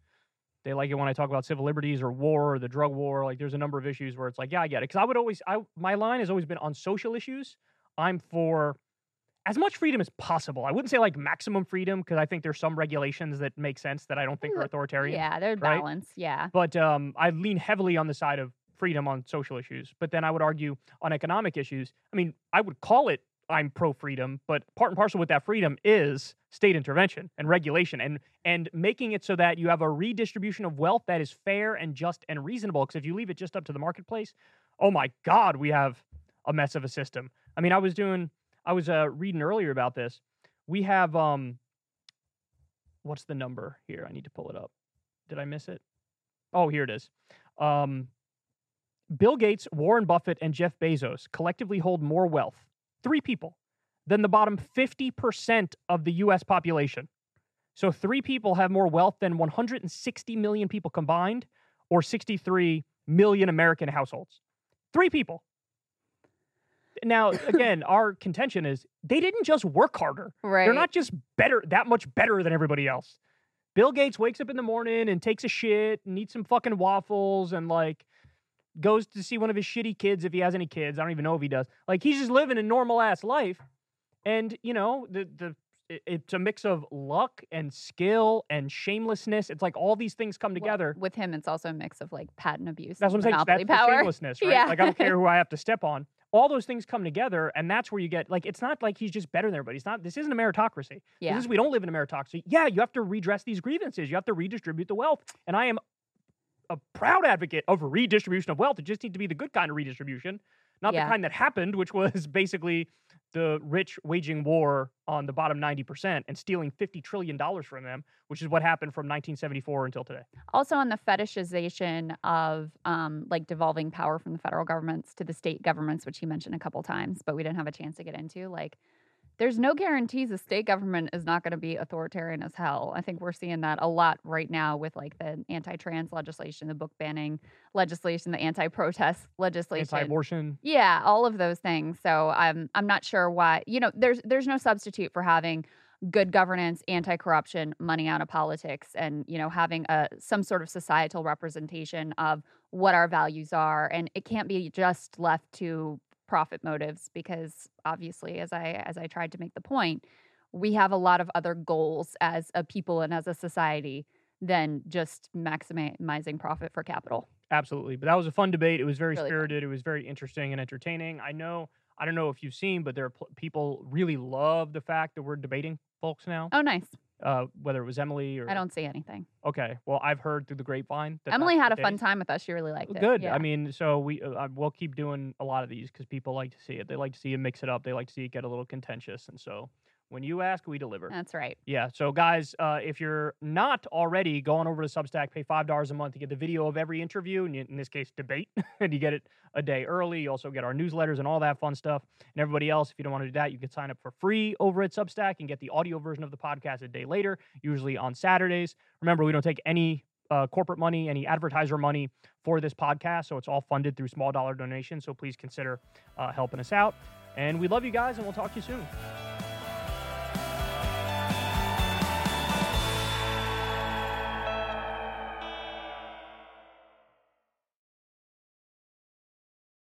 they like it when I talk about civil liberties or war or the drug war. Like, there's a number of issues where it's like, yeah, I get it. Because I would always, I my line has always been on social issues. I'm for as much freedom as possible. I wouldn't say like maximum freedom because I think there's some regulations that make sense that I don't think are authoritarian. Yeah, there's right? balance. Yeah. But um, I lean heavily on the side of freedom on social issues. But then I would argue on economic issues. I mean, I would call it I'm pro freedom, but part and parcel with that freedom is state intervention and regulation and and making it so that you have a redistribution of wealth that is fair and just and reasonable. Because if you leave it just up to the marketplace, oh my God, we have a mess of a system. I mean, I was doing, I was uh, reading earlier about this. We have um, what's the number here? I need to pull it up. Did I miss it? Oh, here it is. Um, Bill Gates, Warren Buffett, and Jeff Bezos collectively hold more wealth, three people, than the bottom 50% of the US population. So, three people have more wealth than 160 million people combined, or 63 million American households. Three people. Now, [LAUGHS] again, our contention is they didn't just work harder. Right. They're not just better, that much better than everybody else. Bill Gates wakes up in the morning and takes a shit and eats some fucking waffles and like goes to see one of his shitty kids if he has any kids. I don't even know if he does. Like he's just living a normal ass life. And you know, the the it's a mix of luck and skill and shamelessness. It's like all these things come Well, together. with him, it's also a mix of like patent abuse. That's what I'm saying. That's the shamelessness, [LAUGHS] right? Yeah. Like I don't care [LAUGHS] who I have to step on. All those things come together, and that's where you get like it's not like he's just better than everybody. It's not. This isn't a meritocracy. Yeah. This is we don't live in a meritocracy. Yeah, you have to redress these grievances. You have to redistribute the wealth, and I am a proud advocate of redistribution of wealth. It just needs to be the good kind of redistribution, not Yeah. the kind that happened, which was [LAUGHS] basically the rich waging war on the bottom 90% and stealing $50 trillion from them, which is what happened from 1974 until today. Also, on the fetishization of um, like devolving power from the federal governments to the state governments, which he mentioned a couple times, but we didn't have a chance to get into. Like, there's no guarantees the state government is not going to be authoritarian as hell. I think we're seeing that a lot right now with like the anti-trans legislation, the book banning legislation, the anti-protest legislation, Anti-abortion. yeah, all of those things. So I'm I'm not sure why. You know, there's there's no substitute for having good governance, anti-corruption, money out of politics, and you know having a some sort of societal representation of what our values are. And it can't be just left to profit motives because obviously, as I as I tried to make the point, we have a lot of other goals as a people and as a society than just maximizing profit for capital. Absolutely. But that was a fun debate. It was very Really fun. spirited. It was very interesting and entertaining. I know, I don't know if you've seen, but there are pl- people really love the fact that we're debating folks now, Oh, nice. Uh, whether it was Emily or. I don't see anything. Okay. Well, I've heard through the grapevine that Emily had a fun time with us. She really liked it. Good. Yeah. I mean, so we uh, we'll keep doing a lot of these because people like to see it. They like to see it mix it up. They like to see it get a little contentious. And so when you ask, we deliver. That's right. Yeah. So, guys, uh, if you're not already going over to Substack, pay five dollars a month to get the video of every interview, and you- in this case, debate, [LAUGHS] and you get it a day early. You also get our newsletters and all that fun stuff. And everybody else, if you don't want to do that, you can sign up for free over at Substack and get the audio version of the podcast a day later, usually on Saturdays. Remember, we don't take any uh, corporate money, any advertiser money for this podcast, so it's all funded through small dollar donations. So please consider uh, helping us out. And we love you guys, and we'll talk to you soon.